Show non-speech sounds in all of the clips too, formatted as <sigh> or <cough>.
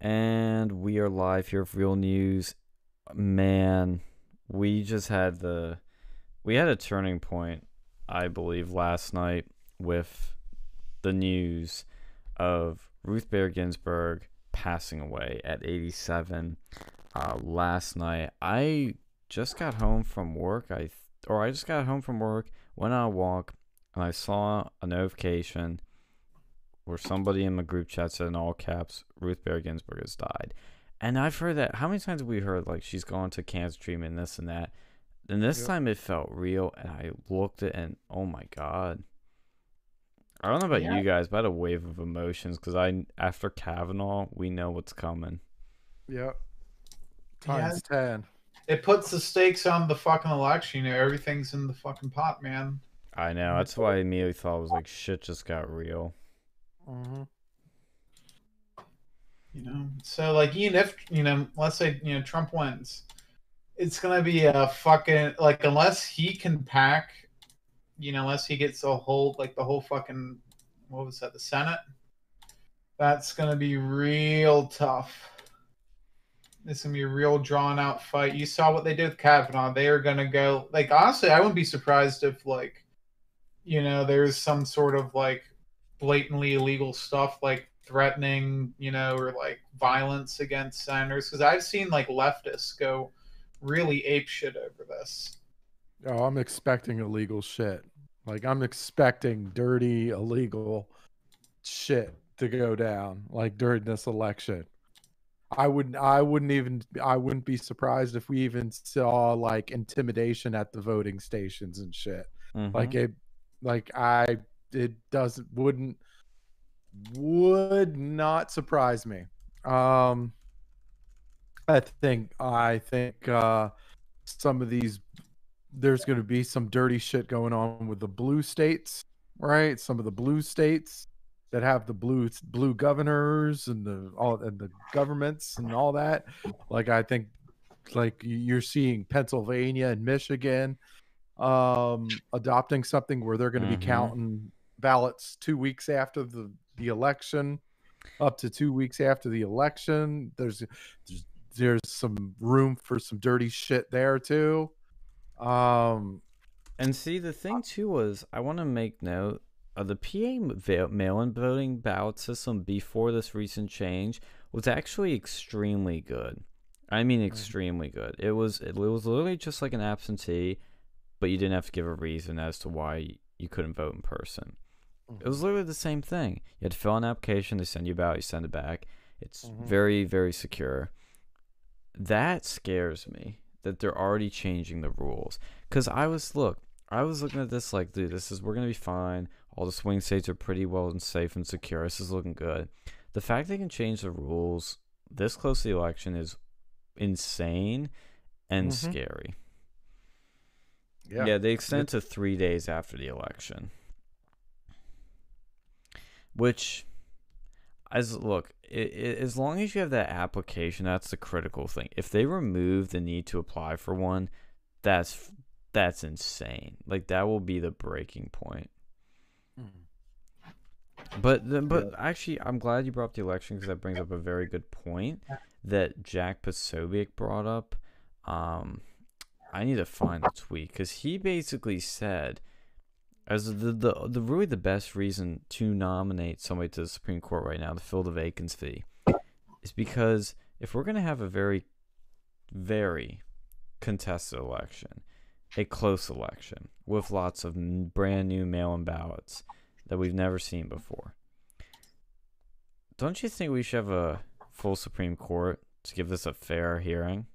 And we are live here for Real News. Man, we just had the we had a turning point, I believe, last night with the news of Ruth Bader Ginsburg passing away at 87 uh, last night. I just got home from work. I th- or I just got home from work, went on a walk, and I saw a notification where somebody in my group chat said in all caps, Ruth Bader Ginsburg has died. And I've heard that. How many times have we heard like she's gone to cancer treatment, this and that? And this Yep. time it felt real, and I looked at it and oh my god. I don't know about Yeah. you guys, but I had a wave of emotions because I after Kavanaugh, we know what's coming. Yep. Yeah. Times ten. It puts the stakes on the fucking election. You know, everything's in the fucking pot, man. I know. That's why I immediately thought it was like shit just got real. Mm-hmm. You know, so like even if you know, let's say you know Trump wins, it's gonna be a fucking like unless he can pack, you know, unless he gets a whole like the whole fucking what was that the Senate, that's gonna be real tough. It's gonna be a real drawn out fight. You saw what they did with Kavanaugh. They are gonna go like honestly, I wouldn't be surprised if like, you know, there's some sort of like blatantly illegal stuff like threatening, you know, or like violence against senators. Because I've seen like leftists go really ape shit over this. Oh, I'm expecting illegal shit. Like I'm expecting dirty, illegal shit to go down. Like during this election. I wouldn't I wouldn't even I wouldn't be surprised if we even saw like intimidation at the voting stations and shit. Like Mhm. it like I it doesn't wouldn't would not surprise me. Um I think I think uh some of these there's going to be some dirty shit going on with the blue states, right? Some of the blue states that have the blue blue governors and the all and the governments and all that. Like I think like you're seeing Pennsylvania and Michigan um adopting something where they're going to Mhm. be counting ballots 2 weeks after the the election up to 2 weeks after the election. There's there's, there's some room for some dirty shit there too. Um And see, the thing too was, I want to make note of the PA mail-in voting ballot system before this recent change was actually extremely good. I mean, extremely good. It was it was literally just like an absentee, but you didn't have to give a reason as to why you couldn't vote in person. It was literally the same thing. You had to fill an application, they send you ballot, you send it back. It's Mhm. very, very secure. That scares me that they're already changing the rules. Cause I was look, I was looking at this like, dude, this is we're gonna be fine. All the swing states are pretty well and safe and secure. This is looking good. The fact they can change the rules this close to the election is insane and Mhm. scary. yeah. Yeah, they extend to three days after the election. Which, as look, i i as long as you have that application, that's the critical thing. If they remove the need to apply for one, that's that's insane. Like that will be the breaking point. But the, but actually, I'm glad you brought up the election because that brings up a very good point that Jack Posobiec brought up. Um, I need to find the tweet because he basically said, as the, the the really the best reason to nominate somebody to the Supreme Court right now to fill the vacancy is because if we're gonna have a very very contested election, a close election with lots of brand new mail-in ballots that we've never seen before. Don't you think we should have a full Supreme Court to give this a fair hearing?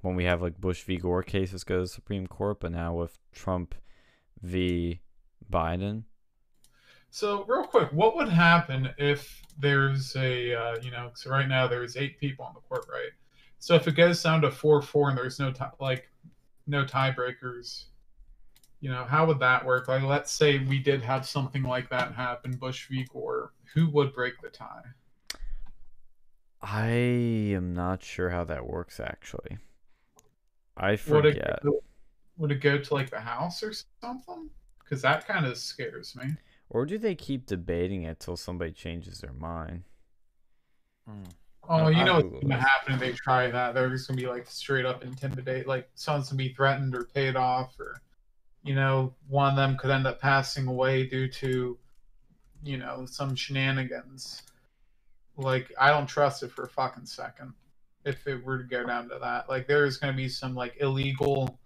When we have like Bush v. Gore cases go to the Supreme Court, but now with Trump v. Biden, So real quick, what would happen if there's a uh, you know? So right now there's eight people on the court, right? So if it goes down to four four and there's no tie, like no tiebreakers, you know, how would that work? Like, let's say we did have something like that happen, Bush v. Gore. Who would break the tie? I am not sure how that works actually. I Would it, forget. go, would it go to like the House or something? Because that kind of scares me. Or do they keep debating it till somebody changes their mind? Mm. Oh, you I'll know what's Google gonna happen if they try that? They're just gonna be like straight up intimidate, like someone's gonna be threatened or paid off, or you know, one of them could end up passing away due to, you know, some shenanigans. Like I don't trust it for a fucking second. If it were to go down to that, like there's gonna be some like illegal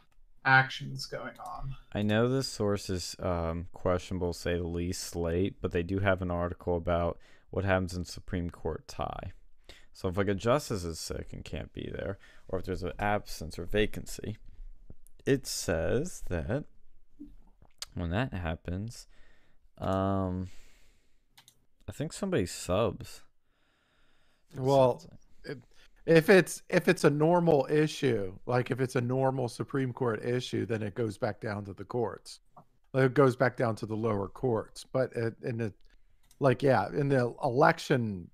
actions going on. I know this source is um, questionable, say the least, Slate, but they do have an article about what happens in Supreme Court tie. So if like a justice is sick and can't be there, or if there's an absence or vacancy, it says that when that happens, um, I think somebody subs. Well, if it's if it's a normal issue, like if it's a normal Supreme Court issue, then it goes back down to the courts. It goes back down to the lower courts. But it, in the like, yeah, in the election,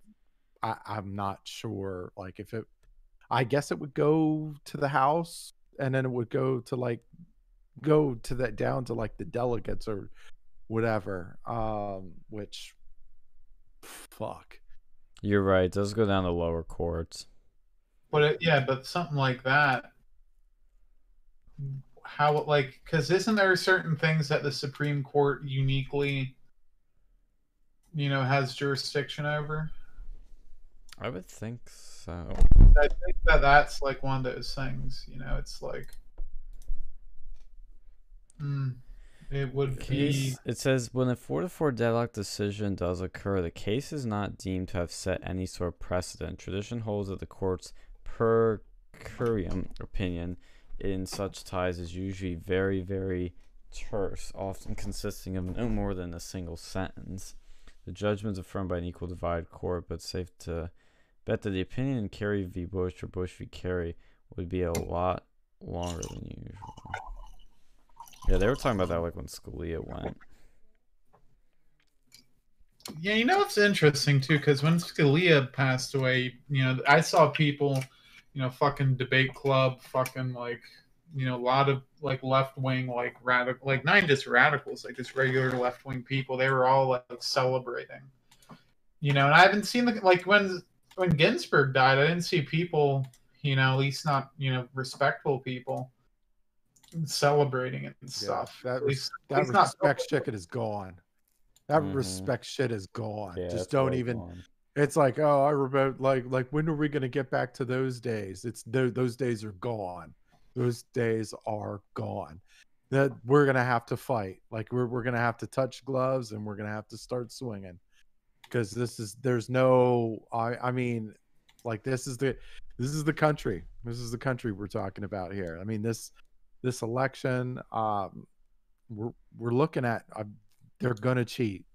I, I'm not sure. Like, if it, I guess it would go to the House, and then it would go to like, go to that down to like the delegates or whatever. Um, which, fuck. You're right. It does go down to lower courts. But it, yeah, but something like that. How like because isn't there certain things that the Supreme Court uniquely, you know, has jurisdiction over? I would think so. I think that that's like one of those things. You know, it's like, hmm, it would be. It says when a 4 to 4 deadlock decision does occur, the case is not deemed to have set any sort of precedent. Tradition holds that the court's per curiam opinion in such ties is usually very, very terse, often consisting of no more than a single sentence. The judgment is affirmed by an equal divided court, but safe to bet that the opinion in Kerry v. Bush or Bush v. Kerry would be a lot longer than usual. Yeah, they were talking about that like when Scalia went. Yeah, you know it's interesting too, because when Scalia passed away, you know, I saw people, you know, fucking debate club, fucking like, you know, a lot of like left wing, like radical, like not just radicals, like just regular left wing people. They were all like celebrating, you know. And I haven't seen the like when when Ginsburg died, I didn't see people, you know, at least not you know respectful people celebrating it and Yeah, stuff. that At res- least- at that least not respect publicly. shit is gone. That Mhm. respect shit is gone. Yeah, Just don't way even. gone. It's like, oh, I remember, like, like when are we gonna get back to those days? It's tho- those days are gone. Those days are gone. That we're gonna have to fight. Like we're we're gonna have to touch gloves and we're gonna have to start swinging. Because this is there's no. I I mean, like this is the this is the country. This is the country we're talking about here. I mean this this election. Um, we're we're looking at. Uh, they're gonna cheat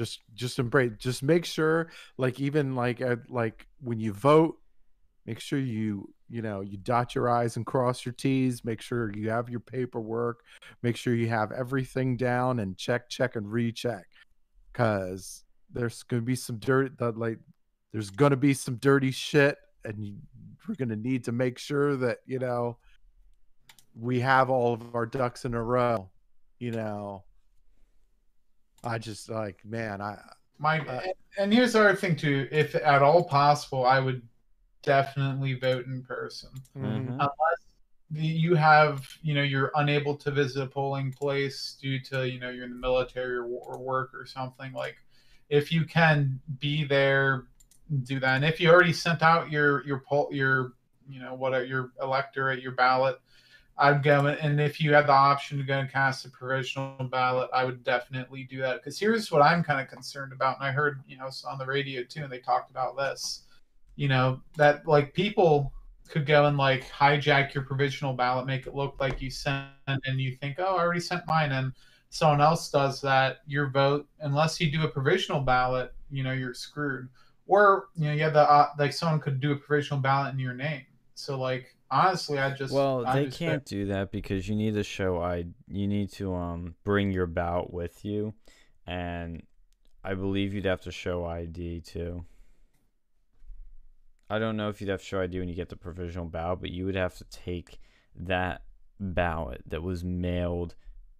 just just embrace just make sure like even like like when you vote make sure you you know you dot your i's and cross your t's make sure you have your paperwork make sure you have everything down and check check and recheck because there's gonna be some dirt that like there's gonna be some dirty shit and you, we're gonna need to make sure that you know we have all of our ducks in a row you know i just like man i My Uh, and- and here's the other thing too. If at all possible, I would definitely vote in person. Mhm. Unless you have, you know, you're unable to visit a polling place due to, you know, you're in the military or, or work or something. Like, if you can be there, do that. And if you already sent out your your poll, your, you know, what your electorate, your ballot, I'd go and if you had the option to go and cast a provisional ballot, I would definitely do that. Because here's what I'm kind of concerned about, and I heard you know on the radio too, and they talked about this. You know that like people could go and like hijack your provisional ballot, make it look like you sent, and you think, oh, I already sent mine, and someone else does that. Your vote, unless you do a provisional ballot, you know you're screwed. Or you know you have the uh, like someone could do a provisional ballot in your name. So like honestly, I just Well, I they just can't do that because you need to show I. You need to um bring your ballot with you, and I believe you'd have to show ID too. I don't know if you'd have to show ID when you get the provisional ballot, but you would have to take that ballot that was mailed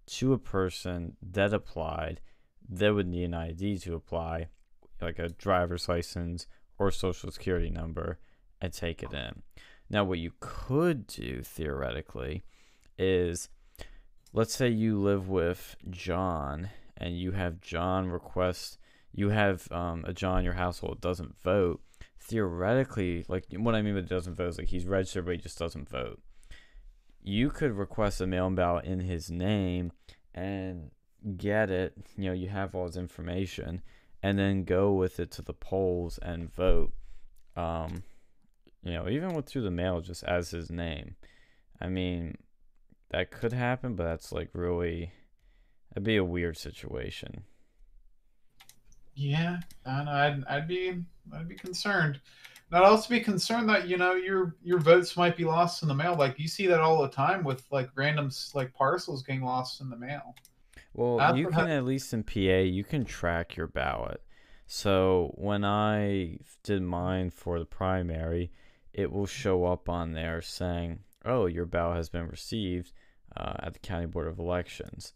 to a person that applied that would need an ID to apply, like a driver's license or social security number and take it in. Now, what you could do theoretically is let's say you live with John and you have John request, you have um, a John in your household doesn't vote. Theoretically, like what I mean by doesn't vote is like he's registered but he just doesn't vote. You could request a mail-in ballot in his name and get it. You know, you have all his information, and then go with it to the polls and vote. Um, you know, even with through the mail, just as his name. I mean, that could happen, but that's like really, that'd be a weird situation. Yeah, and I'd I'd be I'd be concerned. And I'd also be concerned that you know your your votes might be lost in the mail. Like you see that all the time with like random like parcels getting lost in the mail. Well, That's you can at least in PA, you can track your ballot. So when I did mine for the primary, it will show up on there saying, "Oh, your ballot has been received uh, at the County Board of Elections."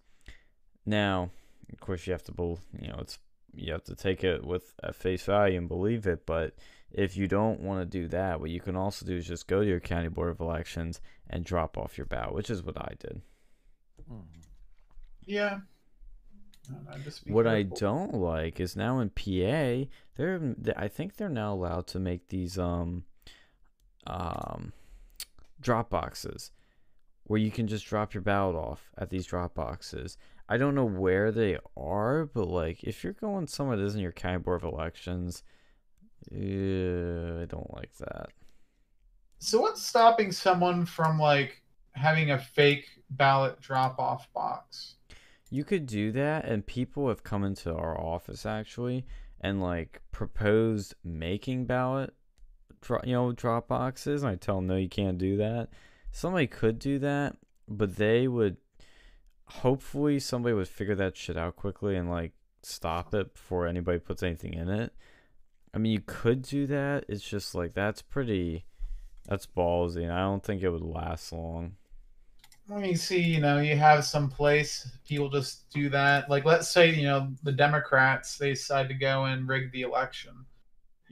Now, of course, you have to, bel you know, it's you have to take it with at face value and believe it. But if you don't want to do that, what you can also do is just go to your County Board of Elections and drop off your ballot, which is what I did. Yeah. I'd just What I don't like is now in PA, they're I think they're now allowed to make these um um drop boxes where you can just drop your ballot off at these drop boxes. I don't know where they are, but like if you're going somewhere that isn't your county board of elections, yeah, I don't like that. So what's stopping someone from like having a fake ballot drop off box? You could do that, and people have come into our office actually and like proposed making ballot, you know, drop boxes. And I tell them no, you can't do that. Somebody could do that, but they would. Hopefully, somebody would figure that shit out quickly and like stop it before anybody puts anything in it. I mean, you could do that. It's just like that's pretty. That's ballsy, and I don't think it would last long. When you see, you know, you have some place people just do that. Like let's say, you know, the Democrats they decide to go and rig the election.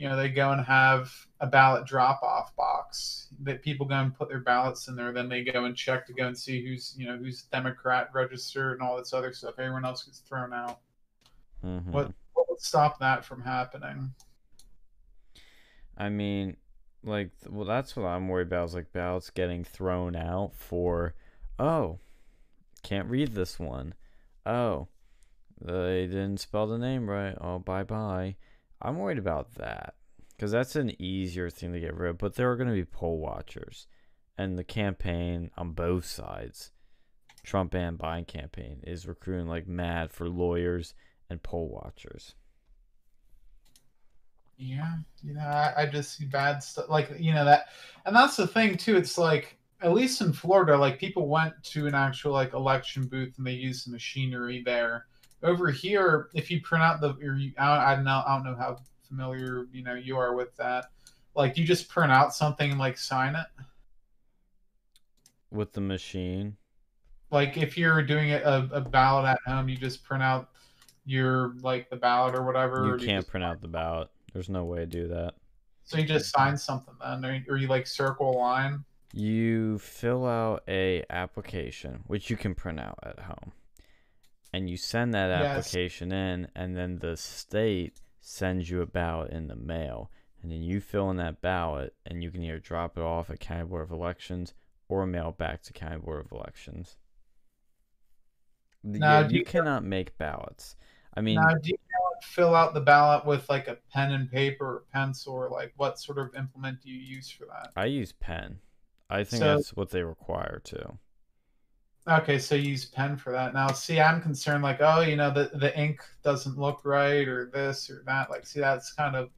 You know, they go and have a ballot drop off box that people go and put their ballots in there. Then they go and check to go and see who's, you know, who's Democrat registered and all this other stuff. Everyone else gets thrown out. Mhm. What what would stop that from happening? I mean, like, well, that's what I'm worried about is like ballots getting thrown out for, oh, can't read this one. Oh, they didn't spell the name right. Oh, bye bye. I'm worried about that because that's an easier thing to get rid of. But there are going to be poll watchers, and the campaign on both sides, Trump and Biden campaign, is recruiting like mad for lawyers and poll watchers. Yeah, you know, I, I just see bad stuff like you know that, and that's the thing too. It's like at least in Florida, like people went to an actual like election booth and they used the machinery there. Over here, if you print out the, or you, I, I don't know, I don't know how familiar you know you are with that. Like you just print out something and like sign it. With the machine, Like if you're doing a, a ballot at home, you just print out your like the ballot or whatever. you or can't just- print out the ballot. There's no way to do that. So you just sign something then, or, or you like circle a line. You fill out a application, which you can print out at home, and you send that Yes. application in, and then the state sends you a ballot in the mail, and then you fill in that ballot, and you can either drop it off at County Board of Elections or mail back to County Board of Elections. Now, you you- cannot make ballots. I mean, Now, do you fill out the ballot with like a pen and paper or pencil, or like what sort of implement do you use for that? I use pen. I think So- that's what they require too. Okay, so use pen for that. Now, see, I'm concerned like, oh, you know, the the ink doesn't look right, or this or that. Like, see, that's kind of,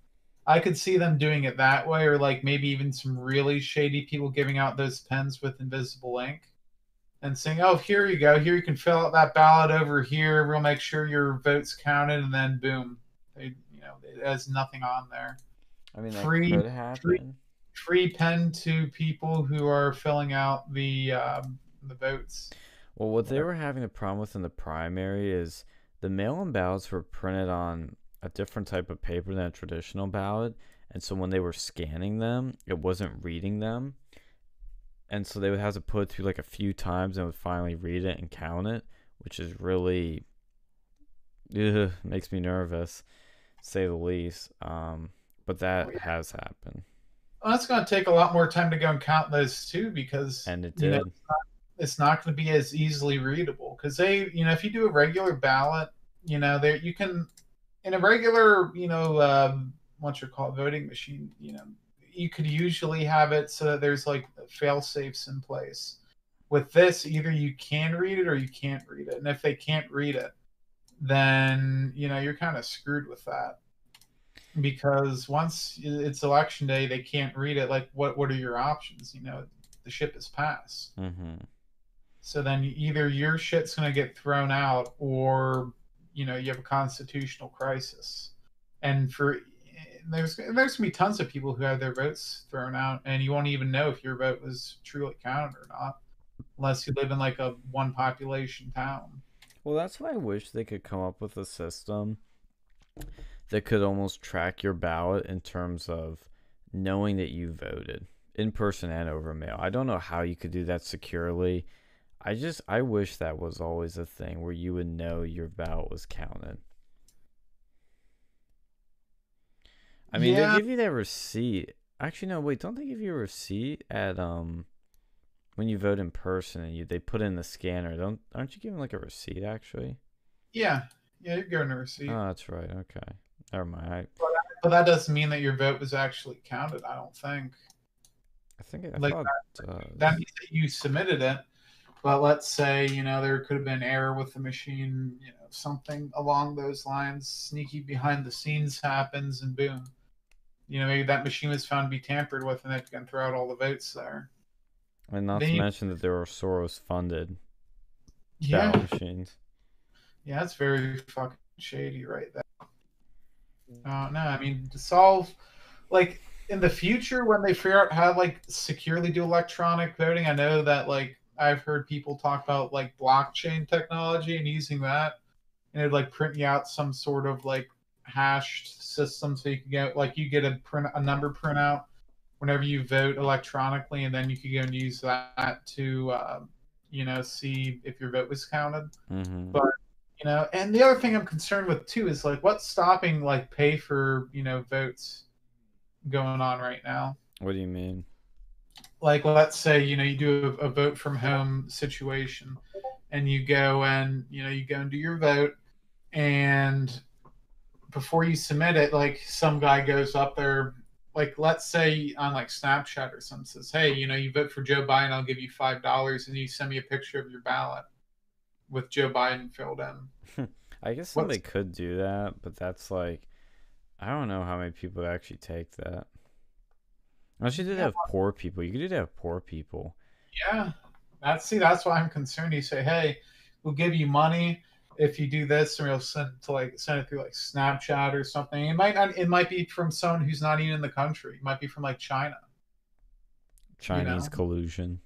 I could see them doing it that way, or like maybe even some really shady people giving out those pens with invisible ink. And saying, "Oh, here you go. Here you can fill out that ballot over here. We'll make sure your vote's counted." And then, boom, they, you know, it has nothing on there. I mean, that Free- free- free pen to people who are filling out the um, the votes. Well, what they were having a problem with in the primary is the mail-in ballots were printed on a different type of paper than a traditional ballot, and so when they were scanning them, it wasn't reading them, and so they would have to put it through like a few times and would finally read it and count it, which is really, ugh, makes me nervous, say the least. Um, but that yeah. has happened, Well, that's going to take a lot more time to go and count those too, because and it you did. know, it's not going to be as easily readable. Because they, you know, if you do a regular ballot, you know, there you can, in a regular, you know, um, what you call voting machine, you know, you could usually have it so that there's like fail safes in place. With this, either you can read it or you can't read it, and if they can't read it, then you know you're kind of screwed with that because once it's election day they can't read it like what what are your options you know the ship is passed Mm-hmm. So then either your shit's going to get thrown out or you know you have a constitutional crisis and for there's there's going to be tons of people who have their votes thrown out and you won't even know if your vote was truly counted or not unless you live in like a one population town Well, that's why I wish they could come up with a system that could almost track your ballot in terms of knowing that you voted in person and over mail. I don't know how you could do that securely. I just I wish that was always a thing where you would know your ballot was counted. I mean, Yeah. they give you that receipt. Actually, no, wait, don't they give you a receipt at um when you vote in person and you they put in the scanner? Don't aren't you given like a receipt actually? yeah yeah you're going to receive Oh, that's right. Okay. Never mind. I, but that doesn't mean that your vote was actually counted i don't think I think I Like it does. that means that you submitted it but let's say you know there could have been error with the machine you know something along those lines sneaky behind the scenes happens and boom. You know maybe that machine was found to be tampered with and they can throw out all the votes there. And not then to you- mention that there were Soros funded yeah. ballot machines. yeah that's very fucking shady right there. Uh, no i mean to solve like in the future when they figure out how to like securely do electronic voting i know that like i've heard people talk about like blockchain technology and using that and it'd like print you out some sort of like hashed system so you can get like you get a print a number printout whenever you vote electronically and then you can go and use that to um, you know see if your vote was counted Mm-hmm. But- you know and the other thing i'm concerned with too is like what's stopping like pay for you know votes going on right now What do you mean? Like let's say you know you do a, a vote from home situation and you go and you know you go and do your vote and before you submit it like some guy goes up there like let's say on like snapchat or something says hey you know you vote for joe biden i'll give you five dollars and you send me a picture of your ballot with joe biden filled in <laughs> I guess What's- somebody could do that, but that's like, I don't know how many people actually take that. Unless you did Yeah. have poor people, you could do have poor people. Yeah, that's see, that's why I'm concerned. You say, hey, we'll give you money if you do this, and we'll send to like send it through like Snapchat or something. It might not. It might be from someone who's not even in the country. It might be from like China. Chinese know. collusion.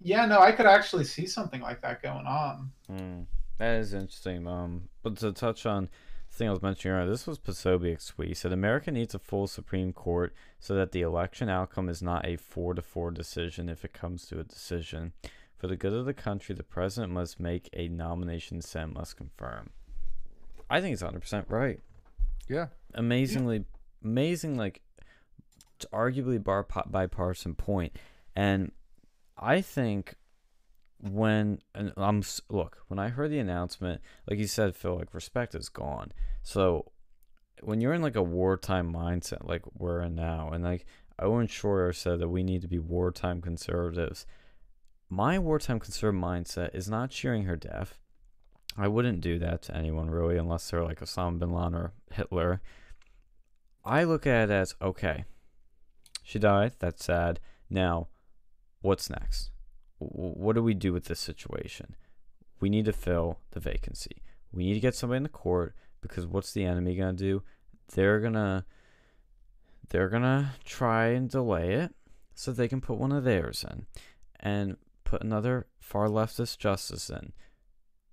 Yeah, no, I could actually see something like that going on. Mm, that is interesting. Um, but to touch on thing I was mentioning earlier, this was Posobiec's tweet. He said America needs a full Supreme Court so that the election outcome is not a four to four decision if it comes to a decision. For the good of the country, the president must make a nomination, Senate must confirm. I think it's hundred percent right. Yeah. Amazingly, amazing, like arguably bar bipartisan point, and I think when and I'm look when I heard the announcement, like you said, Phil, like respect is gone. So when you're in like a wartime mindset, like we're in now, and like Owen Shroyer said that we need to be wartime conservatives. My wartime conservative mindset is not cheering her death. I wouldn't do that to anyone really, unless they're like Osama bin Laden or Hitler. I look at it as okay, she died. That's sad. Now, what's next? What do we do with this situation? We need to fill the vacancy. We need to get somebody in the court because what's the enemy gonna do? They're gonna they're gonna try and delay it so they can put one of theirs in and put another far leftist justice in.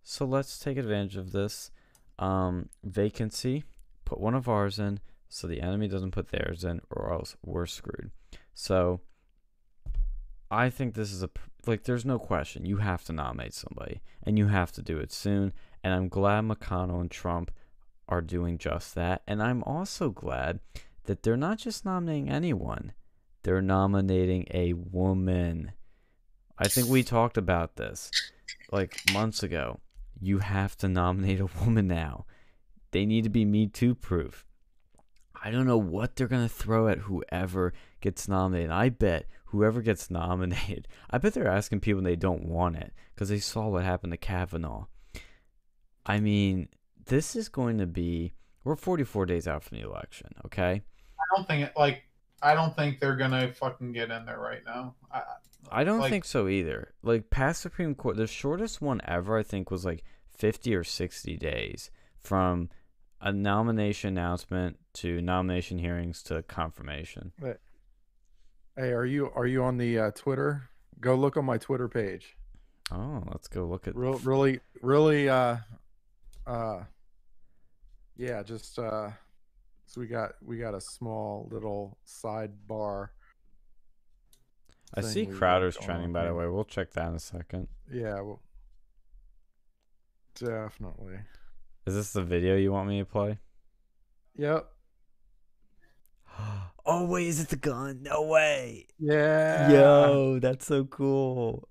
So let's take advantage of this um, vacancy, put one of ours in, so the enemy doesn't put theirs in, or else we're screwed. So I think this is a like. There's no question. You have to nominate somebody, and you have to do it soon. And I'm glad McConnell and Trump are doing just that. And I'm also glad that they're not just nominating anyone; they're nominating a woman. I think we talked about this like months ago. You have to nominate a woman now. They need to be Me Too proof. I don't know what they're going to throw at whoever gets nominated. I bet whoever gets nominated, <laughs> I bet they're asking people and they don't want it because they saw what happened to Kavanaugh. I mean, this is going to be. We're 44 days out from the election, okay? I don't think it like I don't think they're gonna fucking get in there right now. I, I don't Like- think so either. Like past Supreme Court, the shortest one ever I think was like 50 or 60 days from a nomination announcement to nomination hearings to confirmation. Hey, are you are you on the uh, Twitter? Go look on my Twitter page. Oh, let's go look at Real, really, really. Uh, uh, yeah, just uh, so we got we got a small little sidebar. I see Crowder's trending by the way. We'll check that in a second. Yeah, well, definitely. Is this the video you want me to play? Yep. <gasps> <gasps> Oh wait, is it the gun? No way. Yeah. Yo, that's so cool.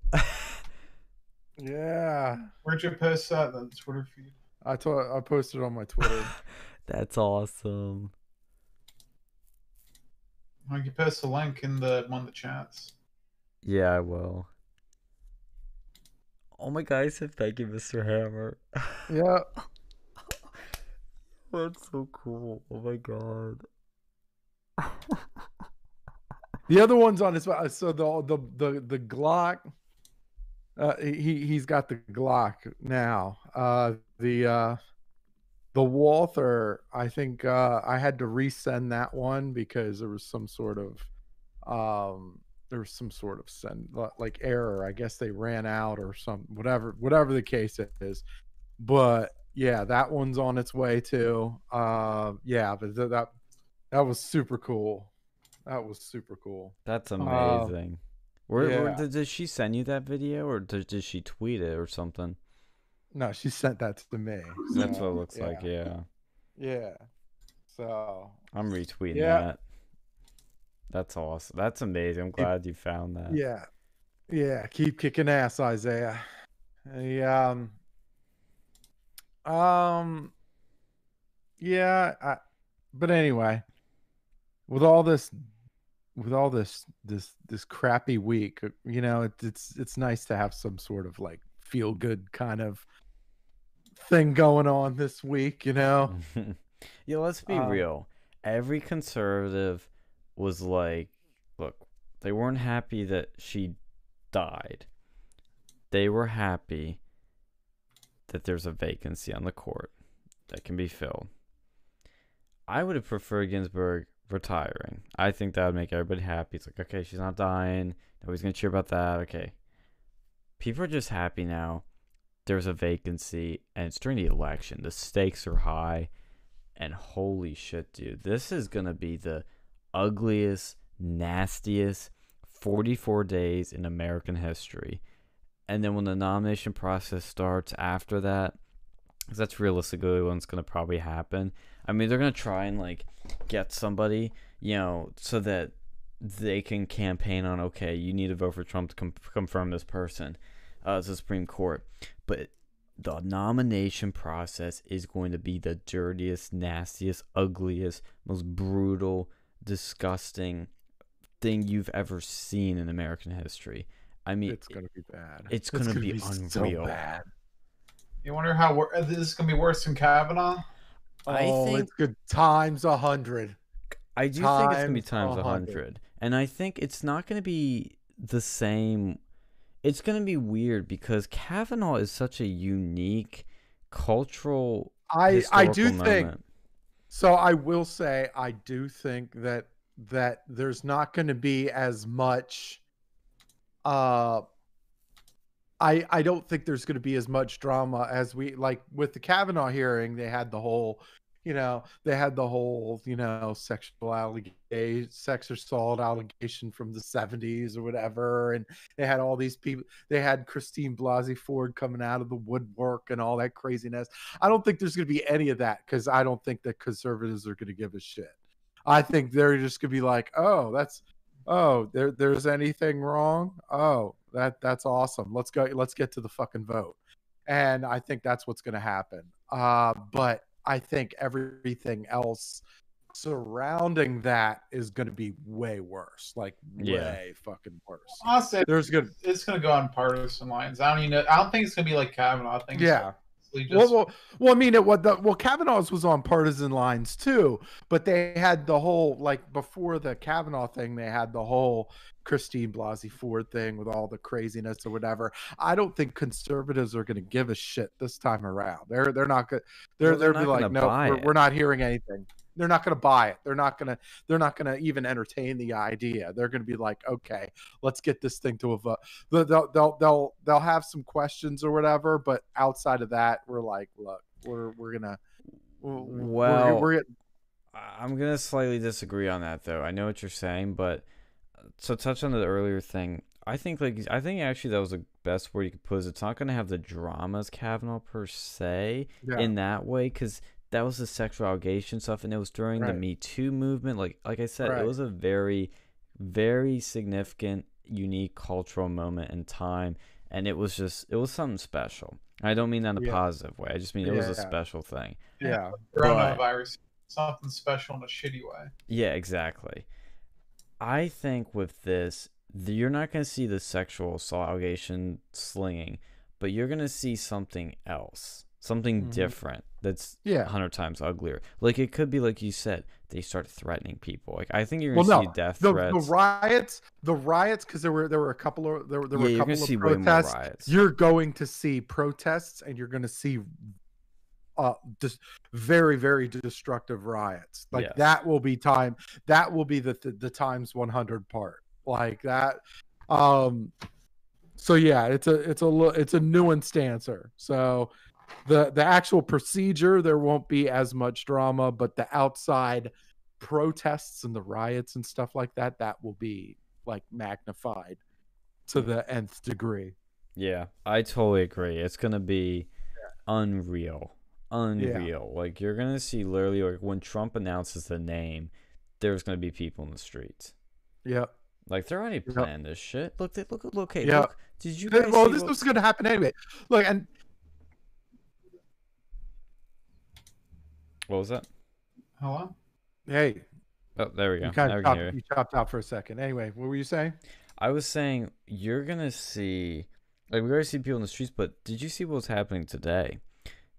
Yeah. where'd you post that? The Twitter feed. I told I posted on my Twitter. <laughs> that's awesome. Why don't you post the link in the one of the chats? Yeah, I will. Oh my god, I said thank you, Mr. Hammer. yeah. <laughs> That's so cool. Oh my god. The other one's on his so the the the the Glock. Uh, he he's got the Glock now. Uh, the uh, the Walther. I think uh, I had to resend that one because there was some sort of um there was some sort of send like error. I guess they ran out or some whatever whatever the case is. But yeah, that one's on its way too. Uh, yeah, but th- that that was super cool. That was super cool. That's Uh, amazing. where, where yeah. did, did she send you that video or did, did she tweet it or something? No, she sent that to me. That's what it looks like, yeah. Yeah. So I'm retweeting Yeah. that. That's awesome. That's amazing. I'm glad you found that. yeah, yeah. Keep kicking ass, Isaiah. Yeah. Um. Um. Yeah. I, but anyway, with all this, with all this, this, this crappy week, you know, it, it's it's nice to have some sort of like feel good kind of thing going on this week. You know. <laughs> yeah, let's be Um, real. Every conservative was like, look, they weren't happy that she died. They were happy that there's a vacancy on the court that can be filled. I would have preferred Ginsburg retiring. I think that would make everybody happy. It's like, okay, she's not dying. Nobody's to cheer about that. Okay. People are just happy now. There's a vacancy, and it's during the election. The stakes are high. And holy shit, dude. This is to be the ugliest, nastiest 44 days in American history. And then when the nomination process starts after that, 'cause that's realistically what's going to probably happen. I mean, they're going to try and like get somebody, you know, so that they can campaign on, okay, you need to vote for Trump to com- confirm this person uh, as the Supreme Court. But the nomination process is going to be the dirtiest, nastiest, ugliest, most brutal, disgusting thing you've ever seen in American history. I mean, It's gonna be bad. it's gonna be so unreal. bad. You wonder how wor- uh, this is gonna be worse than Kavanaugh? I oh, think- it's good times a hundred. I do think it's gonna be times times a hundred. and I think it's not gonna be the same. It's gonna be weird because Kavanaugh is such a unique cultural. I I do historical think so. I will say I do think that that there's not going to be as much. Uh, I I don't think there's going to be as much drama as we like with the Kavanaugh hearing. They had the whole, you know, they had the whole, you know, sexual allegation, sex assault allegation from the 70s or whatever. And they had all these people, they had Christine Blasey Ford coming out of the woodwork and all that craziness. I don't think there's going to be any of that because I don't think that conservatives are going to give a shit. I think they're just going to be like, oh, that's, oh, there, there's anything wrong. Oh, that that's awesome. Let's go. Let's get to the fucking vote. And I think that's what's going to happen. Uh, but I think everything else surrounding that is going to be way worse. Like Yeah. way fucking worse. Honestly, There's good. it's gonna go on partisan lines. I don't even know. I don't think it's gonna be like Kavanaugh. I think it's Yeah. Mostly Well, just well, well, I mean, it what the well Kavanaugh's was on partisan lines too, but they had the whole like before the Kavanaugh thing, they had the whole Christine Blasey Ford thing with all the craziness or whatever. I don't think conservatives are going to give a shit this time around. They're they're not going. They're Well, they're they're, be like, no, we're, we're not hearing anything. They're not going to buy it. They're not going to. They're not going to even entertain the idea. They're going to be like, okay, let's get this thing to a vote. They'll they'll they'll they'll, have some questions or whatever, but outside of that, we're like, look, we're we're gonna. Well, we're, we're I- I'm gonna slightly disagree on that though. I know what you're saying, but uh, to touch on the earlier thing, I think like I think actually that was the best word you could put. Is it's not gonna have the dramas Kavanaugh per se yeah, in that way because that was the sexual allegation stuff, and it was during the Me Too movement. Like like I said, Right. it was a very very significant, unique cultural moment in time, and it was just it was something special. I don't mean that in a Yeah. positive way. I just mean it was a Yeah. special thing. yeah, coronavirus. Something special in a shitty way. Yeah, exactly. I think with this, th- you're not going to see the sexual assault allegation slinging, but you're going to see something else, something Mhm. different that's a yeah. hundred times uglier. Like it could be like you said, they start threatening people. Like I think you're going to no, see death The, threats. the riots, the riots, because there were there were a couple of there, were- there yeah, were a couple of see way more protests. riots. You're going to see protests, and you're going to see uh just very very destructive riots. Like Yes. that will be time. That will be the the, the times 100 part. Like that. Um. So yeah, it's a it's a it's a nuanced answer. So the the actual procedure there won't be as much drama, but the outside protests and the riots and stuff like that that will be like magnified to the nth degree. Yeah, I totally agree. It's gonna be unreal, unreal. Like you're gonna see literally like when Trump announces the name, there's gonna be people in the streets. Yep. Like they're already Yep. planning this shit. Look, they, look, look. Hey, Yep. look. Did you guys well, this what- was going to happen anyway. Look, and what was that? Hello. hey, Oh, there we go. you kind we of chopped, you. you chopped out for a second. Anyway, what were you saying? I was saying you're gonna see, like we already see people in the streets, but did you see what was happening today?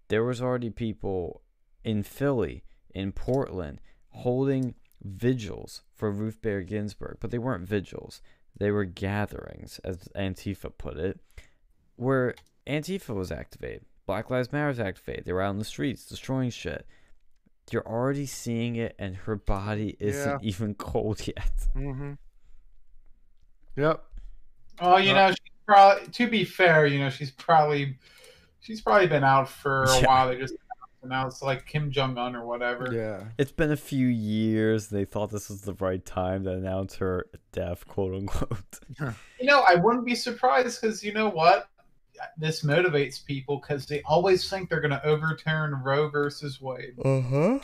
There was already people in Philly, in Portland, holding vigils for Ruth Bader Ginsburg, but they weren't vigils; they were gatherings, as Antifa put it, where Antifa was activated, Black Lives Matter was activated. They were out in the streets destroying shit. You're already seeing it, and her body isn't Yeah. even <laughs> cold yet. Mm-hmm. Yep. Oh, you know, she's probably. To be fair, you know, she's probably, she's probably been out for a Yeah. while. They just announced like Kim Jong Un or whatever. Yeah. It's been a few years. They thought this was the right time to announce her death, quote unquote. You know, I wouldn't be surprised because you know what? This motivates people because they always think they're going to overturn Roe versus Wade. Uh huh.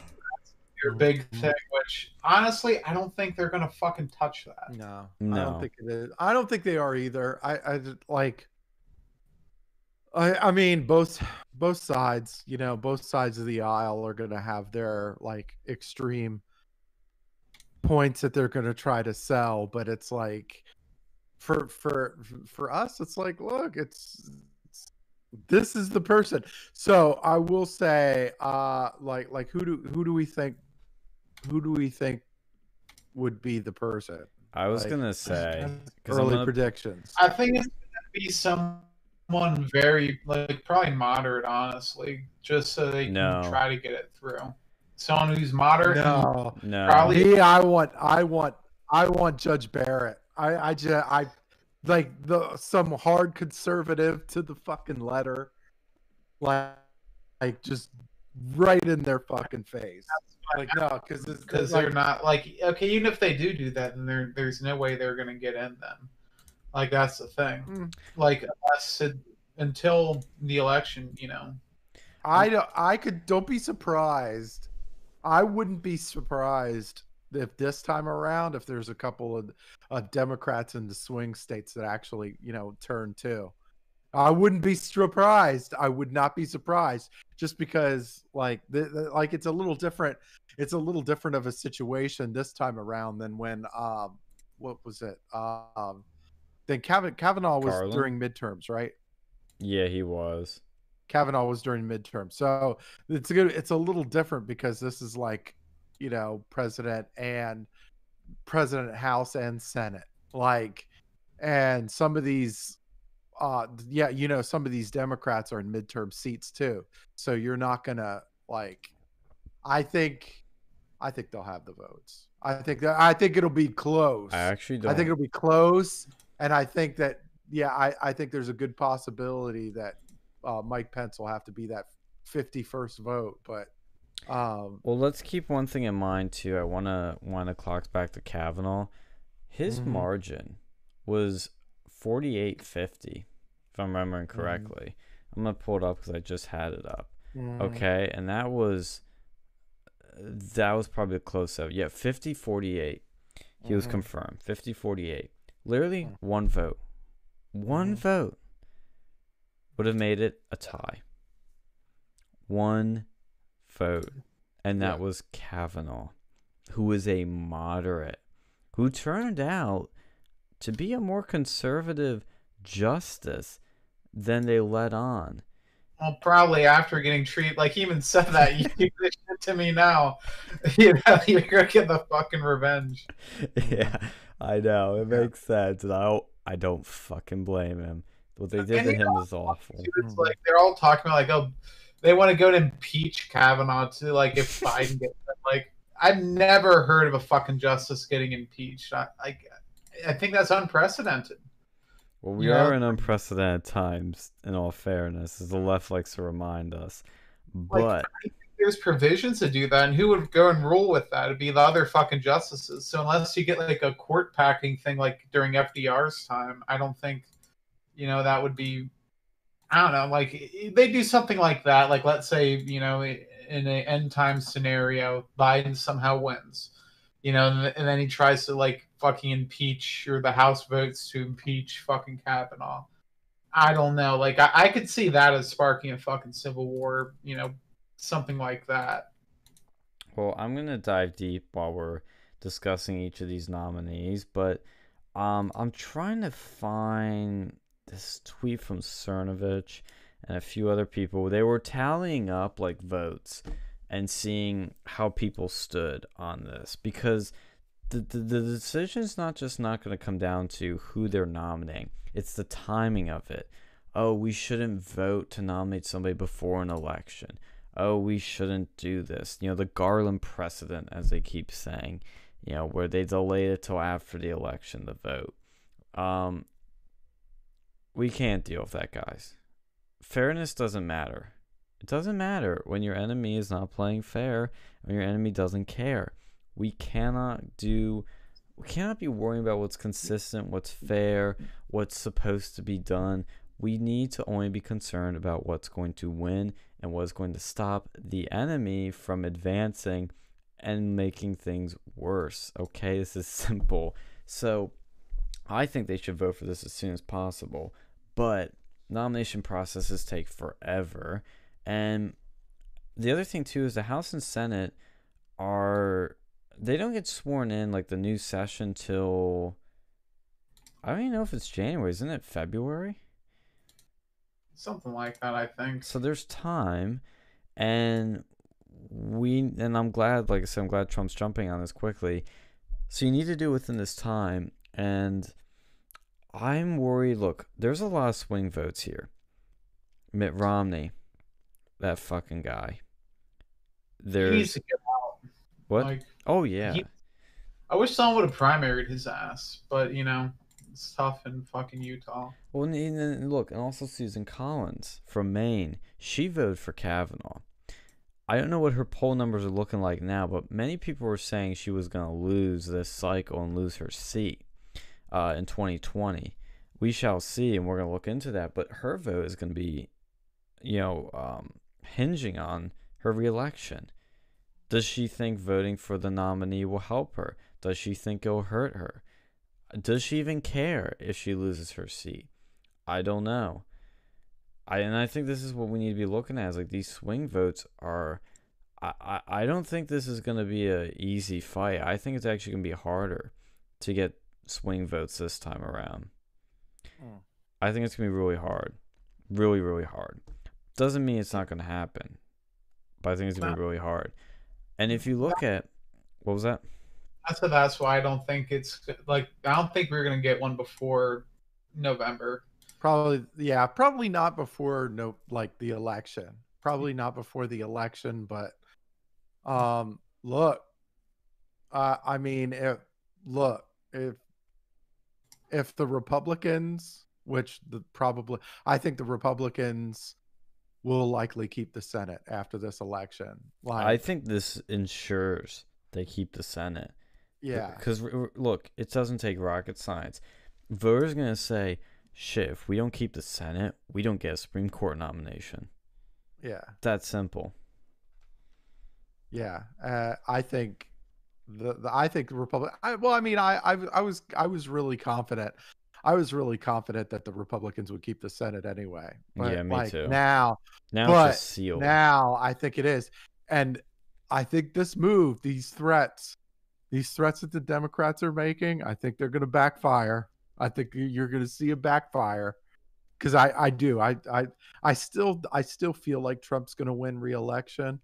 Your big Mhm. thing, which honestly, I don't think they're going to fucking touch that. No, I don't think it is. I don't think they are either. I, I like. I, I mean, both both sides, you know, both sides of the aisle are going to have their like extreme points that they're going to try to sell, but it's like for for for us, it's like, look, it's, it's this is the person. So I will say, uh, like like who do who do we think who do we think would be the person? I was Like, gonna say Early gonna- predictions. I think it's going to be someone very, like, probably moderate, honestly, just so they can No. try to get it through. Someone who's moderate. No, no. Probably- me, I want, I want, I want Judge Barrett. I, I just, I like the some hard conservative to the fucking letter, like, like just right in their fucking face. Like no, because because they're not like okay. Even if they do do that, then there there's no way they're gonna get in them. Like that's the thing. Mm. Like unless until the election, you know. I don't. I could. Don't be surprised. I wouldn't be surprised if this time around, if there's a couple of uh, Democrats in the swing states that actually, you know, turn too. I wouldn't be surprised. I would not be surprised, just because, like, the, the, like it's a little different. It's a little different of a situation this time around than when, um, what was it? Um, then Kavanaugh, Kavanaugh was Garland? during midterms, right? Yeah, he was. Kavanaugh was during midterm. So it's good. It's a little different because this is like, you know, president and president, House and Senate. Like, and some of these, uh, yeah, you know, some of these Democrats are in midterm seats too. So you're not gonna like. I think, I think they'll have the votes. I think that I think it'll be close. I actually don't. I think it'll be close, and I think that yeah, I, I think there's a good possibility that uh, Mike Pence will have to be that 51st vote. But um, Well, let's keep one thing in mind too. I wanna wanna clock back to Kavanaugh. His Mhm. margin was forty eight fifty, if I'm remembering Mm-hmm. correctly. I'm gonna pull it up because I just had it up. mm, Okay, and that was that was probably a close up. Yeah, 50 48. He was Mhm. confirmed. 50 48. Literally Mm. one vote. One Mhm. vote would have made it a tie. One vote. And that Yeah. was Kavanaugh, who was a moderate, who turned out to be a more conservative justice than they let on. Well, probably after getting treated, like he even said that you do this shit to me now. <laughs> You know, <laughs> you're gonna get the fucking revenge. <laughs> yeah, I know it makes sense, and I don't, I don't fucking blame him. What they did And to him is awful. It's like they're all talking about like, oh, they want to go to impeach Kavanaugh to like if <laughs> Biden gets like. I've never heard of a fucking justice getting impeached. I, I, I think that's unprecedented. Well, we Yeah. are in unprecedented times. In all fairness, as the left likes to remind us, but I think there's provisions to do that, and who would go and rule with that? It'd be the other fucking justices. So unless you get like a court packing thing like during FDR's time, I don't think, you know, that would be. I don't know. Like they do something like that. Like let's say you know in an end time scenario, Biden somehow wins, you know, and, and then he tries to like fucking impeach or the House votes to impeach fucking Kavanaugh. I don't know. Like I, I could see that as sparking a fucking civil war. You know, something like that. Well, I'm gonna dive deep while we're discussing each of these nominees, but um, I'm trying to find this tweet from Cernovich and a few other people. They were tallying up like votes and seeing how people stood on this because the the, the decision's not just not going to come down to who they're nominating; it's the timing of it. Oh, we shouldn't vote to nominate somebody before an election oh, we shouldn't do this. You know, the Garland precedent, as they keep saying, you know, where they delayed it till after the election to vote. Um, we can't deal with that, guys. Fairness doesn't matter. It doesn't matter when your enemy is not playing fair, when your enemy doesn't care. We cannot do. We cannot be worrying about what's consistent, what's fair, what's supposed to be done. We need to only be concerned about what's going to win and what's going to stop the enemy from advancing and making things worse. Okay, this is <laughs> simple. So I think they should vote for this as soon as possible, but nomination processes take forever. And the other thing too is the House and Senate are they don't get sworn in like the new session till I don't even know if it's January, isn't it February? Something like that, I think. So there's time, and we and I'm glad, like I said, I'm glad Trump's jumping on this quickly. So you need to do it within this time, and I'm worried. Look, there's a lot of swing votes here. Mitt Romney, that fucking guy. He needs There's to get out. what? Like, oh yeah, he- I wish someone would have primaried his ass, but you know, it's tough in fucking Utah. Well, and, and look, and also Susan Collins from Maine, she voted for Kavanaugh. I don't know what her poll numbers are looking like now, but many people were saying she was going to lose this cycle and lose her seat uh, in 2020. We shall see, and we're going to look into that. But her vote is going to be, you know, um, hinging on her reelection. Does she think voting for the nominee will help her? Does she think it'll hurt her? Does she even care if she loses her seat? I don't know. I and I think this is what we need to be looking at. Is like these swing votes are. I, I, I don't think this is going to be a easy fight. I think it's actually going to be harder to get swing votes this time around. Mm. I think it's going to be really hard. Really, really hard. Doesn't mean it's not going to happen, but I think it's going to be really hard. And if you look at what was that? I said that's why I don't think it's like I don't think we're gonna get one before November. Probably, yeah, probably not before no, like the election. Probably not before the election, but um, look, uh, I mean, if look, if if the Republicans, which the probably, I think the Republicans will likely keep the Senate after this election. Like, I think this ensures they keep the Senate. yeah, Because look, it doesn't take rocket science. Voters gonna say, "Shit, if we don't keep the Senate, we don't get a Supreme Court nomination." yeah. That simple. Yeah, uh, I think the, the I think the Republic. I, well, I mean, I, I I was I was really confident. I was really confident that the Republicans would keep the Senate anyway. But Yeah, me like too. now, Now But it's sealed. now I think it is, and I think this move, these threats, these threats that the Democrats are making, I think they're going to backfire. I think you- you're going to see a backfire because I I do I I I still I still feel like Trump's going to win re-election,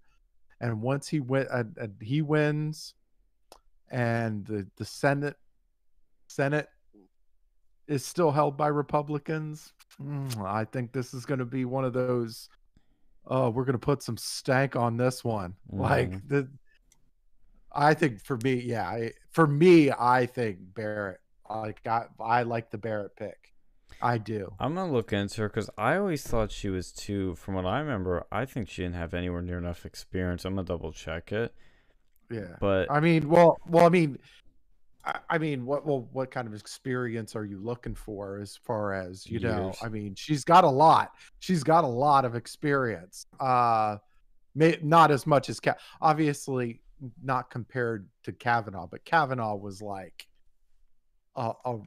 and once he win and, and he wins, and the the Senate Senate is still held by Republicans. mm, I think this is going to be one of those. Oh, we're going to put some stank on this one. Like Mhm. the. I think for me, yeah, I, for me, I think Barrett. Like I, I like the Barrett pick. I do. I'm gonna look into her because I always thought she was too. From what I remember, I think she didn't have anywhere near enough experience. I'm gonna double check it. Yeah. But I mean, well, well, I mean, I, I mean, what, well, what kind of experience are you looking for as far as you know? I mean, she's got a lot. She's got a lot of experience. Uh, may, not as much as Ka- obviously not compared to Kavanaugh, but Kavanaugh was like a, a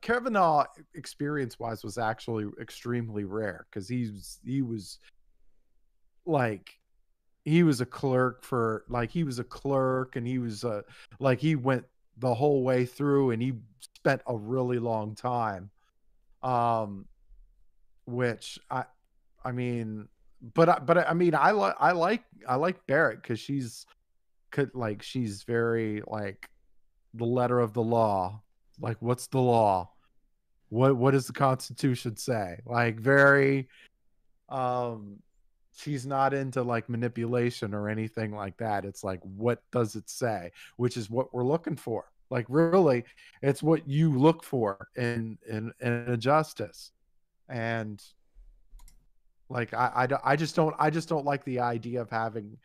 Kavanaugh experience wise was actually extremely rare because he's he was like he was a clerk for like he was a clerk and he was a like he went the whole way through and he spent a really long time um which i i mean but I, but I I mean I like I like I like Barrett because she's could like she's very like the letter of the law like what's the law? What what does the constitution say? Like very um she's not into like manipulation or anything like that it's like what does it say which is what we're looking for like really it's what you look for in in in a justice and like I, I I just don't i just don't like the idea of having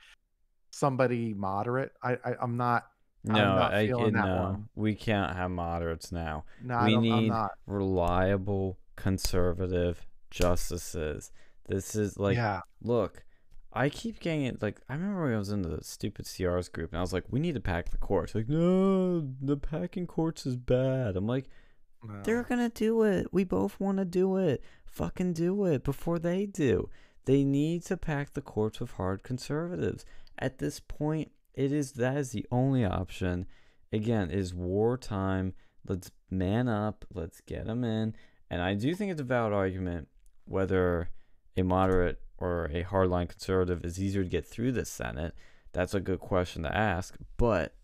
somebody moderate i, I i'm not I'm no, not I, feeling that no, one. we can't have moderates now. no I we need reliable conservative justices. This is like, yeah look, I keep getting it. Like, I remember when I was in the stupid CRs group, and I was like, we need to pack the courts. Like, no, the packing courts is bad. I'm like, no. they're gonna do it. We both want to do it. Fucking do it before they do. They need to pack the courts with hard conservatives. At this point, it is that is the only option. Again, it is wartime. Let's man up. Let's get them in. And I do think it's a valid argument whether a moderate or a hardline conservative is easier to get through the Senate. That's a good question to ask. But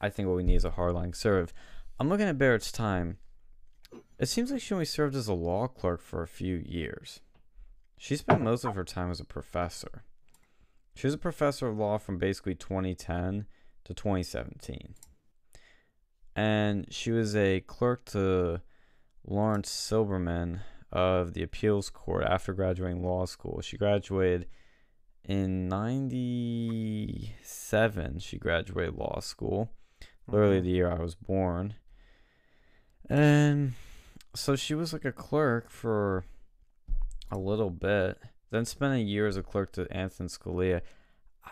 I think what we need is a hardline conservative. I'm looking at Barrett's time. It seems like she only served as a law clerk for a few years. She spent most of her time as a professor. She was a professor of law from basically 2010 to 2017. And she was a clerk to Laurence Silberman of the appeals court after graduating law school. She graduated in 97 she graduated law school literally Mhm. the year i was born and so she was like a clerk for a little bit then spent a year as a clerk to anthony scalia i,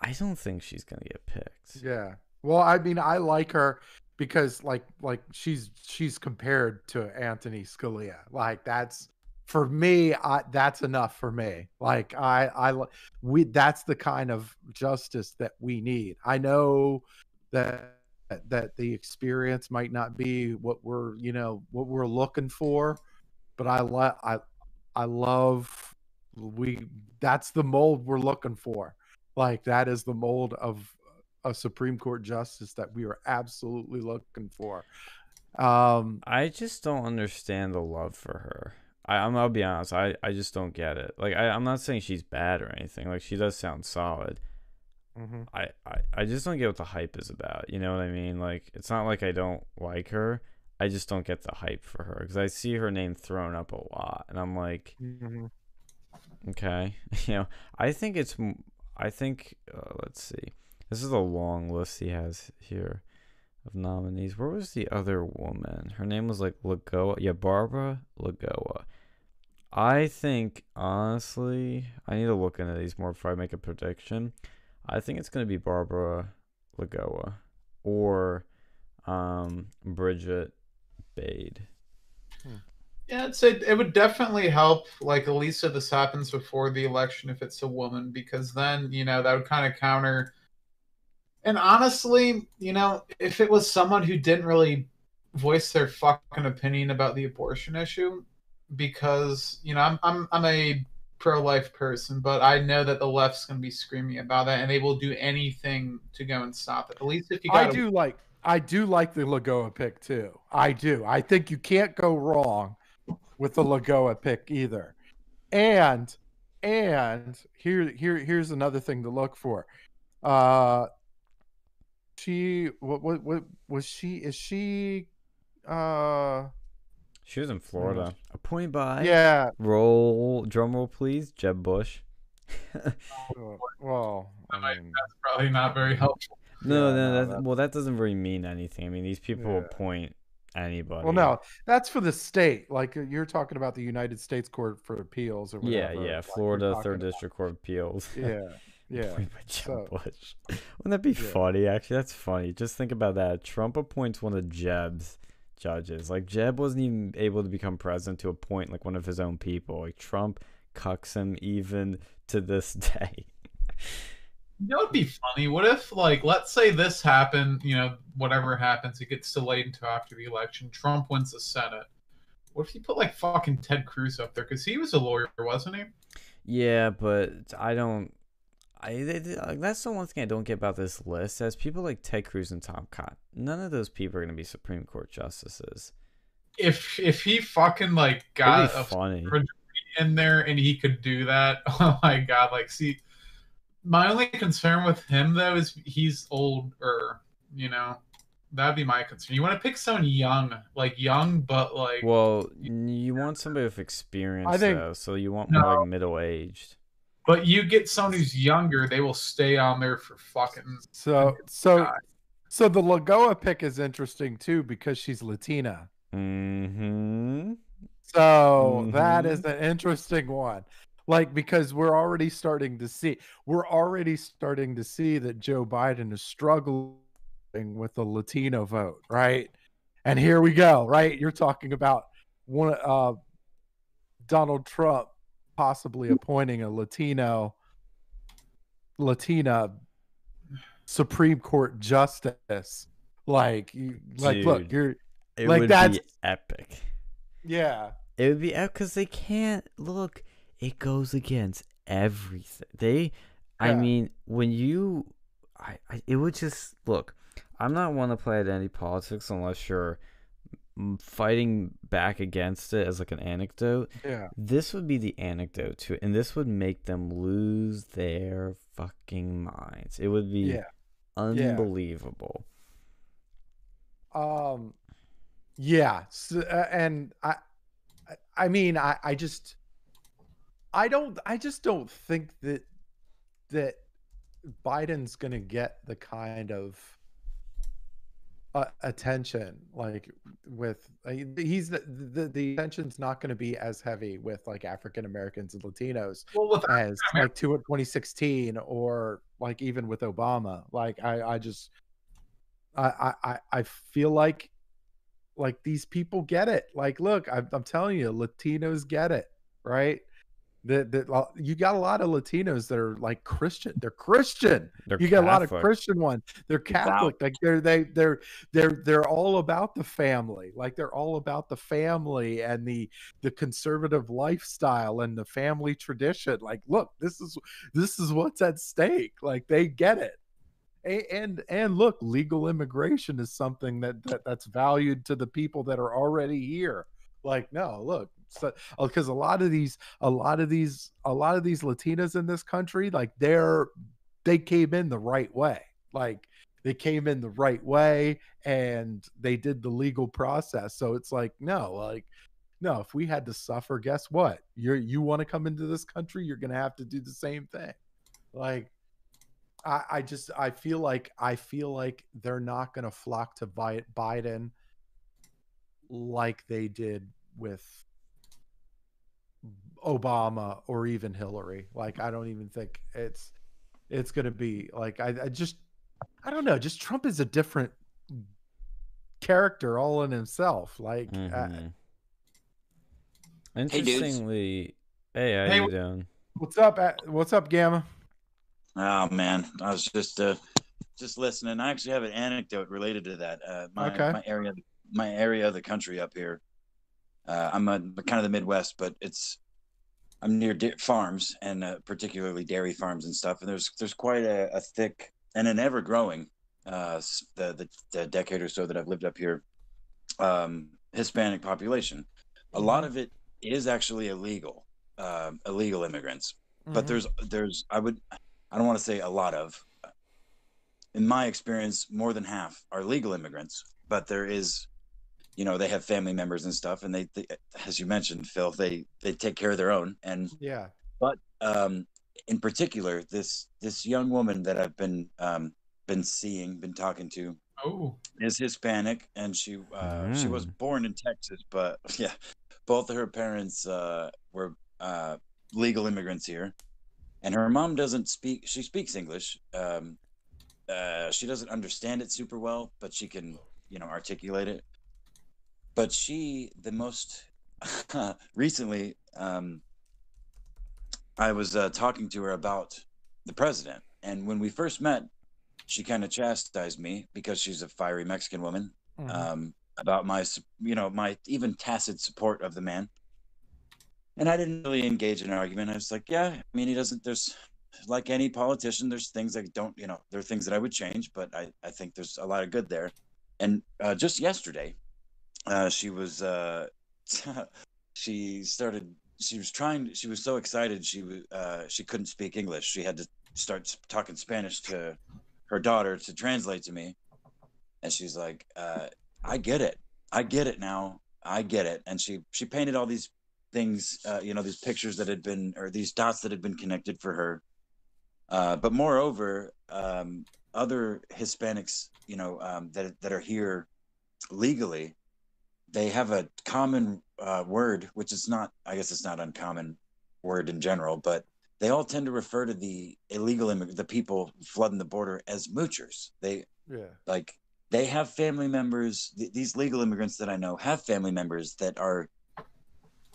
I don't think she's gonna get picked Yeah. Well, I mean, I like her because like like she's she's compared to Anthony Scalia. Like that's for me, I that's enough for me. Like I I we that's the kind of justice that we need. I know that that the experience might not be what we're, you know, what we're looking for, but I let I I love we that's the mold we're looking for. Like that is the mold of a Supreme Court justice that we are absolutely looking for. Um, I just don't understand the love for her. I, I'm I'll be honest. I, I just don't get it. Like I, I'm not saying she's bad or anything. Like she does sound solid. mhm. I, I, I just don't get what the hype is about. You know what I mean? Like it's not like I don't like her. I just don't get the hype for her because I see her name thrown up a lot, and I'm like, Mhm. okay, <laughs> you know. I think it's. I think. Uh, let's see. This is a long list he has here of nominees. Where was the other woman? Her name was like Lagoa. Yeah, Barbara Lagoa. I think honestly, I need to look into these more before I make a prediction. I think it's gonna be Barbara Lagoa or um, Bridget Bade. Yeah, I'd say it would definitely help. Like at least if this happens before the election, if it's a woman, because then you know that would kind of counter. And honestly, you know, if it was someone who didn't really voice their fucking opinion about the abortion issue, because you know I'm I'm I'm a pro-life person, but I know that the left's going to be screaming about that, and they will do anything to go and stop it. At least if you I got do like I do like the Lagoa pick too. I do. I think you can't go wrong with the Lagoa pick either. And and here here here's another thing to look for. Uh she what what, what was she is she uh She was in Florida. A point by yeah roll drum roll please Jeb Bush. <laughs> uh, well I might- mean, probably not very helpful. No, Yeah, no, no, that, that's- well, that doesn't really mean anything. I mean, these people Yeah. appoint anybody. well no that's for the state like you're talking about the United States Court for Appeals or Yeah, whatever. yeah, like you're Florida talking Third about. District Court of Appeals. Yeah. <laughs> Yeah. Appointed by Jeb so- Bush. <laughs> Wouldn't that be Yeah. funny? Actually, that's funny. Just think about that. Trump appoints one of Jeb's judges. Like Jeb wasn't even able to become president to appoint like one of his own people. Like Trump cucks him even to this <laughs> day. You know, it'd be funny. What if, like, let's say this happened, you know, whatever happens, it gets delayed until after the election. Trump wins the Senate. What if you put, like, fucking Ted Cruz up there? Because he was a lawyer, wasn't he? Yeah, but I don't. I they- they- like, that's the one thing I don't get about this list. As people like Ted Cruz and Tom Cotton, none of those people are gonna be Supreme Court justices. If if he fucking, like, got a funny. in there and he could do that, <laughs> oh my god, like, see, my only concern with him, though, is he's older, you know? That'd be my concern. You want to pick someone young, like, young, but, like, Well, n- you want somebody with experience, think- though, so you want No. more like middle aged. But you get someone who's younger, they will stay on there for fucking. So so God. so the Lagoa pick is interesting too because she's Latina. Mm-hmm. So that is an interesting one. Like because we're already starting to see we're already starting to see that Joe Biden is struggling with the Latino vote, right? And here we go, right? You're talking about one uh Donald Trump possibly appointing a Latino Latina Supreme Court justice. Like you like look, you're It Like, would that's- be epic. yeah. It would be because they can't look. It goes against everything. They, I mean, when you, I, I, it would just look. I'm not one to play identity politics unless you're mm, fighting back against it as like an anecdote. Yeah. This would be the anecdote to it, and this would make them lose their fucking minds. It would be Yeah. unbelievable. Um, yeah, so, uh, and I, I- I mean, I, I just, I don't, I just don't think that that Biden's going to get the kind of uh, attention like with uh, he's the, the the attention's not going to be as heavy with like African Americans and Latinos Well, as like to 2016 or like even with Obama. Like I I just I I I- I feel like like these people get it. Like look, I'm, I'm telling you, Latinos get it, right? That that you got a lot of Latinos that are like Christian. They're Christian. They're you get a lot of christian ones. They're catholic like they're they they're they're they're all about the family like they're all about the family and the the conservative lifestyle and the family tradition like look this is this is what's at stake like they get it. A- and and look legal immigration is something that, that that's valued to the people that are already here. Like no look so uh, because a lot of these a lot of these a lot of these latinas in this country like they're they came in the right way. Like they came in the right way and they did the legal process. So it's like, no, like, no, if we had to suffer, guess what? You're you want to come into this country, you're gonna have to do the same thing. Like I, I just I feel like I feel like they're not gonna flock to Biden like they did with Obama or even Hillary. Like I don't even think it's it's going to be like I, I just I don't know. Just Trump is a different character all in himself. Like uh, dudes. Interestingly, hey, how Hey, you wh- doing? what's up? What's up, Gamma? Oh man, I was just uh, just listening. I actually have an anecdote related to that. Uh, my Okay. my area, my area of the country up here. Uh, I'm a, kind of the Midwest, but it's I'm near da- farms and uh, particularly dairy farms and stuff. And there's there's quite a, a thick and an ever growing uh, the, the the decade or so that I've lived up here um, Hispanic population. A lot of it is actually illegal, um illegal immigrants but Mhm. there's there's i would i don't want to say a lot of in my experience more than half are legal immigrants but there is you know they have family members and stuff and they, they as you mentioned phil they they take care of their own and yeah. But um in particular this this young woman that i've been um been seeing been talking to Oh, is Hispanic, and she uh, she was Mm. born in Texas, but <laughs> yeah, both of her parents uh, were uh, legal immigrants here, and her mom doesn't speak. She speaks English. Um, uh, she doesn't understand it super well, but she can you know articulate it. But she, the most <laughs> recently, um, I was uh, talking to her about the president, and when we first met, she kind of chastised me because she's a fiery Mexican woman Mhm. um, about my, you know, my even tacit support of the man. And I didn't really engage in an argument. I was like, yeah, I mean, he doesn't, there's like any politician, there's things that don't, you know, there are things that I would change, but I, I think there's a lot of good there. And uh, just yesterday, uh, she was, uh, <laughs> she started, she was trying, she was so excited. She was, uh, she couldn't speak English. She had to start talking Spanish to her daughter to translate to me and she's like uh, i get it i get it now i get it and she she painted all these things uh, you know these pictures that had been or these dots that had been connected for her uh, but moreover um, other hispanics you know um, that, that are here legally they have a common uh, word which is not i guess it's not uncommon word in general but they all tend to refer to the illegal immig- the people flooding the border as moochers they Yeah. like they have family members th- these legal immigrants that i know have family members that are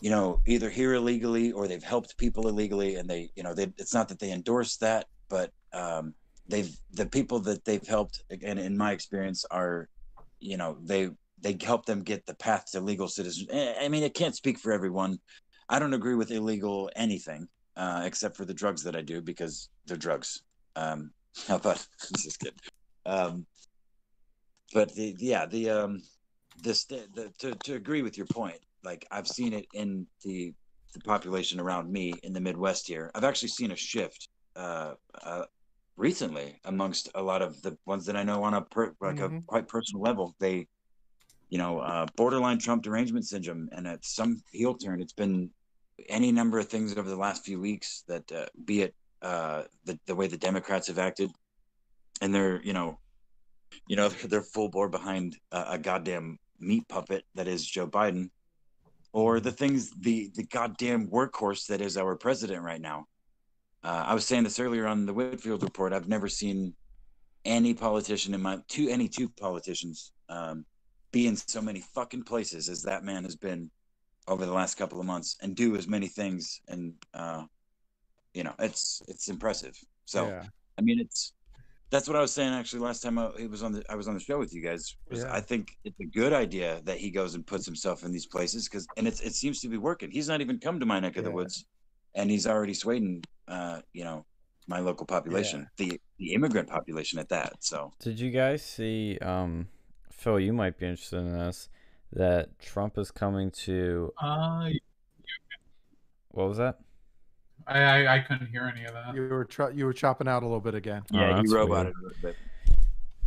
you know either here illegally or they've helped people illegally and they you know they it's not that they endorse that but um they've the people that they've helped again in my experience are you know they they help them get the path to legal citizen Eh, i mean it can't speak for everyone. I don't agree with illegal anything uh except for the drugs that i do because they're drugs. Um <laughs> but <laughs> just kidding. Um but the yeah the um this the, the to, to agree with your point like i've seen it in the the population around me in the midwest here. I've actually seen a shift uh, uh recently amongst a lot of the ones that i know on a per, like a Mhm. quite personal level. They you know uh borderline trump derangement syndrome and at some heel turn it's been any number of things over the last few weeks that uh, be it uh, the the way the Democrats have acted, and they're you know, you know <laughs> they're full bore behind a, a goddamn meat puppet that is Joe Biden, or the things the the goddamn workhorse that is our president right now. Uh, I was saying this earlier on the Whitfield report. I've never seen any politician in my two any two politicians um, be in so many fucking places as that man has been over the last couple of months and do as many things and uh, you know it's it's impressive. So yeah. I mean it's that's what I was saying actually last time I, it was on the I was on the show with you guys. was Yeah. I think it's a good idea that he goes and puts himself in these places because and it's it seems to be working. He's not even come to my neck of the woods, and he's already swaying uh, you know my local population, the the immigrant population at that. So Did you guys see, um, Phil? You might be interested in this. That Trump is coming to. Uh, What was that? I, I I couldn't hear any of that. You were tr- you were chopping out a little bit again. Oh, yeah, that's you weird. roboted a little bit.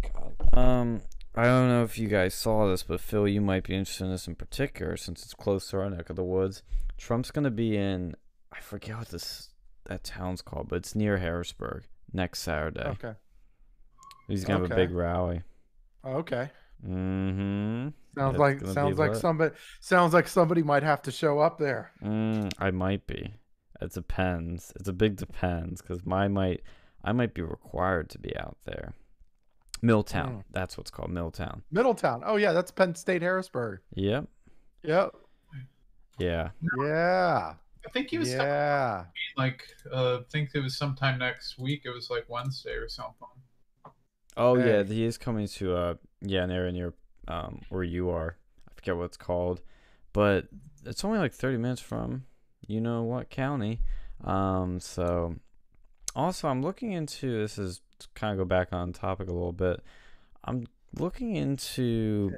God. Um, I don't know if you guys saw this, but Phil, you might be interested in this in particular since it's close to our neck of the woods. Trump's gonna be in. I forget what this that town's called, but it's near Harrisburg next Saturday. Okay. He's gonna have a big rally. Okay. Mm-hmm. Sounds It's like sounds like lit. somebody sounds like somebody might have to show up there. Mm, I might be. It depends. It's a big depends because my might I might be required to be out there. Milltown. Mm. That's what's called Milltown. Middletown. Oh yeah, that's Penn State Harrisburg. Yep. Yep. Yeah. Yeah. I think he was talking Yeah. like uh, I think it was sometime next week. It was like Wednesday or something. Oh yeah, he is coming to uh yeah an area near um where you are. I forget what it's called, but it's only like thirty minutes from you know what county. Um, so also I'm looking into this is kind of go back on topic a little bit. I'm looking into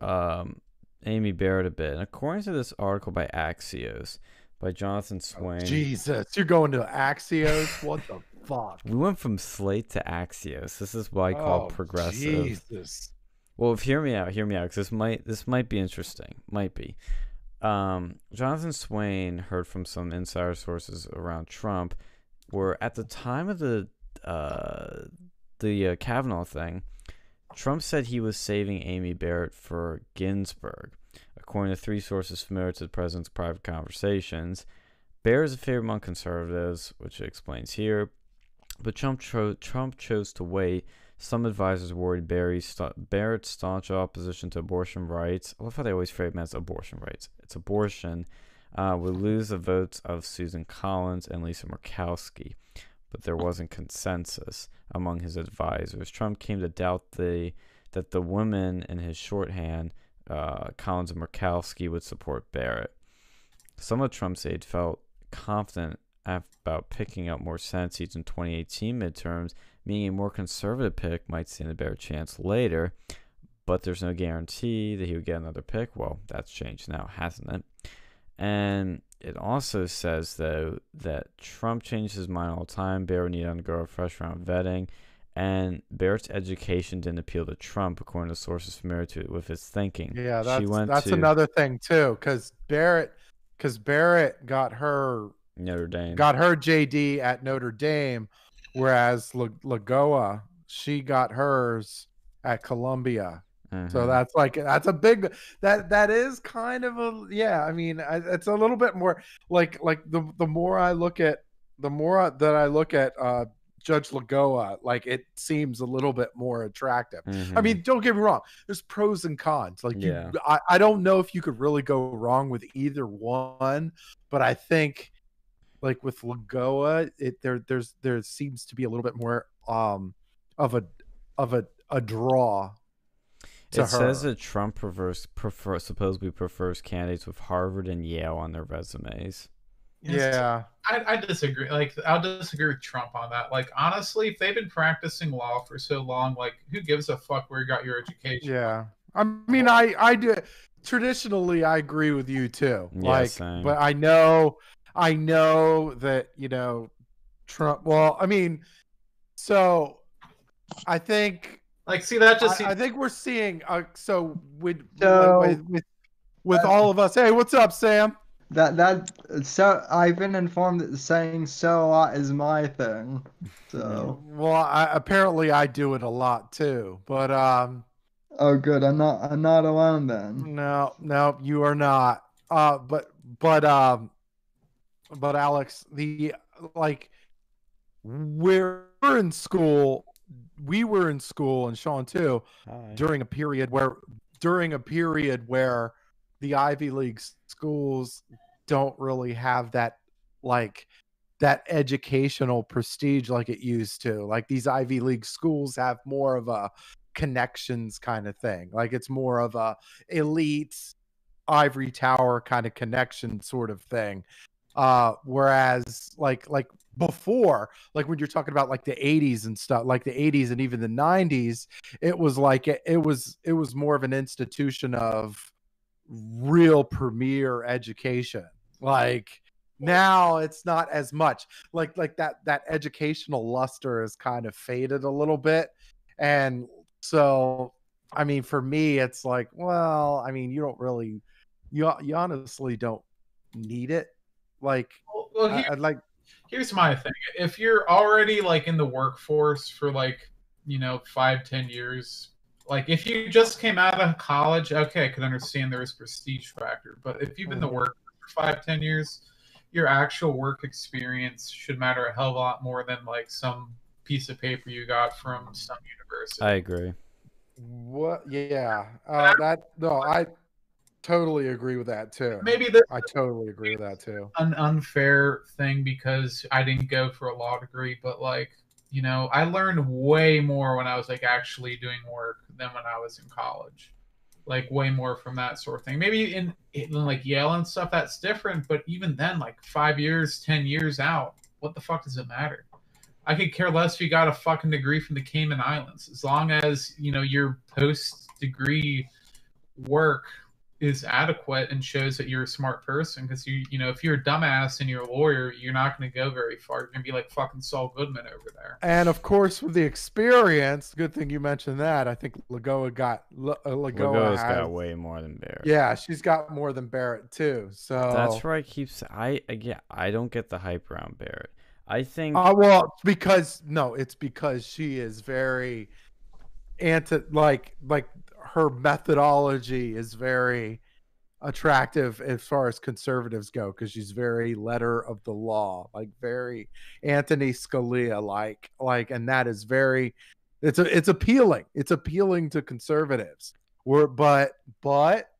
um Amy Barrett a bit, and according to this article by Axios by Jonathan Swan. Jesus, you're going to Axios? What the fuck? We went from Slate to Axios. This is why I call Oh, progressive. Jesus. Well, if hear me out, hear me out, because this might this might be interesting. Might be. Um, Jonathan Swan heard from some insider sources around Trump, where at the time of the uh, the uh, Kavanaugh thing, Trump said he was saving Amy Barrett for Ginsburg. According to three sources familiar to the president's private conversations, Barrett is a favorite among conservatives, which it explains here. But Trump, cho- Trump chose to wait some advisors worried Barry's Barrett's staunch opposition to abortion rights. I love how they always frame it as abortion rights. It's abortion. Uh, would lose the votes of Susan Collins and Lisa Murkowski, but there wasn't consensus among his advisors. Trump came to doubt the that the women in his shorthand, uh, Collins and Murkowski, would support Barrett. Some of Trump's aides felt confident about picking up more Senate seats in 2018 midterms meaning a more conservative pick might stand a better chance later, but there's no guarantee that he would get another pick. Well, that's changed now, hasn't it? And it also says, though, that Trump changed his mind all the time. Barrett needed to undergo a fresh round of vetting, and Barrett's education didn't appeal to Trump, according to sources familiar to with his thinking. Yeah, that's that's to another thing too, because Barrett, because Barrett got her Notre Dame. got her JD at Notre Dame, whereas La- Lagoa she got hers at Columbia. So Mhm. that's like that's a big that that is kind of a yeah. I mean, I, it's a little bit more like like the the more I look at the more I- that I look at uh Judge Lagoa, like it seems a little bit more attractive. I Mhm. mean, don't get me wrong. There's pros and cons. Like, you, Yeah. I, I don't know if you could really go wrong with either one, but I think, like with Lagoa, it there there's there seems to be a little bit more um of a of a a draw. To it says that Trump prefers, prefer, supposedly prefers candidates with Harvard and Yale on their resumes. Yeah, I, I disagree. Like, I'll disagree with Trump on that. Like, honestly, if they've been practicing law for so long, like, who gives a fuck where you got your education? yeah. I mean, I I do traditionally I agree with you too. Yeah, like, same. but I know I know that you know Trump. Well, I mean, so I think Like, see, that just I, I think we're seeing uh, so with So- with, with with all of us. Hey, what's up, Sam? that that so I've been informed that saying so a lot is my thing. So Well, I, apparently I do it a lot too. But um, oh good, I'm not I'm not alone then. no, no, you are not. Uh, but but um, but Alex, the like we're in school. We were in school, and Sean too. Hi. during a period where during a period where the Ivy League schools don't really have that like that educational prestige like it used to. Like these Ivy League schools have more of a connections kind of thing. Like it's more of a elite ivory tower kind of connection sort of thing. Uh whereas like like before, like when you're talking about like the 80s and stuff, like the 80s and even the 90s, it was like it, it was it was more of an institution of real premier education. Like now it's not as much. Like like that that educational luster has kind of faded a little bit. And so i mean for me it's like well i mean you don't really you, you honestly don't need it like Well, well, here- i'd like here's my thing if you're already like in the workforce for like you know five ten years like if you just came out of college okay i could understand there is prestige factor but if you've been the Mhm. work for five ten years your actual work experience should matter a hell of a lot more than like some piece of paper you got from some university I agree. what yeah uh that no i totally agree with that too maybe i totally agree with that too an unfair thing because I didn't go for a law degree, but like, you know, I learned way more when I was like actually doing work than when I was in college. Like way more from that sort of thing. Maybe in, in like Yale and stuff that's different, but even then, like five years, ten years out, what the fuck does it matter? I could care less if you got a fucking degree from the Cayman Islands, as long as you know your post degree work is adequate and shows that you're a smart person. Because you, you know, if you're a dumbass and you're a lawyer, you're not going to go very far. You're going to be like fucking Saul Goodman over there. And of course, with the experience, good thing you mentioned that. I think Lagoa got L- uh, Lagoa Lagoa's has, got way more than Barrett. yeah, she's got more than Barrett too. So That's where I keep. sa- I again, I don't get the hype around Barrett. I think Uh, well, because no, it's because she is very anti like like her methodology is very attractive as far as conservatives go because she's very letter of the law, like very Anthony Scalia like like and that is very it's a, it's appealing. It's appealing to conservatives. We're but but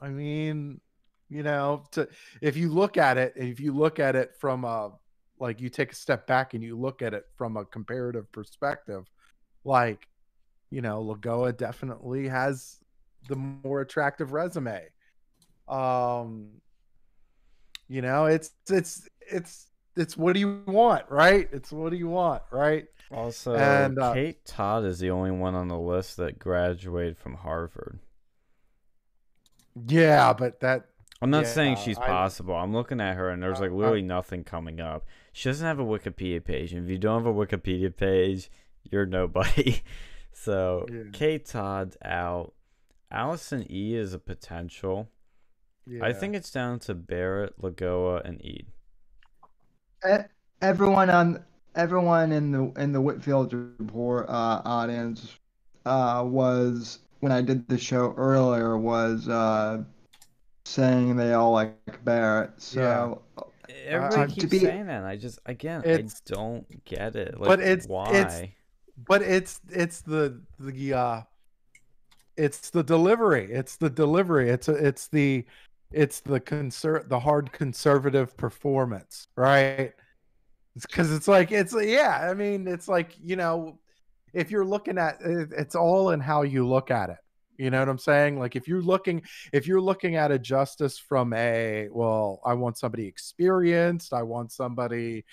I mean, you know, to if you look at it, if you look at it from a like you take a step back and you look at it from a comparative perspective, like you know, Lagoa definitely has the more attractive resume. Um, you know, it's it's it's it's what do you want, right? It's what do you want, right? also and, uh, Kate Todd is the only one on the list that graduated from Harvard. Yeah, but that I'm not Yeah, saying she's possible. I'm looking at her and there's Uh, like uh, literally nothing coming up. She doesn't have a Wikipedia page. And if you don't have a Wikipedia page, you're nobody. <laughs> so Yeah. Kate Todd's out. Allison E is a potential. I think it's down to Barrett, Lagoa, and Eid. E- Everyone on everyone in the in the Whitfield report uh, audience uh, was when I did the show earlier was uh, saying they all like Barrett. So Everybody uh, to keeps be- saying that. I just again I don't get it. Like but it's- why? it's- but it's it's the the uh it's the delivery. It's the delivery. It's a, it's the it's the conser- the hard conservative performance right? Because it's like it's yeah i mean it's like you know if you're looking at it, it's all in how you look at it. You know what i'm saying? Like if you're looking if you're looking at a justice from a well i want somebody experienced. I want somebody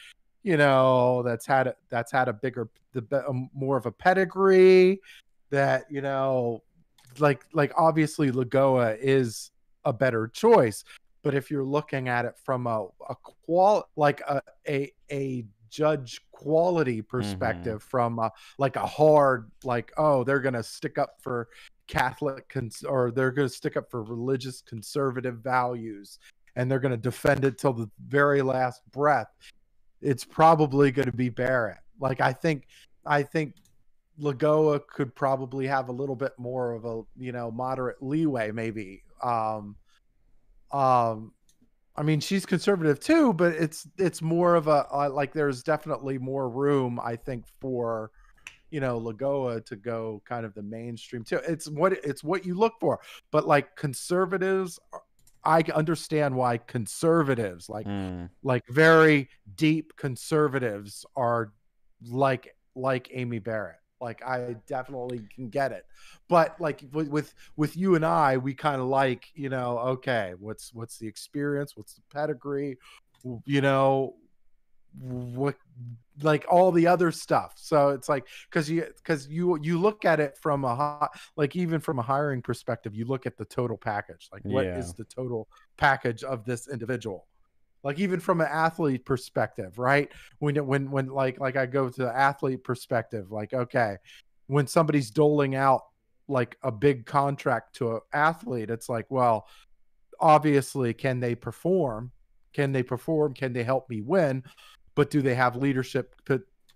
you know that's had a, that's had a bigger the be- um, more of a pedigree that you know like like obviously lagoa is a better choice but if you're looking at it from a a qual like a a, a judge quality perspective from a, like a hard like oh they're gonna stick up for catholic cons- or they're gonna stick up for religious conservative values and they're going to defend it till the very last breath, it's probably going to be Barrett. Like I think, I think Lagoa could probably have a little bit more of a you know moderate leeway, maybe. Um, um, I mean, she's conservative too, but it's it's more of a uh, like there's definitely more room, I think, for you know Lagoa to go kind of the mainstream too. It's what it's what you look for, but like conservatives, I understand why conservatives like Mm. like very deep conservatives are like like Amy Barrett. Like I definitely can get it. But like with with, with you and I, we kind of like, you know, okay, what's what's the experience? What's the pedigree? You know, what like all the other stuff. So it's like cuz you cuz you you look at it from a like even from a hiring perspective, you look at the total package. Like what is Yeah. the total package of this individual? like even from an athlete perspective right when when when like like i go to the athlete perspective like okay when somebody's doling out like a big contract to an athlete it's like well obviously can they perform can they perform can they help me win but do they have leadership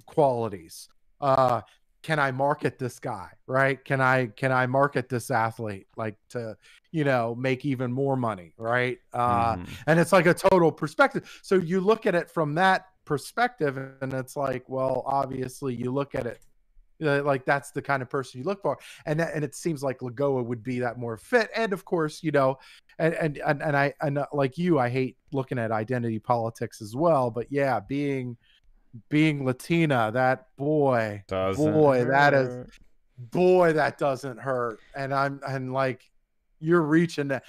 qualities? Uh can i market this guy right? Can i can i market this athlete like to you know make even more money right? Uh Mhm. and it's like a total perspective. So you look at it from that perspective and it's like well obviously you look at it uh, like that's the kind of person you look for and that, and it seems like lagoa would be that more fit and of course you know and and and, and i and uh, like you i hate looking at identity politics as well but yeah being being latina that boy Doesn't boy that is boy that doesn't hurt and i'm and like you're reaching that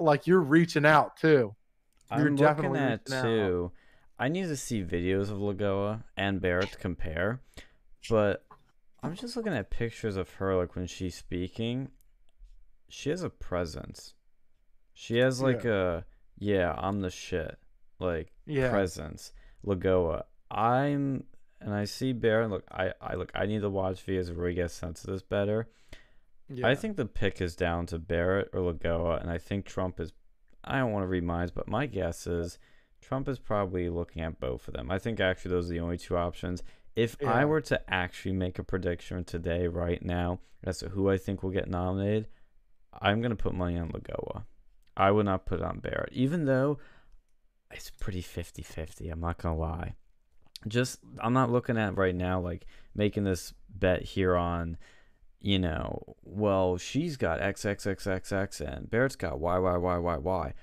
like you're reaching out too you're I'm definitely looking at reaching out. too. I need to see videos of Lagoa and Barrett to compare, but I'm just looking at pictures of her like when she's speaking. She has a presence. She has like a yeah, I'm the shit like yeah presence. Lagoa. I'm and I see Barrett. Look, I I look. I need to watch really get sense of this better. yeah I think the pick is down to Barrett or Lagoa, and I think Trump is. I don't want to read minds, but my guess is Trump is probably looking at both of them. I think actually those are the only two options. If Yeah. I were to actually make a prediction today, right now, as to who I think will get nominated, I'm gonna put money on Lagoa. I would not put it on Barrett, even though it's pretty 50-50. I'm not gonna lie. Just I'm not looking at right now like making this bet here on you know, well, she's got XXXXX and Barrett's got Y Y Y Y Y.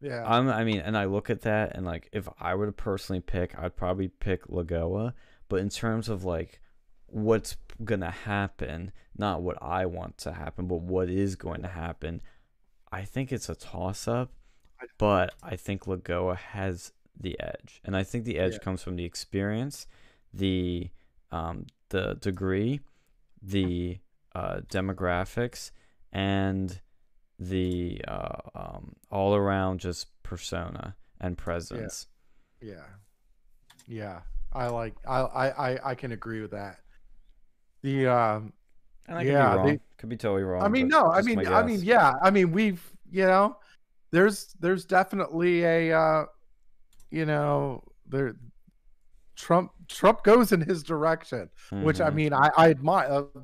yeah I'm, I mean, and I look at that and like, if I were to personally pick, I'd probably pick Lagoa. But in terms of like what's gonna happen, not what I want to happen, but what is going to happen, I think it's a toss up. But I think Lagoa has the edge, and I think the edge Yeah. comes from the experience, the um, the degree, the uh, demographics, and the uh, um, all around just persona and presence. Yeah. Yeah. I like I I I, I can agree with that. The um And I could Yeah, be wrong. they- could be totally wrong. I mean no, I mean I mean yeah, I mean we've you know there's there's definitely a uh you know there Trump Trump goes in his direction, which I Mhm. mean I I admire uh,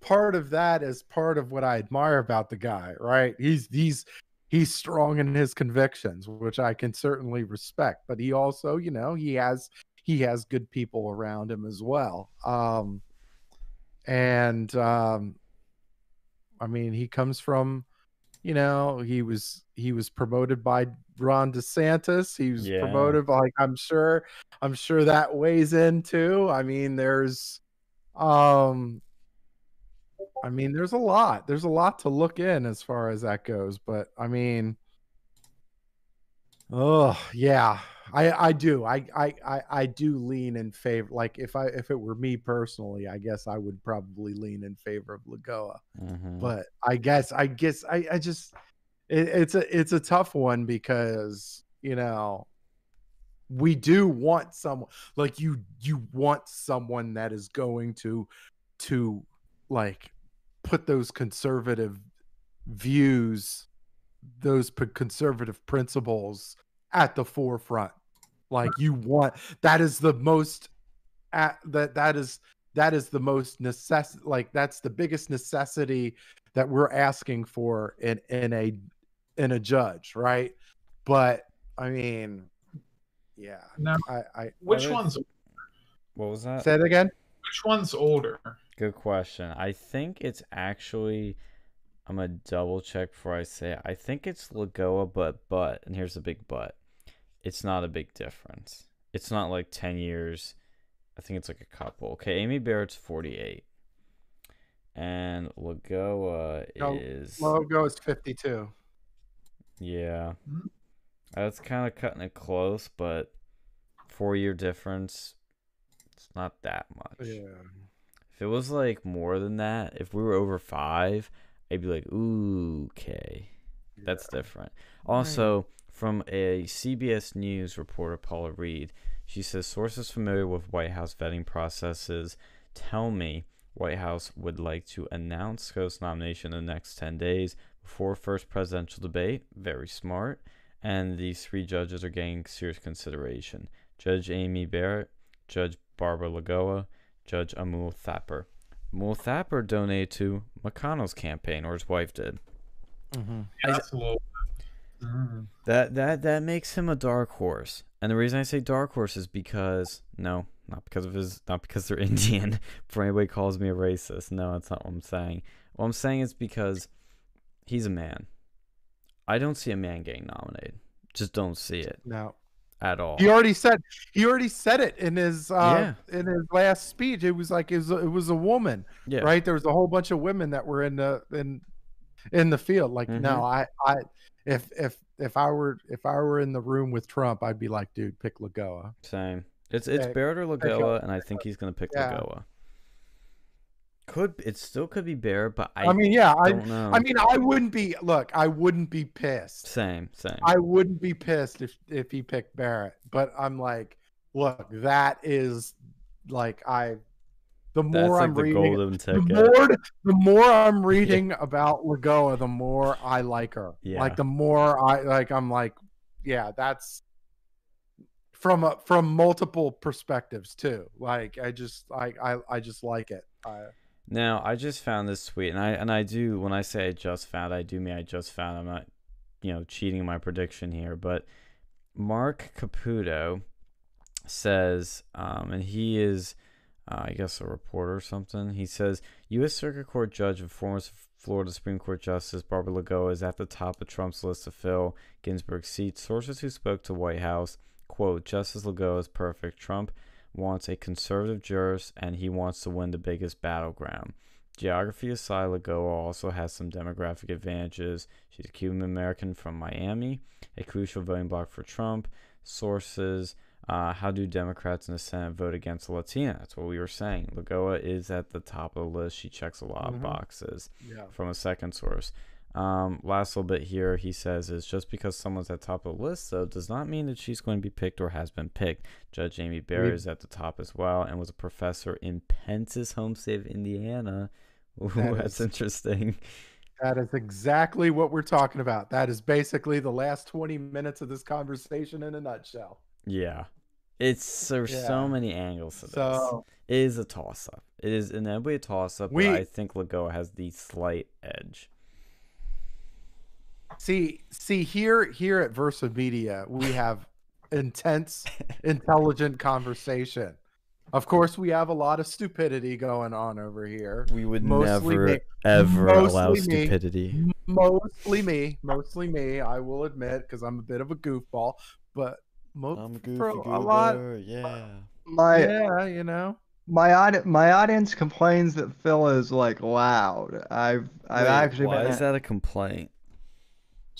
part of that is part of what I admire about the guy, right? He's he's he's strong in his convictions, which I can certainly respect, but he also, you know, he has he has good people around him as well. Um and um I mean, he comes from you know, he was he was promoted by Ron DeSantis. He was Yeah. promoted by like I'm sure I'm sure that weighs in too. I mean, there's um I mean, there's a lot. There's a lot to look in as far as that goes, but I mean Oh, yeah. I I do. I I I, I do lean in favor like if I if it were me personally, I guess I would probably lean in favor of Lagoa Mhm. but I guess I guess I I just it, it's a it's a tough one because you know we do want someone like you you want someone that is going to to like put those conservative views those p- conservative principles at the forefront. Like you want that is the most at that that is that is the most necess like that's the biggest necessity that we're asking for in in a in a judge, right? But I mean, yeah, Now, I I which would- one's What was that? say it again. which one's older? Good question. I think it's actually. I'm gonna double check before I say it. I think it's Lagoa, but but and here's the big but. It's not a big difference. It's not like ten years. I think it's like a couple. Okay, Amy Barrett's 48, and Lagoa No, is Lagoa is fifty two. yeah. Mhm. That's kind of cutting it close, but four year difference. It's not that much. Yeah. If it was like more than that, if we were over five, I'd be like, ooh, okay, that's different. Also, from a CBS News reporter, Paula Reid, she says sources familiar with White House vetting processes tell me White House would like to announce SCOTUS nomination in the next 10 days before first presidential debate. Very smart. And these three judges are getting serious consideration. Judge Amy Barrett, Judge Barbara Lagoa, Judge Amul Thapar. Amul Thapar donated to McConnell's campaign, or his wife did. Mhm. Yeah, that's a little. Mm. That that that makes him a dark horse. And the reason I say dark horse is because no, not because of his not because they're <laughs> Indian. Before anybody calls me a racist. No, that's not what I'm saying. What I'm saying is because he's a man. I don't see a man getting nominated. Just don't see it No. at all. He already said he already said it in his uh in his last speech. It was like it was a, it was a woman, yeah. right? There was a whole bunch of women that were in the in in the field. Like Mhm. no, I I if if if I were if I were in the room with Trump, I'd be like, dude, pick Lagoa. Same. It's it's Barrett or Lagoa, and I think he's gonna pick Yeah. Lagoa. Could it still could be Barrett, but I, I, mean, yeah, I know. I mean, I wouldn't be look, I wouldn't be pissed. same, same. I wouldn't be pissed if if he picked Barrett, but I'm like, look, that is like I. The more like I'm the reading, the more the more I'm <laughs> reading about Lagoa, the more I like her. Yeah. Like the more I like, I'm like, yeah, that's from a, from multiple perspectives too. Like I just I I, I just like it. I, Now I just found this tweet, and I and I do when I say I just found, I do mean I just found. I'm not, you know, cheating my prediction here, but Marc Caputo says, um, and he is, uh, I guess, a reporter or something. He says, U.S. Circuit Court Judge and former Florida Supreme Court Justice Barbara Lagoa is at the top of Trump's list to fill Ginsburg's seat. Sources who spoke to White House quote Justice Lagoa is perfect. Trump wants a conservative jurist and he wants to win the biggest battleground. Geography aside, Lagoa also has some demographic advantages. She's a Cuban American from Miami, a crucial voting bloc for Trump. Sources uh, How do Democrats in the Senate vote against a Latina? That's what we were saying. Lagoa is at the top of the list. She checks a lot Mhm. of boxes yeah. from a second source. Um, last little bit here, he says is just because someone's at top of the list, though, does not mean that she's going to be picked or has been picked. Judge Amy Barrett We- is at the top as well, and was a professor in Pence's home state of Indiana. <laughs> Ooh, That that's is- interesting. That is exactly what we're talking about. That is basically the last 20 minutes of this conversation in a nutshell. Yeah, it's there's Yeah. so many angles to this. So It is a toss up. It is inevitably a toss up, We- but I think Lagoa has the slight edge. see, see here, here at Versa Media, we have intense, intelligent conversation. Of course, we have a lot of stupidity going on over here. We would Mostly never, me. ever allow Mostly me. stupidity. Mostly me, mostly me. I will admit, because I'm a bit of a goofball, but mo- for a lot, yeah. My yeah, you know. my audi- my audience complains that Phil is like loud. I've I've Wait, actually why been is that a complaint?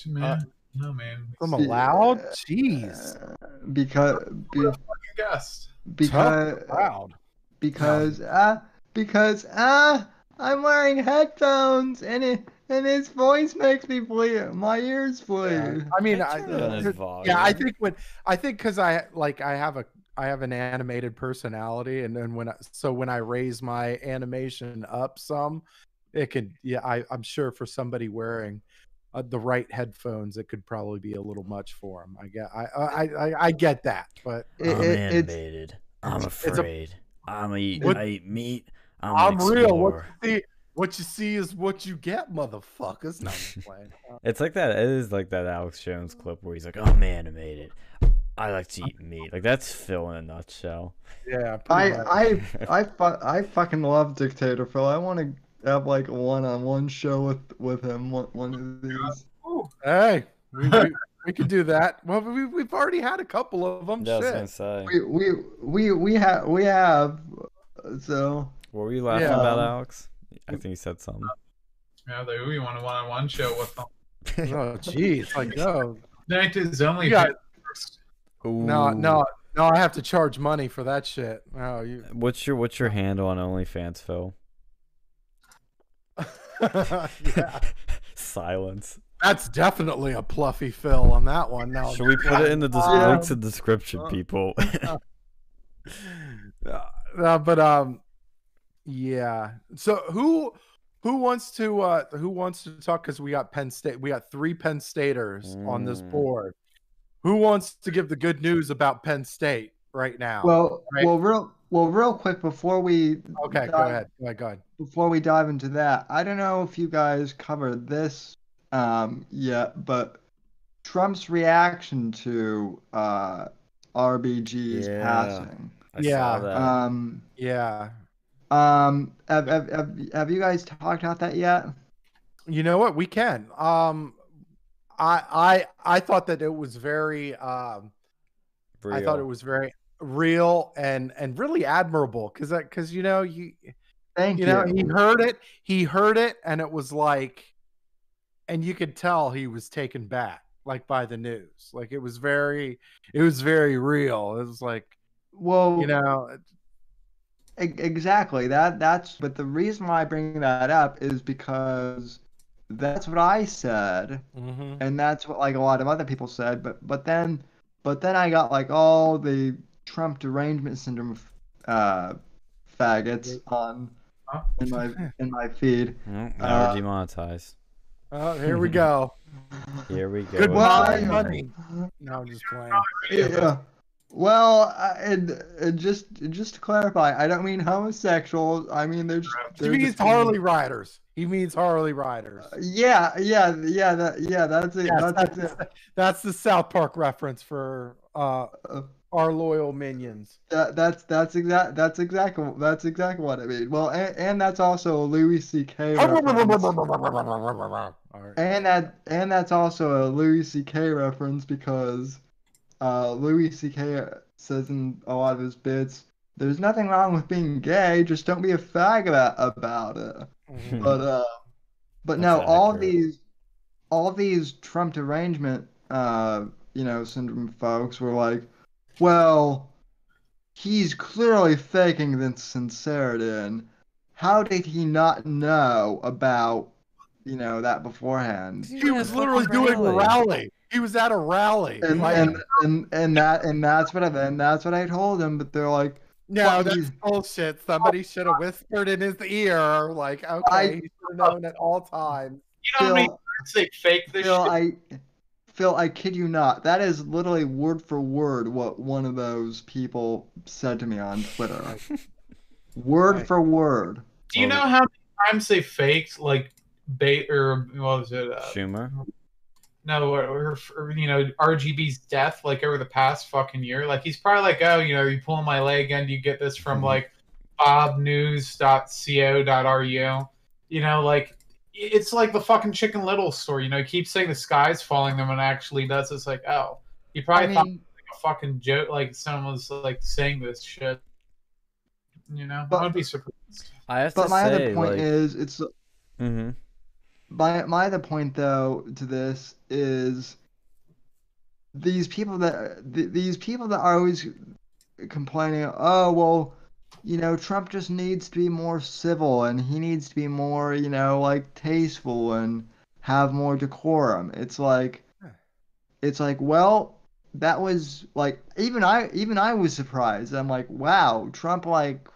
Man, no man. From a See, loud, uh, jeez, uh, because be, You guessed. because loud. because uh because uh I'm wearing headphones and it and his voice makes me bleed. My ears bleed. Yeah. I mean, I, Turn down his uh, yeah, I think when I think because I like I have a I have an animated personality, and then when I, so when I raise my animation up some, it can yeah I I'm sure for somebody wearing uh, the right headphones, it could probably be a little much for him. I get, I, I, I, I get that, but It- I'm it- it's animated. I'm it's a- afraid. I'm eat. What- I eat meat. I'm, I'm real. What explorer. You, see, what you see is what you get, motherfuckers. No, I'm just <laughs> playing. Uh, It's like that. It is like that Alex Jones clip where he's like, Oh man, "I'm animated. I like to eat meat." Like that's Phil in a nutshell. yeah, I pretty. I I fu- I fucking love Dictator Phil. I want to have like a one-on-one show with with him one, one of these. hey, we, we, we could do that. Well, we, we've already had a couple of them. Yeah, I was Shit. gonna say. We we we we have we have so What were you laughing Yeah. about, Alex? I think he said something. Yeah, they we want a one-on-one show with <laughs> them. Oh, jeez. Like, no, Night is only You got- first. no, no, no. I have to charge money for that shit. No, you. What's your What's your handle on OnlyFans, Phil? <laughs> yeah, <laughs> Silence. that's definitely a pluffy fill on that one. No, Should we put it in the des- Uh, links in the description, people? Uh, uh, but um, yeah. So who who wants to uh who wants to talk? Because we got Penn State. We got three Penn Staters on this Mm. board. Who wants to give the good news about Penn State right now? well right. well real well real quick before we okay, go ahead. Go ahead. Go ahead. before we dive into that, I don't know if you guys covered this um, yet, but Trump's reaction to uh, RBG's Yeah. passing. I Yeah, saw that. Um, Yeah. Um, have, have, have, have you guys talked about that yet? You know what? We can. Um, I I I thought that it was very um I thought it was very real and and really admirable because that because you know you Thank you you. know he heard it he heard it and it was like and you could tell he was taken back like by the news like it was very it was very real it was like well, you know Exactly. That that's but the reason why I bring that up is because that's what I said mhm. and that's what like a lot of other people said but but then but then I got like all the Trump derangement syndrome uh faggots on Huh? in my in my feed. Mm, now uh, we're demonetized. oh here we go Here we go. Goodbye, with Well, morning, that. I- money no i'm just playing Yeah. Well, I- and, and just just to clarify, I don't mean homosexuals. I mean they're just. he they're means just- harley riders he means harley riders Yeah, yeah, yeah. That yeah, that's it. Yes, that's, that's, it. <laughs> that's the south park reference for uh Uh, our loyal minions That, that's that's exact that's exactly that's exactly what I mean. Well, and, and that's also a Louis C.K. reference. <laughs> And that and that's also a Louis C.K. reference because uh, Louis C.K. says in a lot of his bits, "There's nothing wrong with being gay, just don't be a fag about about it." Mhm. But uh, but That's no, all accurate. these all these Trump derangement uh, you know, syndrome folks were like, well, he's clearly faking the sincerity, and how did he not know about you know that beforehand? He was literally doing a rally. He was at a rally. And Like, and, and and that and that's what I and that's what I told him, but they're like, no, that's you. bullshit. Somebody should have whispered in his ear, like, okay, I- he should have known at all times. You know how many Phil, times they fake this Phil, shit? I Phil, I kid you not. That is literally word for word what one of those people said to me on Twitter. <laughs> Word Right. for word. Do you know how many times they faked like bait or what was it? Uh, Schumer. No, or, or, or, you know RGB's death like over the past fucking year. Like he's probably like, oh, you know, you pulling my leg, and you get this from Mhm. like bobnews.co.ru. You know, like it's like the fucking Chicken Little story. You know, he keeps saying the sky's falling, then when it actually does, it's like, oh, he probably I thought mean, a fucking joke, like someone was like saying this shit. You know, But- I would be surprised. I have but to my say, other point like, is it's hmm my my other point though to this is these people that th- these people that are always complaining oh well you know trump just needs to be more civil and he needs to be more you know like tasteful and have more decorum. It's like it's like well that was like even i even i was surprised. I'm like wow trump like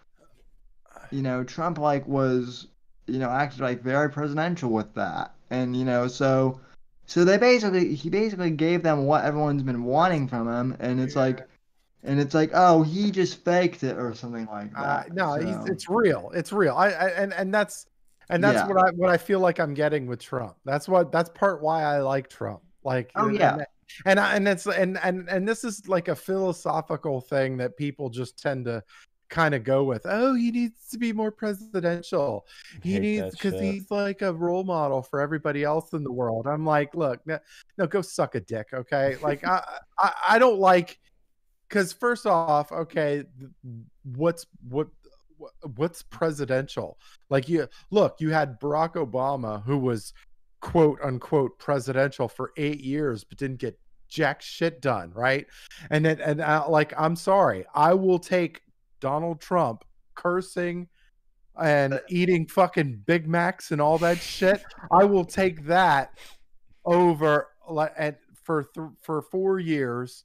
you know trump like was you know acted like very presidential with that and you know so So they basically he basically gave them what everyone's been wanting from him, and it's like, and it's like, oh, he just faked it or something like Uh, that. no, he's, so- it's real. It's real. I, I and and that's and that's Yeah. what I what I feel like I'm getting with Trump. That's what that's part why I like Trump. Like Oh, and- yeah. and, and I, and it's and and and this is like a philosophical thing that people just tend to kind of go with. Oh, he needs to be more presidential. He needs because he's like a role model for everybody else in the world. I'm like, look, no, no go suck a dick, okay? Like I I, I don't like because first off, okay, what's what what- what's presidential? Like you look, you had Barack Obama who was quote unquote presidential for eight years, but didn't get jack shit done, right? And then and uh, like I'm sorry, I will take Donald Trump cursing and uh, eating fucking Big Macs and all that shit. I will take that over for th- for four years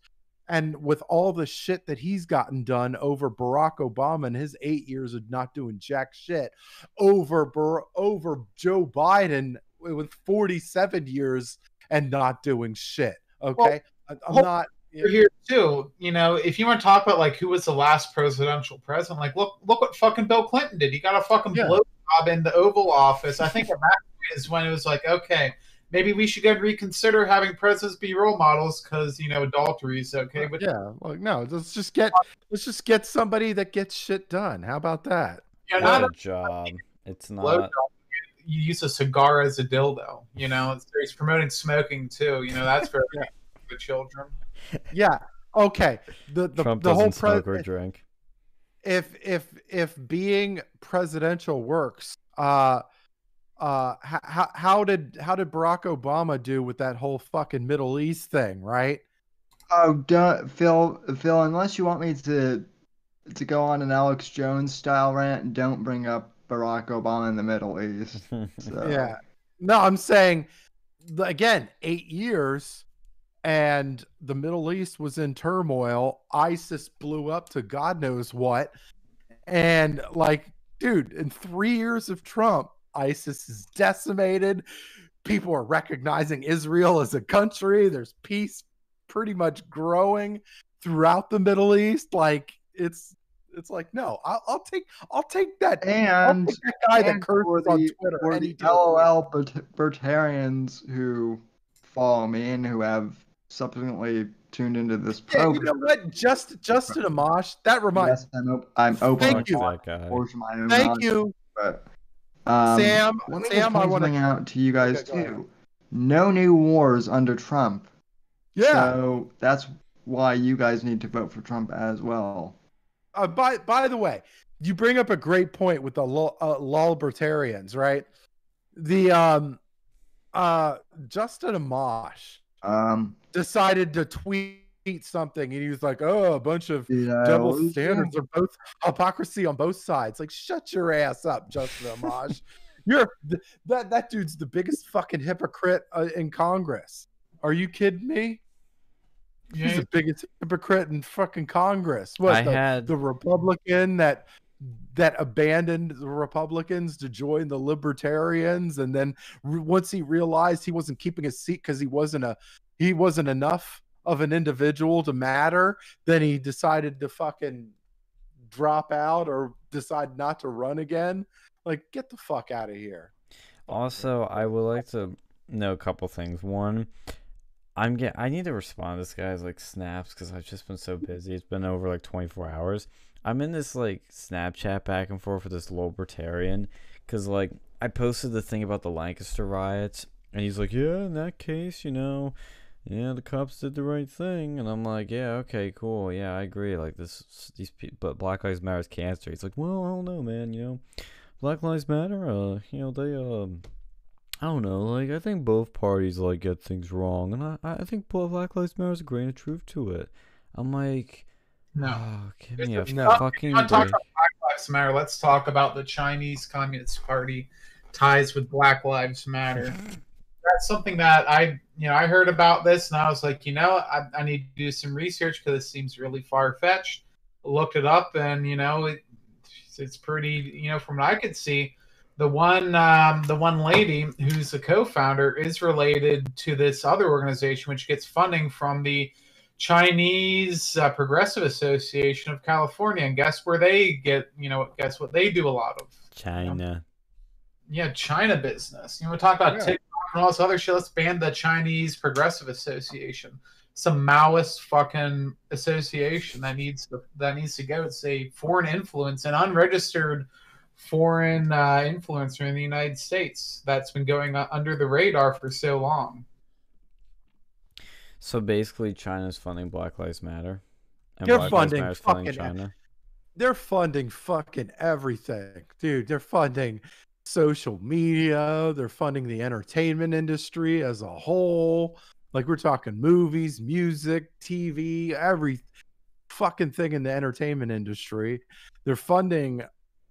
and with all the shit that he's gotten done over Barack Obama and his eight years of not doing jack shit, over Bar- over Joe Biden with 47 years and not doing shit. Okay, I- I'm well, not. We're here too. You know, if you want to talk about like who was the last presidential president, like look look what fucking Bill Clinton did. He got a fucking Yeah. blowjob in the Oval Office. I think at that point is when it was like, okay, maybe we should go and reconsider having presidents be role models because you know adultery is okay. But Yeah, like no, let's just get let's just get somebody that gets shit done. How about that? you know, What not a job. It's blowjob. not. You use a cigar as a dildo. You know, it's, he's promoting smoking too. You know, that's for Yeah. the children. Yeah. Okay. The the, Trump the whole doesn't smoke or drink. if if if being presidential works, uh uh how how did how did Barack Obama do with that whole fucking Middle East thing, right? Oh, don't Phil. Phil, unless you want me to to go on an Alex Jones style rant, don't bring up Barack Obama in the Middle East. <laughs> So, Yeah. No, I'm saying again, 8 years and the Middle East was in turmoil. ISIS blew up to God knows what. And like, dude, in 3 years of Trump, ISIS is decimated. People are recognizing Israel as a country. There's peace pretty much growing throughout the Middle East. Like it's it's like no, I'll, I'll take I'll take that. And take that guy and for curses on the, Twitter. for any the day of the week. LOL Bert- Bertarians who follow me and who have subsequently tuned into this Yeah, program. you know what? Just Justin Amash. That reminds. Yes, I'm, op- I'm open Thank you. that guy. my own Thank knowledge, you, But, um, Sam. Let me Sam, I point want something to. out to you guys Okay, go ahead. too. No new wars under Trump. Yeah. So that's why you guys need to vote for Trump as well. Uh, by by the way, you bring up a great point with the lol, uh, libertarians, right? The um, uh, Justin Amash Um, decided to tweet something, and he was like, "Oh, a bunch of did I double standards are both hypocrisy on both sides. Like, shut your ass up, Justin Amash. <laughs> You're th- that that dude's the biggest fucking hypocrite uh, in Congress. Are you kidding me? He's the biggest hypocrite in fucking Congress. What I the, had the Republican that that abandoned the Republicans to join the Libertarians, and then re- once he realized he wasn't keeping his seat because he wasn't a he wasn't enough of an individual to matter, then he decided to fucking drop out or decide not to run again. Like, get the fuck out of here. Also, I would like to know a couple things. One, I'm get I need to respond to this guy's like snaps because I've just been so busy. It's been over like 24 hours. I'm in this like Snapchat back and forth with this libertarian because like I posted the thing about the Lancaster riots and he's like, yeah, in that case, you know, yeah, the cops did the right thing, and I'm like, yeah, okay, cool, yeah, I agree. Like this, these people, but Black Lives Matter is cancer. He's like, well, I don't know, man, you know. Black Lives Matter, uh, you know, they, um, I don't know, like, I think both parties, like, get things wrong, and I, I think Black Lives Matter is a grain of truth to it. I'm like, No. oh, give There's me a- No. fucking break. about Black Lives Matter. Let's talk about the Chinese Communist Party ties with Black Lives Matter. <laughs> That's something that I, you know, I heard about this and I was like, you know, I, I need to do some research because it seems really far fetched. Looked it up and you know, it, it's pretty, you know, from what I could see, the one um, the one lady who's the co-founder is related to this other organization which gets funding from the Chinese uh, Progressive Association of California and guess where they get you know guess what they do a lot of China. yeah China business you know we talk about Yeah. TikTok and all this other shit let's ban the Chinese Progressive Association some Maoist fucking association that needs to that needs to go it's a foreign influence and unregistered foreign uh, influencer in the United States that's been going under the radar for so long. So basically, China's funding Black Lives Matter. And They're Black funding Matter's funding fucking- China. They're funding fucking everything, dude. They're funding social media. They're funding the entertainment industry as a whole. Like we're talking movies, music, TV, every fucking thing in the entertainment industry. They're funding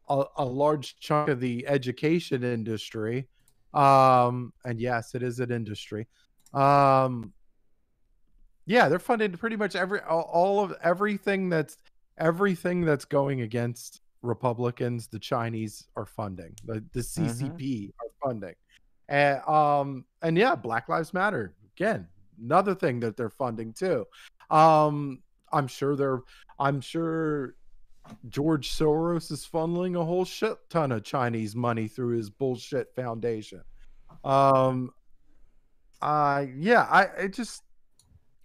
a, a large chunk of the education industry. Um, and yes, it is an industry. Um, yeah, they're funding pretty much every all, of everything that's everything that's going against Republicans. The Chinese are funding. The the CCP are funding, and um and yeah, Black Lives Matter again, another thing that they're funding too. Um, I'm sure they're. I'm sure George Soros is funneling a whole shit ton of Chinese money through his bullshit foundation. Um, uh, yeah, I it just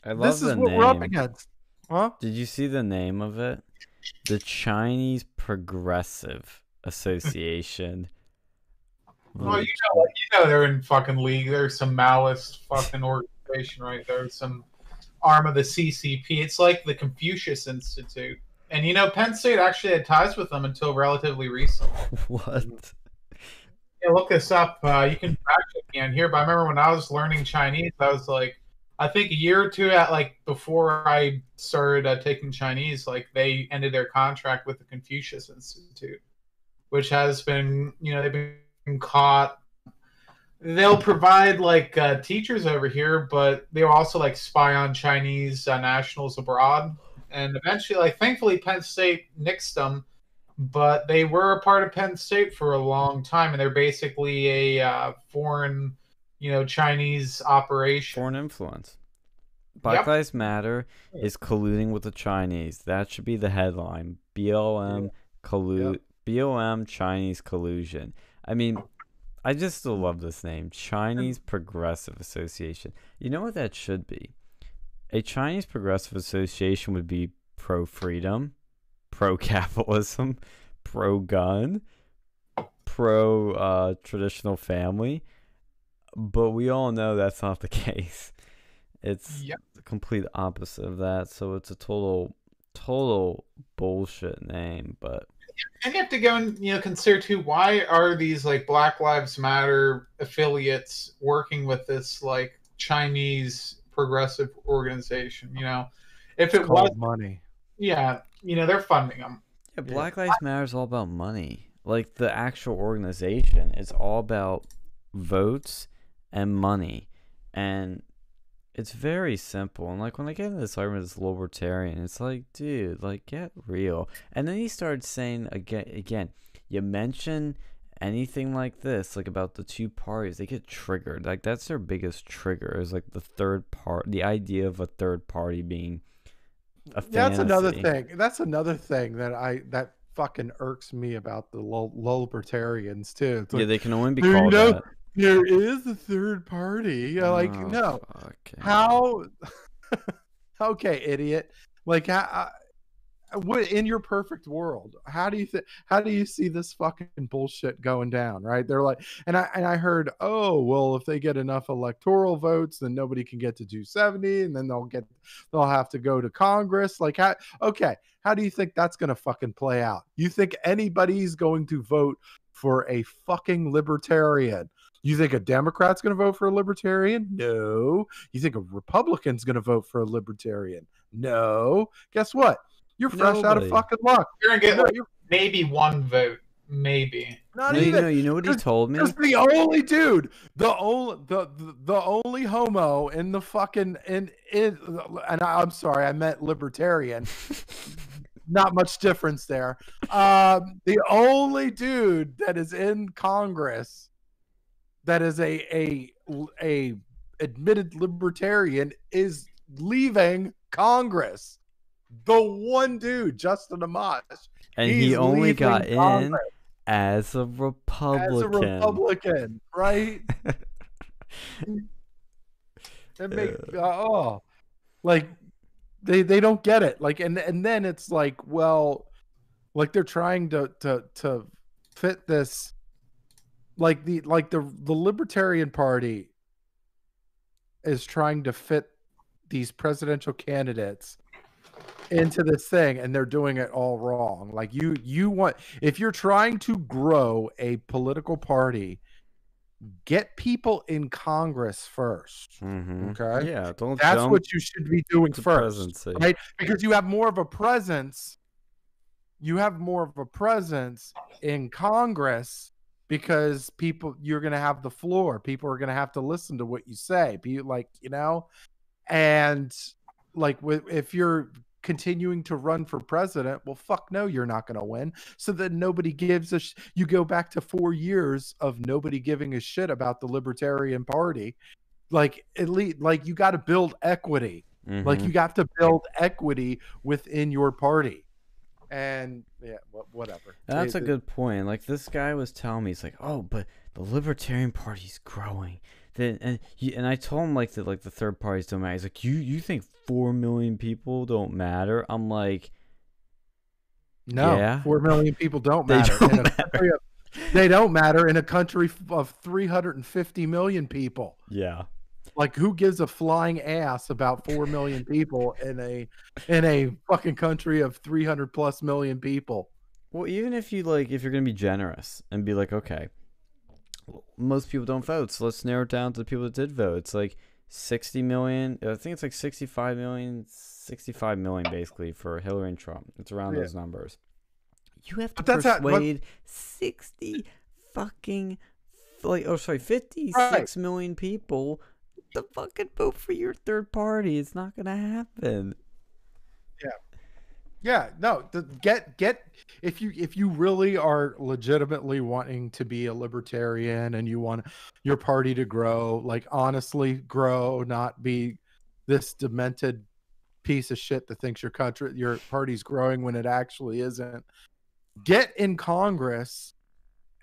I love this is what name. we're up against, huh? Did you see the name of it? The Chinese Progressive Association. Well, you know, you know they're in fucking league. There's some Maoist fucking organization right there. Some arm of the CCP. It's like the Confucius Institute. And you know, Penn State actually had ties with them until relatively recently. <laughs> what? Yeah, look this up. Uh, you can me on here. But I remember when I was learning Chinese, I was like, I think a year or two at like before I started uh, taking Chinese, like they ended their contract with the Confucius Institute, which has been, you know, they've been caught. They'll provide like uh, teachers over here, but they'll also like spy on Chinese uh, nationals abroad. And eventually, like thankfully, Penn State nixed them but they were a part of Penn State for a long time, and they're basically a uh, foreign, you know, Chinese operation. Foreign influence. Black Yep. Lives Matter is colluding with the Chinese. That should be the headline. BLM collude. BLM Chinese collusion. I mean, I just still love this name, Chinese Progressive Association. You know what that should be? A Chinese Progressive Association would be pro freedom, pro capitalism, pro gun, pro uh, traditional family. But we all know that's not the <laughs> case. It's Yep. the complete opposite of that. So it's a total, total bullshit name. But And you have to go and you know consider too why are these like Black Lives Matter affiliates working with this like Chinese progressive organization? You know, if It's it was, money. yeah, you know, they're funding them. yeah, Black Lives Matter is all about money. Like the actual organization, it's all about votes and money. And it's very simple. And like when I get into this argument with this libertarian, it's like, dude, like get real. And then he started saying again, again, you mention anything like this, like about the two parties, they get triggered. Like that's their biggest trigger is like the third part, the idea of a third party being a That's another thing. That's another thing that I that fucking irks me about the libertarians too. It's Yeah, they can only be "There you called that. There is a third party. You're like, Oh, no, fucking- how? <laughs> okay, idiot. Like, how, uh, what in your perfect world? How do you think? How do you see this fucking bullshit going down? Right? They're like, and I and I heard, oh well, if they get enough electoral votes, then nobody can get to 270, and then they'll get, they'll have to go to Congress. Like, how? Okay, how do you think that's gonna fucking play out? You think anybody's going to vote for a fucking libertarian? You think a Democrat's going to vote for a libertarian? No. You think a Republican's going to vote for a libertarian? No. Guess what? You're fresh out of fucking luck. You're gonna get like you're maybe one vote, maybe. not No, you even. know, you know what he told me? Just the only dude, the only the, the the only homo in the fucking in in and I, I'm sorry, I meant libertarian. <laughs> not much difference there. Um, the only dude that is in Congress that is a a a admitted libertarian is leaving Congress. The one dude, Justin Amash, And he's he only got in as a Republican. as a Republican. Right? <laughs> It uh, oh, like they they don't get it. Like and and then it's like, well, like they're trying to to to fit this, like the like the the Libertarian Party is trying to fit these presidential candidates into this thing and they're doing it all wrong like you you want if you're trying to grow a political party get people in congress first hmm Okay. Yeah, don't that's what you should be doing first presidency. right because you have more of a presence you have more of a presence in congress because people you're going to have the floor. People are going to have to listen to what you say. Be like you know and like if you're continuing to run for president well fuck no you're not going to win. So that nobody gives a sh- you go back to 4 years of nobody giving a shit about the libertarian party. Like at least like you got to build equity. Like Mhm. you got to build equity within your party and yeah wha- whatever That's a It- good point. Like this guy was telling me, he's like, "Oh, but the Libertarian Party's growing." Then and he, and I told him like that, like the third parties don't matter. He's like, "You you think four million people don't matter?" I'm like, no yeah. 4 million people don't <laughs> They matter don't in matter. of, they don't matter in a country of 350 million people "Yeah, like who gives a flying ass about 4 million people in a in a fucking country of 300 plus million people Well, even if you like, if you're gonna be generous and be like, okay, most people don't vote, so let's narrow it down to the people that did vote. It's like 60 million. I think it's like 65 million, 65 million basically for Hillary and Trump. It's around Yeah. those numbers. You have to that's how- persuade 60 fucking, like, oh, sorry, fifty-six million people to fucking vote for your third party. It's not gonna happen. Yeah. Yeah, no, the, get get if you if you really are legitimately wanting to be a libertarian and you want your party to grow, like honestly grow, not be this demented piece of shit that thinks your country your party's growing when it actually isn't. Get in Congress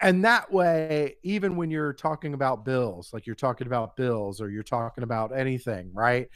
and that way even when you're talking about bills, like you're talking about bills or you're talking about anything, right?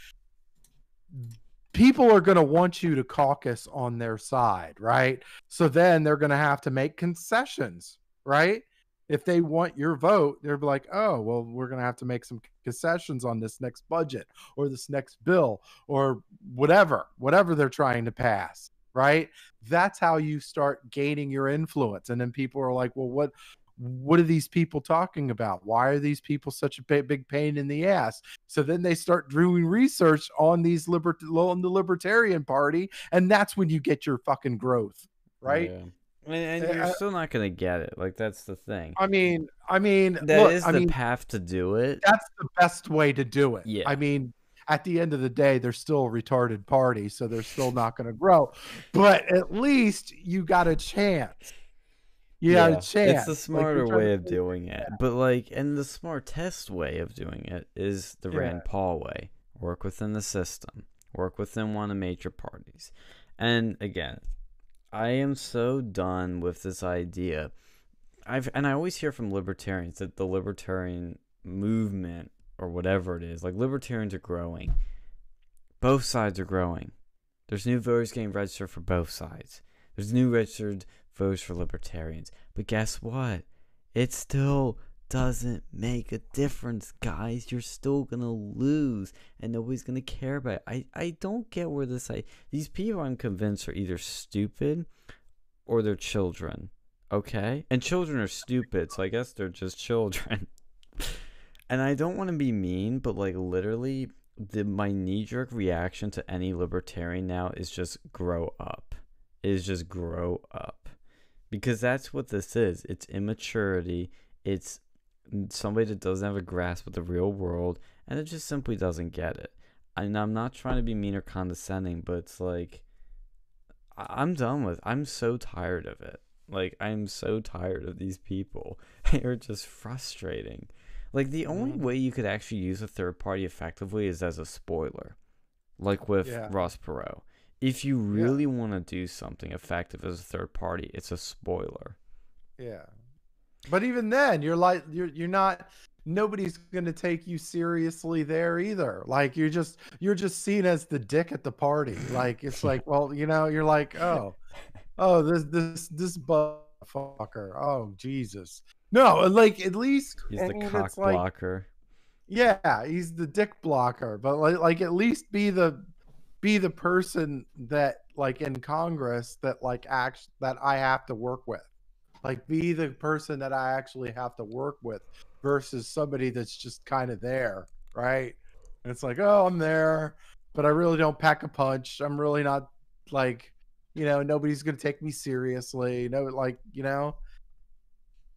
people are going to want you to caucus on their side, right? So then they're going to have to make concessions, right? If they want your vote, they're like, oh, well, we're going to have to make some concessions on this next budget or this next bill or whatever, whatever they're trying to pass, right? That's how you start gaining your influence. And then people are like, well, what? What are these people talking about? Why are these people such a big pain in the ass? So then they start doing research on these libert on the Libertarian Party, and that's when you get your fucking growth, right? Yeah. And, and Uh, you're still not gonna get it. Like that's the thing. I mean, I mean, That is look, I the mean, path to do it. that's the best way to do it. Yeah. I mean, at the end of the day, they're still a retarded party, so they're still not going to grow. But at least you got a chance. You got a chance. It's the smarter trying way of doing it. But like and the smartest way of doing it is the Yeah. Rand Paul way. Work within the system. Work within one of the major parties. And again, I am so done with this idea. I've and I always hear from libertarians that the libertarian movement or whatever it is, like libertarians are growing. Both sides are growing. There's new voters getting registered for both sides. There's new registered voters for libertarians. But guess what? It still doesn't make a difference, guys. You're still gonna lose, and nobody's gonna care about it. I, I don't get where this I these people I'm convinced are either stupid or they're children. Okay? And children are stupid, so I guess they're just <laughs> children. And I don't want to be mean, but like literally the my knee jerk reaction to any libertarian now is just grow up. Is just grow up. Because that's what this is. It's immaturity. It's somebody that doesn't have a grasp of the real world and it just simply doesn't get it. And I'm not trying to be mean or condescending, but it's like I'm done with. I'm so tired of it. Like I'm so tired of these people. <laughs> They're just frustrating. Like the only Mhm. way you could actually use a third party effectively is as a spoiler, like with Yeah. Ross Perot. If you really want to do something effective as a third party, it's a spoiler. Yeah. But even then, you're like you're you're not nobody's going to take you seriously there either. Like you're just you're just seen as the dick at the party. Like it's <laughs> like, well, you know, you're like, "Oh, oh, this this this fucker. Oh, Jesus." No, like at least He's the cock it's like, blocker. yeah, he's the dick blocker, but like, like at least be the be the person that like in Congress that like acts that I have to work with. Like be the person that I actually have to work with versus somebody that's just kind of there, right? And it's like, "Oh, I'm there, but I really don't pack a punch. I'm really not like, you know, nobody's going to take me seriously. No like, you know,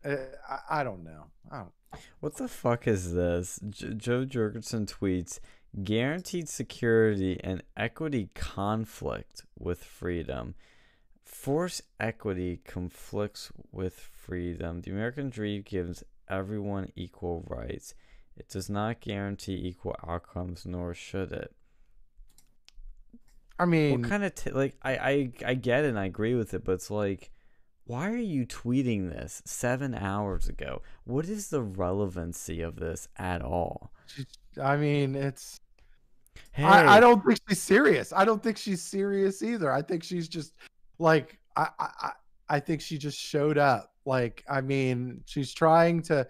Uh, I, I don't know. I don't What the fuck is this? J- Jo Jorgensen tweets guaranteed security and equity conflict with freedom. Force equity conflicts with freedom. The American dream gives everyone equal rights. It does not guarantee equal outcomes, nor should it. I mean, what kind of t- like I, I I get it and I agree with it, but it's like, why are you tweeting this seven hours ago? What is the relevancy of this at all? I mean, it's. Hey, I, I don't think she's serious. I don't think she's serious either. I think she's just like I, I I- I think she just showed up. Like I mean, she's trying to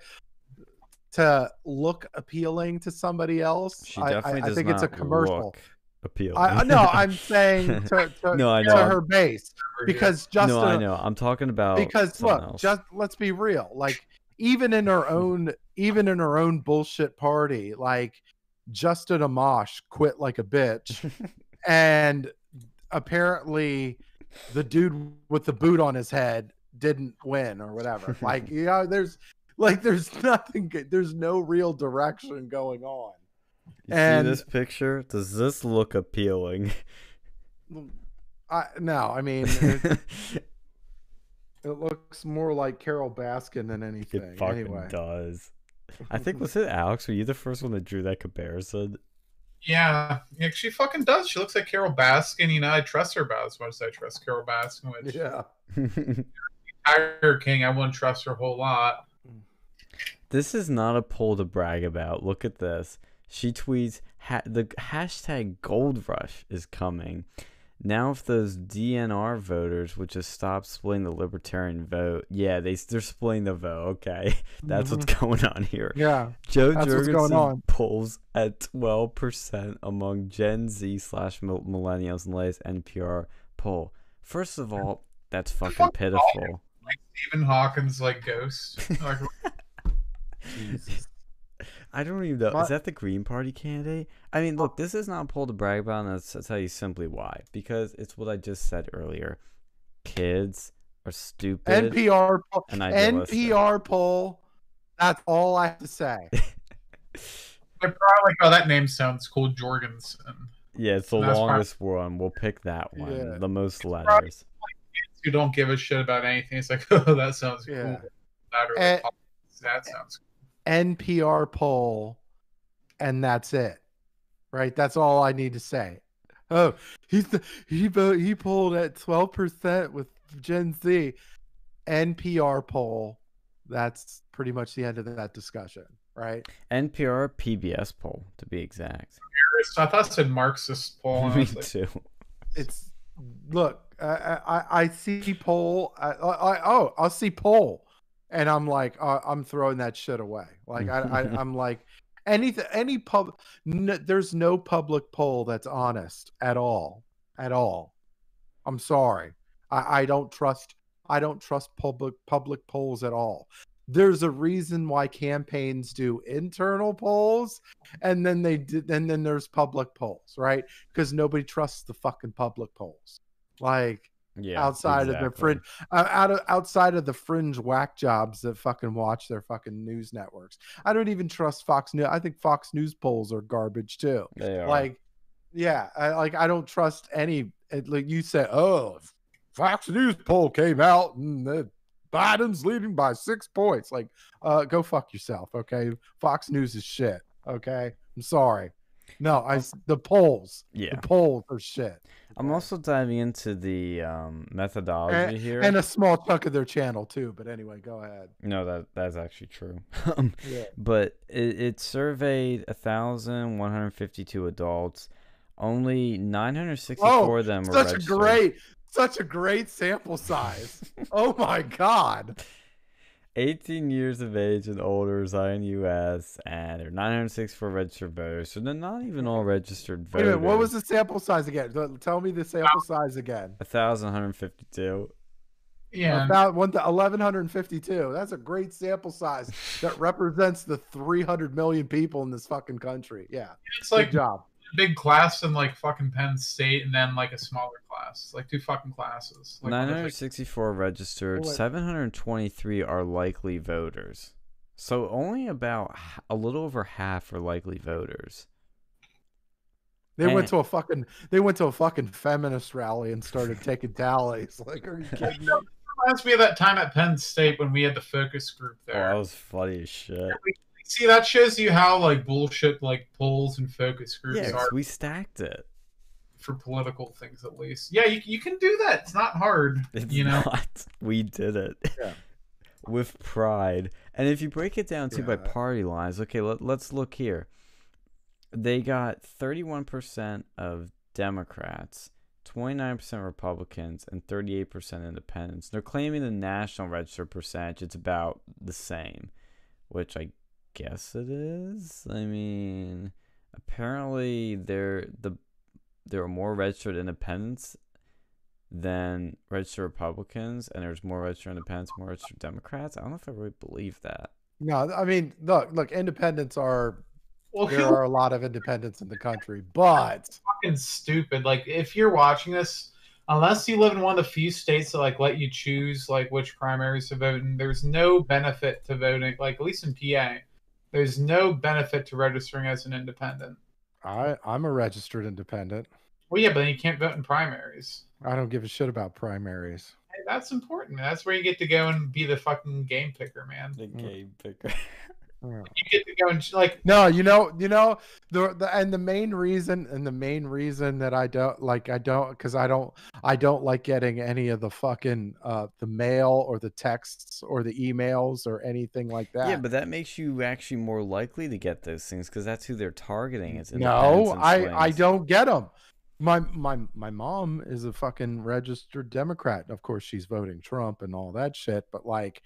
to look appealing to somebody else. She I- definitely I, I does think not it's a commercial. look appealing. I no, I'm saying <laughs> to, to, No, I to know. her base because Justin. no, I know. I'm talking about because look, else. just let's be real. Like even in her own, even in her own bullshit party, like Justin Amash quit like a bitch, <laughs> and apparently the dude with the boot on his head didn't win or whatever. Like <laughs> you know, there's like there's nothing. good- There's no real direction going on. You and- see this picture? Does this look appealing? I no, I mean <laughs> it, it looks more like Carole Baskin than anything. it fucking anyway. does. <laughs> I think was it Alex? Were you the first one that drew that comparison? Yeah, yeah, she fucking does. She looks like Carole Baskin. You know, I trust her about as much as I trust Carole Baskin. Which Yeah. <laughs> Tiger King, I wouldn't trust her a whole lot. This is not a poll to brag about. Look at this. She tweets ha- the hashtag Gold Rush is coming. Now, if those DNR voters would just stop splitting the libertarian vote, yeah, they they're splitting the vote. Okay, <laughs> that's what's mm-hmm. going on here. Yeah. Jo That's what's going Jorgensen on. polls at twelve percent among Gen Z slash millennials in latest NPR poll. First of all, that's fucking pitiful. Like Stephen Hawkins like ghost. <laughs> Like, <laughs> Jesus. I don't even know. My- Is that the Green Party candidate? I mean, look, this is not a poll to brag about, and that's, I'll tell you simply why. Because it's what I just said earlier. Kids are stupid NPR poll. and. NPR poll. That's all I have to say. <laughs> they're probably like, oh, that name sounds cool, Jorgensen. Yeah, it's the That's fine. longest one. We'll pick that one. Yeah. The most probably- letters. Who don't give a shit about anything. It's like, <laughs> oh, that sounds Yeah. cool. That, or like, oh, that sounds NPR poll, and that's it. Right. That's all I need to say. Oh, he's the, he vote he polled at twelve percent with Gen Z. NPR poll. That's pretty much the end of that discussion. Right. NPR PBS poll, to be exact. So I thought it said Marxist poll. <laughs> Me like, too. it's look I, I I see poll I, I, I oh I'll see poll and I'm like uh, I'm throwing that shit away. Like I, I <laughs> I'm like anything any pub n- there's no public poll that's honest at all at all. I'm sorry. I, I don't trust I don't trust public public polls at all. There's a reason why campaigns do internal polls and then they did and then there's public polls right? Because nobody trusts the fucking public polls. Like Yeah. outside of the fringe, uh, out of outside of the fringe whack jobs that fucking watch their fucking news networks. I don't even trust Fox News. I think Fox News polls are garbage too. They are. Like, yeah, I, like I don't trust any. it- Like you say, oh, Fox News poll came out and the Biden's leading by six points. Like, uh, go fuck yourself, okay? Fox News is shit. Okay, I'm sorry. No, I the polls. Yeah. The polls are shit. I'm also diving into the um, methodology here. And a small chunk of their channel too. But anyway, go ahead. no, that that's actually true. <laughs> Um, Yeah. but it, it surveyed 1,152 adults. Only 964 Oh, of them were Such a great, such a great sample size. <laughs> oh my god. 18 years of age and older reside in the U.S. and there are 964 registered voters, so they're not even all registered voters. Wait a voters. minute. What was the sample size again? Tell me the sample size again. 1,152. Yeah. About one to 1152. That's a great sample size that represents the 300 million people in this fucking country. Yeah. It's Good like job. A big class in like fucking Penn State and then like a smaller class. It's like two fucking classes. Like, what if, like, 964 registered, Boy. 723 are likely voters. So only about a little over half are likely voters. They went to a fucking they went to a fucking feminist rally and started taking tallies. <laughs> Like, are you <laughs> kidding me? reminds me of that time at Penn State when we had the focus group oh, there. Oh, there. that was funny as shit. See, that shows you how like bullshit like polls and focus groups Yeah, 'cause are we stacked it. for political things at least. Yeah, you, you can do that. It's not hard. It's you know. not. <laughs> We did it. Yeah. <laughs> With pride. And if you break it down too by party lines, okay, let, let's look here. They got 31% of Democrats, 29% Republicans, and 38% independents. They're claiming the national register percentage, it's about the same, which I guess it is. I mean, apparently there the there are more registered independents than registered Republicans, and there's more registered independents, more registered Democrats. I don't know if I really believe that. No, I mean, look, look, independents are Well, there are a lot of independents in the country, but fucking stupid. Like, if you're watching this, unless you live in one of the few states that like let you choose like which primaries to vote in, there's no benefit to voting. Like, at least in PA, there's no benefit to registering as an independent. I I'm a registered independent. Well, yeah, but then you can't vote in primaries. I don't give a shit about primaries. Hey, that's important. That's where you get to go and be the fucking game picker, man. The mm. game picker. <laughs> Yeah. You get to go and like No, you know, you know, the, the and the main reason and the main reason that I don't like I don't because I don't I don't like getting any of the fucking uh the mail or the texts or the emails or anything like that. yeah, but that makes you actually more likely to get those things because that's who they're targeting. Is no, I I don't get them. My my my mom is a fucking registered Democrat. Of course, she's voting Trump and all that shit. But like,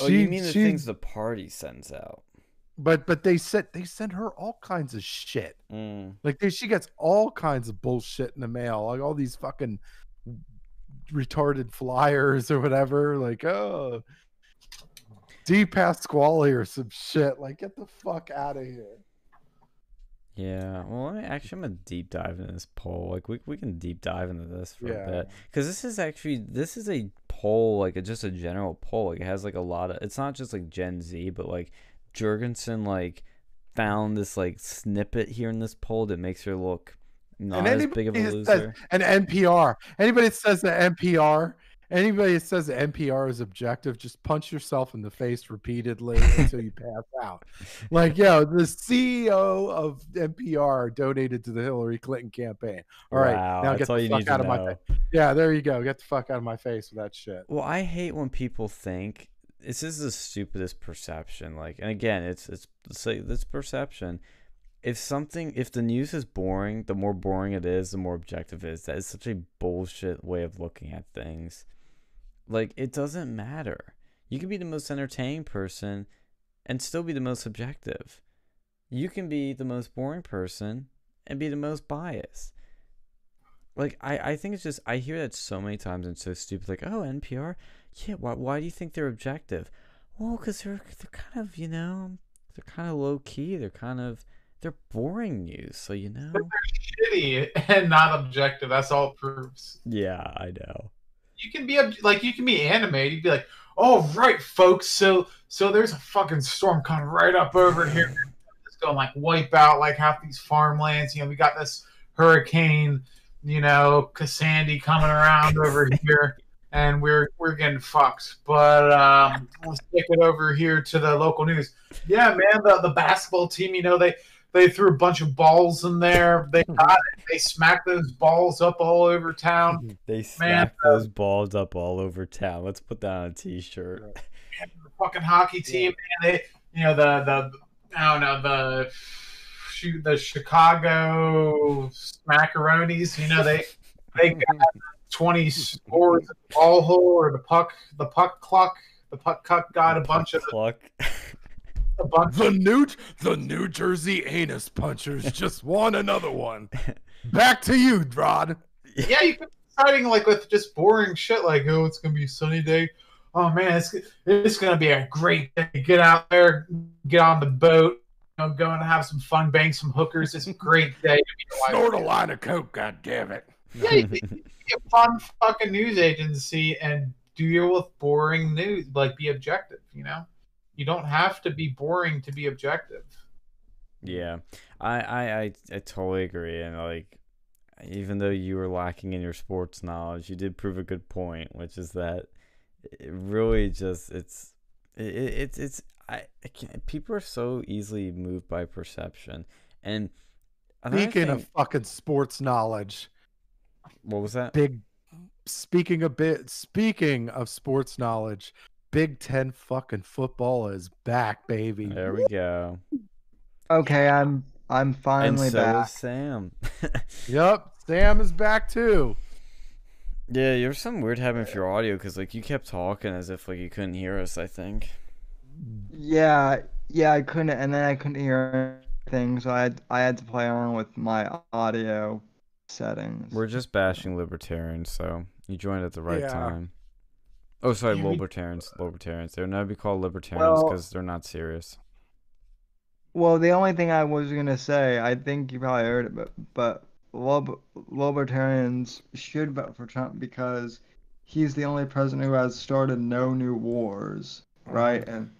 Oh, you mean the she- things the party sends out? But but they said they send her all kinds of shit. Mm. Like they, she gets all kinds of bullshit in the mail, like all these fucking retarded flyers or whatever. Like oh, D Pasquale or some shit. Like get the fuck out of here. Yeah. Well, let me actually, I'm gonna deep dive into this poll. Like, we we can deep dive into this for Yeah. a bit because this is actually this is a poll, like a, just a general poll. Like, it has like a lot of. It's not just like Gen Z, but like Jorgensen like found this like snippet here in this poll that makes her look not as big of a that says- loser. and NPR. Anybody that says that NPR, anybody that says NPR is objective, just punch yourself in the face repeatedly until you pass out. Like, yo, the CEO of NPR donated to the Hillary Clinton campaign. All right, wow, now get the fuck out of my face. Yeah, there you go. Get the fuck out of my face with that shit. Well, I hate when people think this is the stupidest perception. Like, and again, it's it's say this perception. If something, if the news is boring, the more boring it is, the more objective it is. That is such a bullshit way of looking at things. Like, it doesn't matter. You can be the most entertaining person, and still be the most subjective. You can be the most boring person and be the most biased like I, I think it's just I hear that so many times and so stupid. Like, oh, NPR, yeah. Why why do you think they're objective? Well, because they're they're kind of you know they're kind of low key. They're kind of they're boring news. So you know. They're shitty and not objective. That's all it proves. Yeah, I know. You can be like you can be animated. You'd be like, "Oh right, folks. So so there's a fucking storm coming right up over here. It's going like wipe out like half these farmlands. You know, we got this hurricane you know, Cassandra coming around over here, and we're we're getting fucked. But um, let's take it over here to the local news. Yeah, man, the the basketball team, you know, they they threw a bunch of balls in there. They hmm. got it. They smacked those balls up all over town. <laughs> They smacked uh, those balls up all over town. Let's put that on a t-shirt. The fucking hockey team, man. They, you know, the the I don't know the shoot the Chicago macaronis. You know, they they <laughs> got twenty scores at the ball hole or the puck the puck clock. The puck cuck got a bunch of Cluck. <laughs> a bunch The new the New Jersey anus punchers <laughs> just won another one. Back to you, Rod. yeah, you could be starting like with just boring shit like, oh, it's gonna be a sunny day. Oh man, it's it's gonna be a great day. Get out there, get on the boat, you know, go and have some fun, bang some hookers. It's a great day. to be. Snort a line of coke, god damn it. Yeah, you, you get a fun fucking news agency and deal with boring news. Like, be objective. You know, you don't have to be boring to be objective. Yeah, I, I, I, I totally agree. And like, even though you were lacking in your sports knowledge, you did prove a good point, which is that it really just it's it, it, it's it's I, I can't, people are so easily moved by perception. And another Speaking of fucking sports knowledge, what was that? big speaking a bit speaking of sports knowledge, Big Ten fucking football is back, baby. There we go. Okay, I'm I'm And finally so back. is Sam. <laughs> Yep, Sam is back too. yeah, there's something weird happening with your audio because like you kept talking as if like you couldn't hear us. I think. Yeah, yeah, I couldn't, and then I couldn't hear anything, so I had I had to play around with my audio settings. We're just bashing libertarians, so you joined at the right Yeah. time. Oh, sorry, You mean- libertarians. Libertarians. They'll never be called libertarians Well- because they're not serious. Well, the only thing I was gonna say, I think you probably heard it, but but lib libertarians should vote for Trump because he's the only president who has started no new wars, right? And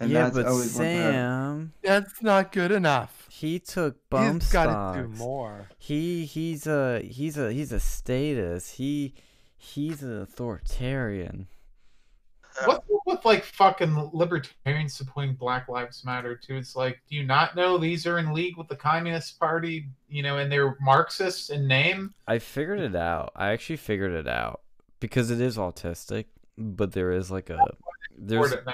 and yeah, that's but always Sam, That's not good enough. he took bump He's got to do more. He he's a he's a he's a status. He he's an authoritarian. What's with like fucking libertarians supporting Black Lives Matter too? It's like, do you not know these are in league with the Communist Party? You know, and they're Marxists in name. I figured it out. I actually figured it out because it is autistic, but there is like a there's it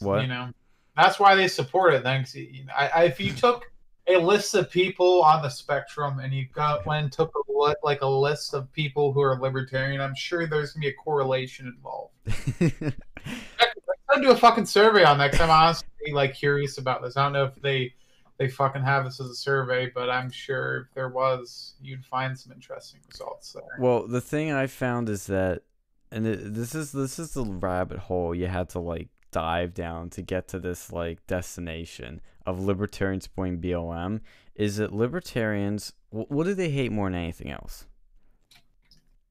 what? You know, that's why they support it. Then, 'cause, you know, I, I, if you took a list of people on the spectrum and you got went and took a, li- like a list of people who are libertarian, I'm sure there's gonna be a correlation involved. <laughs> I'm gonna do a fucking survey on that because I'm honestly like curious about this. I don't know if they they fucking have this as a survey, but I'm sure if there was, you'd find some interesting results there. Well, the thing I found is that, and it, this is this is the rabbit hole you had to like dive down to get to this like destination of libertarians supporting BLM. Is that libertarians? What do they hate more than anything else?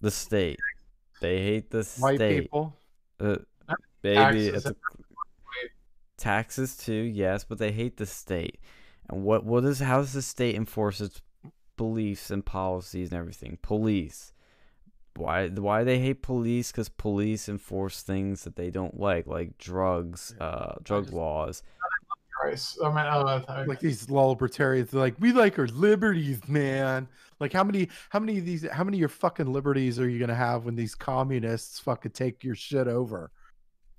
The state. They hate the White state. people. Uh, baby, Taxes a, taxes too, yes, but they hate the state. And what what is how does the state enforce its beliefs and policies and everything? Police. Why why they hate police? Because police enforce things that they don't like, like drugs, uh, drug laws. Christ. I mean, uh, I- like these libertarians they're like we like our liberties man like how many how many of these how many of your fucking liberties are you gonna have when these communists fucking take your shit over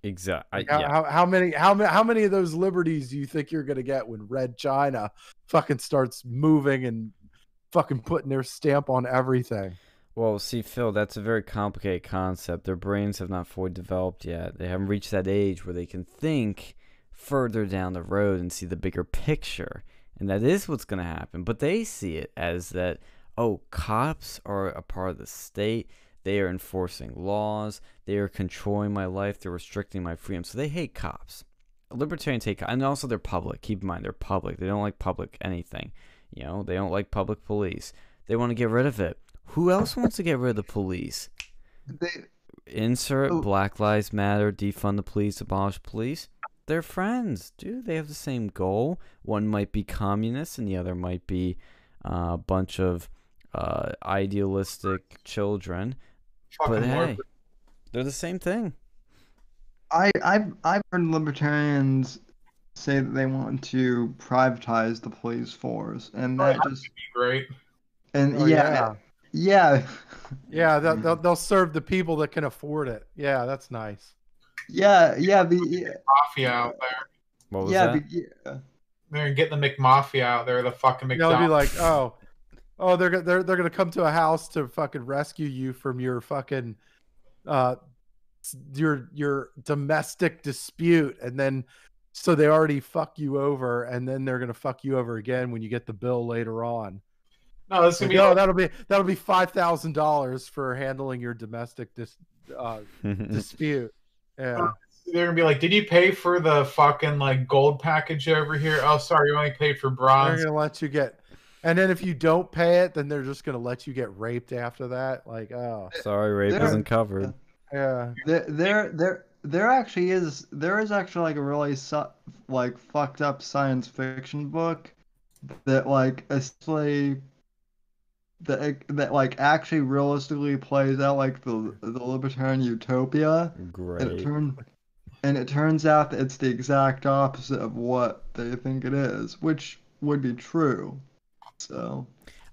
Exactly. Like, how, yeah. how, how many how many how many of those liberties do you think you're gonna get when red china fucking starts moving and fucking putting their stamp on everything Well, see, Phil, that's a very complicated concept. Their brains have not fully developed yet. They haven't reached that age where they can think further down the road and see the bigger picture. And that is what's going to happen. But they see it as that, oh, cops are a part of the state. They are enforcing laws. They are controlling my life. They're restricting my freedom. So they hate cops. Libertarians hate cops. And also, they're public. Keep in mind, they're public. They don't like public anything. You know, they don't like public police. They want to get rid of it. Who else wants to get rid of the police? They, Insert Oh. Black Lives Matter, defund the police, abolish police. They're friends, dude. They have the same goal. One might be communist, and the other might be uh, a bunch of uh, idealistic children. Fucking But Lord hey, they're the same thing. I I've I've heard libertarians say that they want to privatize the police force, and Oh, that yeah. just be great. and Oh, yeah yeah Yeah, <laughs> they'll, they'll, they'll serve the people that can afford it. Yeah, that's nice. Yeah yeah the Mafia out there. What was yeah, that? the, yeah They're getting the McMafia out there. The fucking McDonald's. They'll be like, oh, oh, they're they're they're gonna come to a house to fucking rescue you from your fucking, uh, your your domestic dispute, and then so they already fuck you over, and then they're gonna fuck you over again when you get the bill later on. no, this is gonna be oh, like, that'll be that'll be five thousand dollars for handling your domestic dis, uh, <laughs> dispute. Yeah. they're gonna be like, did you pay for the fucking like gold package over here? Oh, sorry, you only paid for bronze. They're gonna let you get, and then if you don't pay it, then they're just gonna let you get raped after that. Like, oh, Sorry, rape There- isn't covered. yeah, there there there there actually is there is actually like a really su- like fucked up science fiction book that like essentially that that like actually realistically plays out like the the libertarian utopia and it Great. turn and it turns out that it's the exact opposite of what they think it is which would be true so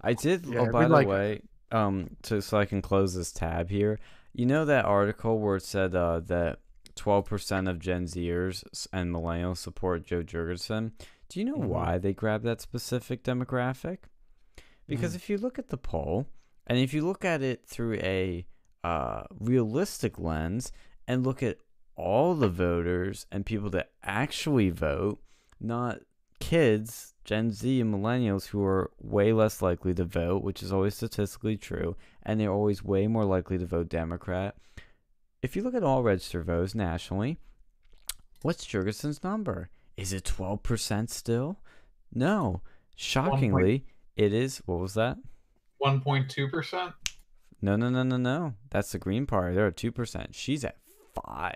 I did. Yeah, oh, by the like- way, um, to so I can close this tab here. You know that article where it said uh, that twelve percent of Gen Zers and millennials support Jo Jorgensen. Do you know Mhm. why they grabbed that specific demographic? Because Mhm. if you look at the poll, and if you look at it through a uh, realistic lens, and look at all the voters and people that actually vote, not kids, Gen Z and millennials who are way less likely to vote, which is always statistically true, and they're always way more likely to vote Democrat. If you look at all registered votes nationally, what's Jorgensen's number? Is it 12% still? No. Shockingly, it is. What was that? One point two percent. No, no, no, no, no. That's the Green Party. They're at 2%. She's at 5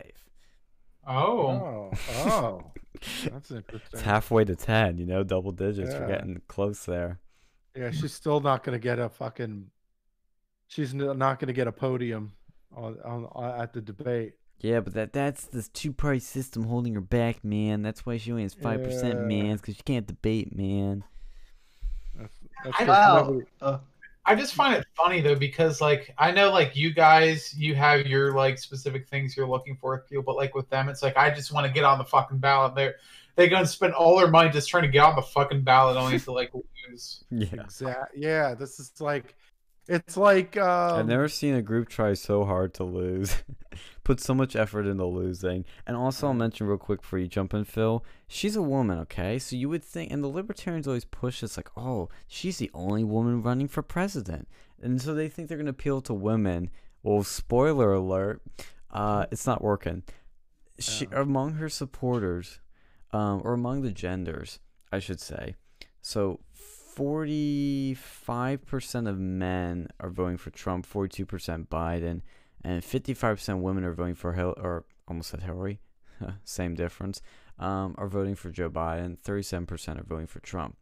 Oh, oh, oh, <laughs> that's interesting. It's halfway to 10, you know, double digits. We're getting close there. Yeah, she's still not gonna get a fucking. She's not gonna get a podium on, on, on at the debate. Yeah, but that that's this two party system holding her back, man. That's why she only has five percent, Yeah. man. Because she can't debate, man. That's, that's I- 'cause wow nobody- uh, I just find it funny though because like I know like you guys you have your like specific things you're looking for with people, but like with them it's like I just want to get on the fucking ballot. They're they go and spend all their money just trying to get on the fucking ballot only to like <laughs> lose. Yeah. Exact. Yeah, this is like, it's like. Um, I've never seen a group try so hard to lose, <laughs> put so much effort into losing. And also, I'll mention real quick for you jump in, Phil. She's a woman, okay? So you would think, and the libertarians always push this like, oh, she's the only woman running for president, and so they think they're gonna appeal to women. Well, spoiler alert, uh, it's not working. She Oh. among her supporters, um, or among the genders, I should say. So. 45% of men are voting for Trump, 42% Biden, and 55% women are voting for Hil- or almost said Hillary, <laughs> same difference, um, are voting for Joe Biden. 37% are voting for Trump.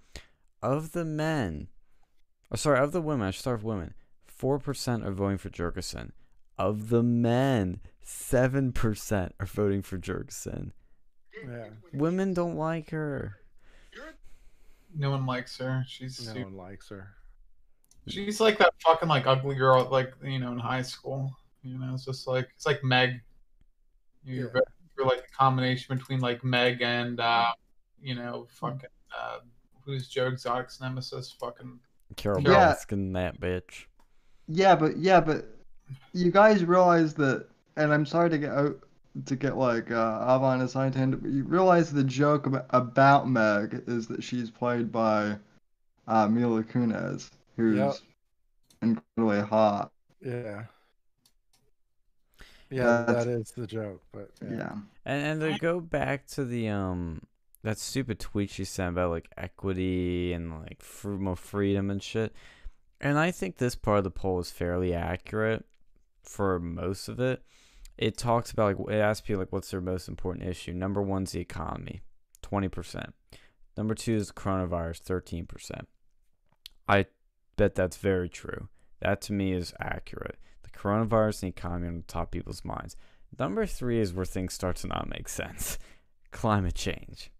Of the men, oh, sorry, of the women, I should start with women, 4% are voting for Jorgensen. Of the men, 7% are voting for Jorgensen. yeah, Women don't like her. No one likes her. She's no super- one likes her. she's like that fucking like ugly girl like you know in high school. You know, it's just like it's like Meg. You're, Yeah. you're like a combination between like Meg and uh, you know fucking uh, who's Joe Exotic's nemesis? Fucking Carole Yeah. Baskin, that bitch. Yeah, but yeah, but you guys realize that, and I'm sorry to get out to get like uh, off on a side tangent, but you realize the joke about, about Meg is that she's played by uh, Mila Kunis, who's Yep. incredibly hot. Yeah. Yeah, That's- that is the joke, but yeah. Yeah. And and to go back to the um that stupid tweet she sent about like equity and like fr- more freedom and shit. And I think this part of the poll is fairly accurate for most of it. It talks about like it asks people like what's their most important issue. Number one's the economy, twenty percent. Number two is coronavirus, thirteen percent. I bet that's very true. That to me is accurate. Coronavirus and economy on the top of people's minds. Number three is where things start to not make sense. <laughs> Climate change.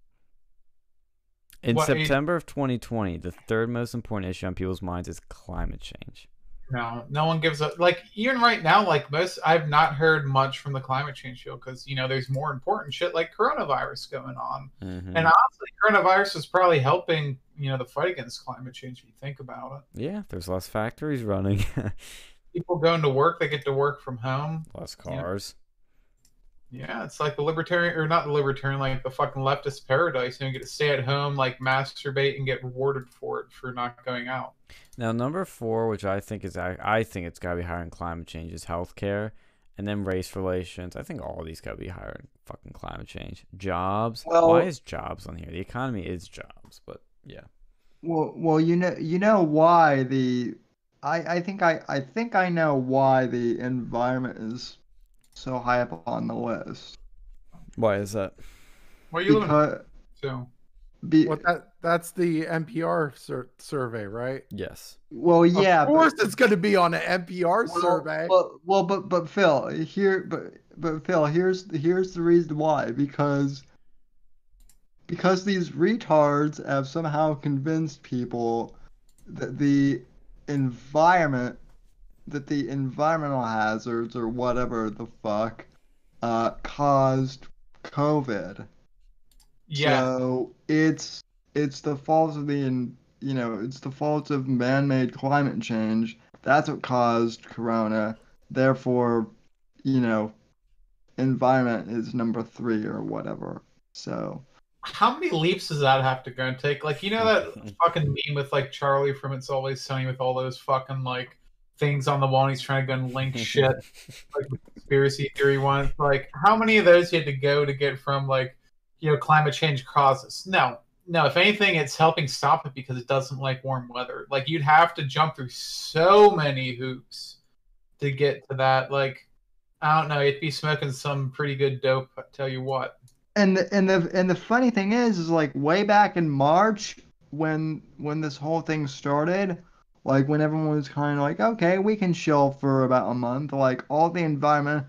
In What, September of 2020, the third most important issue on people's minds is climate change. No, no one gives a like even right now. Like most, I've not heard much from the climate change field because you know there's more important shit like coronavirus going on. Mhm. And honestly, coronavirus is probably helping you know the fight against climate change. If you think about it, yeah, there's less factories running, <laughs> people going to work, they get to work from home. less Yeah. cars. Yeah, it's like the libertarian or not the libertarian, like the fucking leftist paradise. You know, you get to stay at home, like masturbate, and get rewarded for it for not going out. Now, number four, which I think is, I I think it's got to be higher in climate change, is healthcare, and then race relations. I think all of these got to be higher in fucking climate change. Jobs. Well- Why is jobs on here? The economy is jobs, but yeah. Well, well, you know, you know why the, I, I think I, I think I know why the environment is so high up on the list. Why is that? Where you living? Because, So be, What that that's the NPR sur- survey, right? Yes. well, yeah, of but- course it's going to be on an NPR well, survey. Well, well, but but Phil, here, but but Phil, here's here's the reason why because because these retards have somehow convinced people that the environment that the environmental hazards or whatever the fuck uh caused COVID. yeah, So it's it's the fault of the in- you know it's the fault of man-made climate change. That's what caused Corona. Therefore, you know, environment is number three or whatever. So how many leaps does that have to go and take? Like you know that <laughs> fucking meme with like Charlie from It's Always Sunny with all those fucking like things on the wall and he's trying to go and link shit <laughs> like conspiracy theory ones. Like how many of those you had to go to get from like you know climate change causes? No. No, if anything, it's helping stop it because it doesn't like warm weather. Like you'd have to jump through so many hoops to get to that. Like I don't know, you'd be smoking some pretty good dope. I tell you what. And the and the and the funny thing is is like way back in March when when this whole thing started, like when everyone was kind of like, okay, we can chill for about a month. Like all the environment,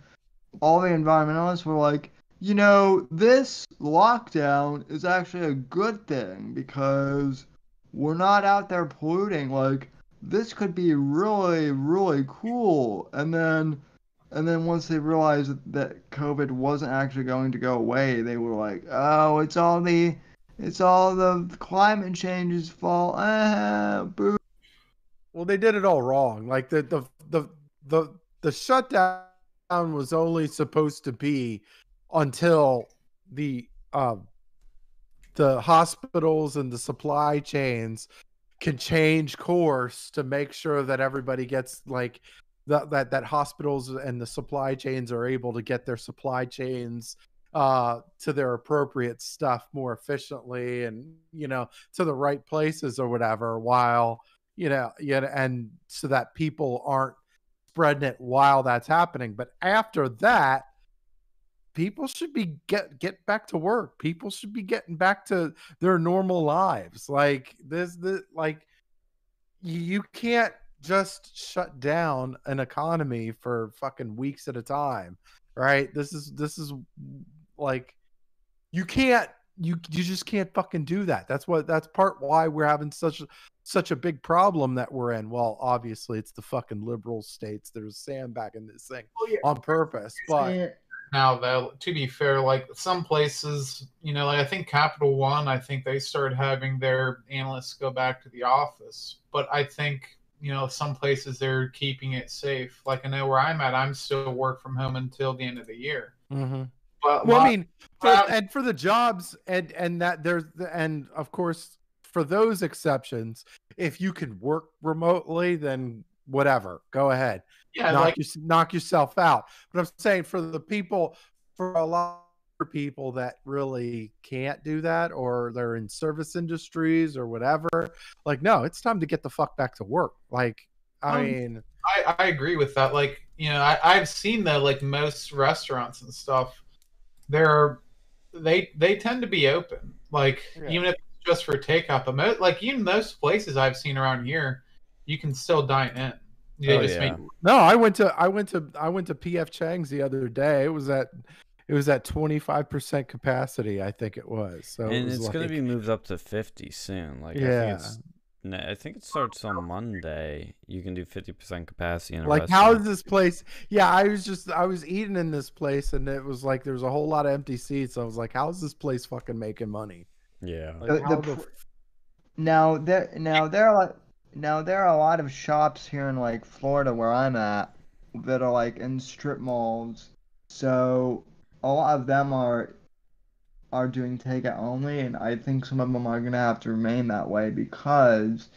all the environmentalists were like, you know, this lockdown is actually a good thing because we're not out there polluting. Like this could be really really cool. And then and then once they realized that, COVID wasn't actually going to go away, they were like, "Oh, it's all the, it's all the climate change's fault." Ah, boo. Well, they did it all wrong. Like the the the the the shutdown was only supposed to be until the um the hospitals and the supply chains can change course to make sure that everybody gets like that that that hospitals and the supply chains are able to get their supply chains uh to their appropriate stuff more efficiently and you know to the right places or whatever while you know, yeah, and so that people aren't spreading it while that's happening. But after that, people should be get get back to work. People should be getting back to their normal lives. Like this, the like you, you can't just shut down an economy for fucking weeks at a time, right? This is this is like you can't you you just can't fucking do that. That's what that's part why we're having such such a big problem that we're in. Well, obviously it's the fucking liberal states that are sandbagging this thing on purpose. But now though to be fair like some places you know like i think capital one i think they started having their analysts go back to the office but i think you know some places they're keeping it safe like i know where i'm at i'm still work from home until the end of the year mm-hmm. but well, my- I mean, for, and for the jobs and and that there's and of course for those exceptions, if you can work remotely, then whatever, go ahead. yeah knock, like your, knock yourself out. But I'm saying for the people, for a lot people that really can't do that, or they're in service industries or whatever, like no, it's time to get the fuck back to work. Like, I Um, mean, I, I agree with that. Like, you know, I, I've seen that like most restaurants and stuff, they're they they tend to be open. Like Yeah. even if it's just for takeout, but mo- like even most places I've seen around here, you can still dine in. They Oh, just yeah. make No, I went to I went to I went to PF Chang's the other day. It was at it was at twenty five percent capacity. I think it was. So it and was it's gonna be moved up to 50 soon. Like I Yeah. think it's no, I think it starts on Monday. You can do 50% capacity in a like how restaurant. is this place yeah i was just i was eating in this place and it was like there was a whole lot of empty seats i was like how's this place fucking making money Yeah. like, The- the the Now there now there are like now there are a lot of shops here in like Florida where I'm at that are like in strip malls. So a lot of them are are doing takeout only and I think some of them are gonna have to remain that way because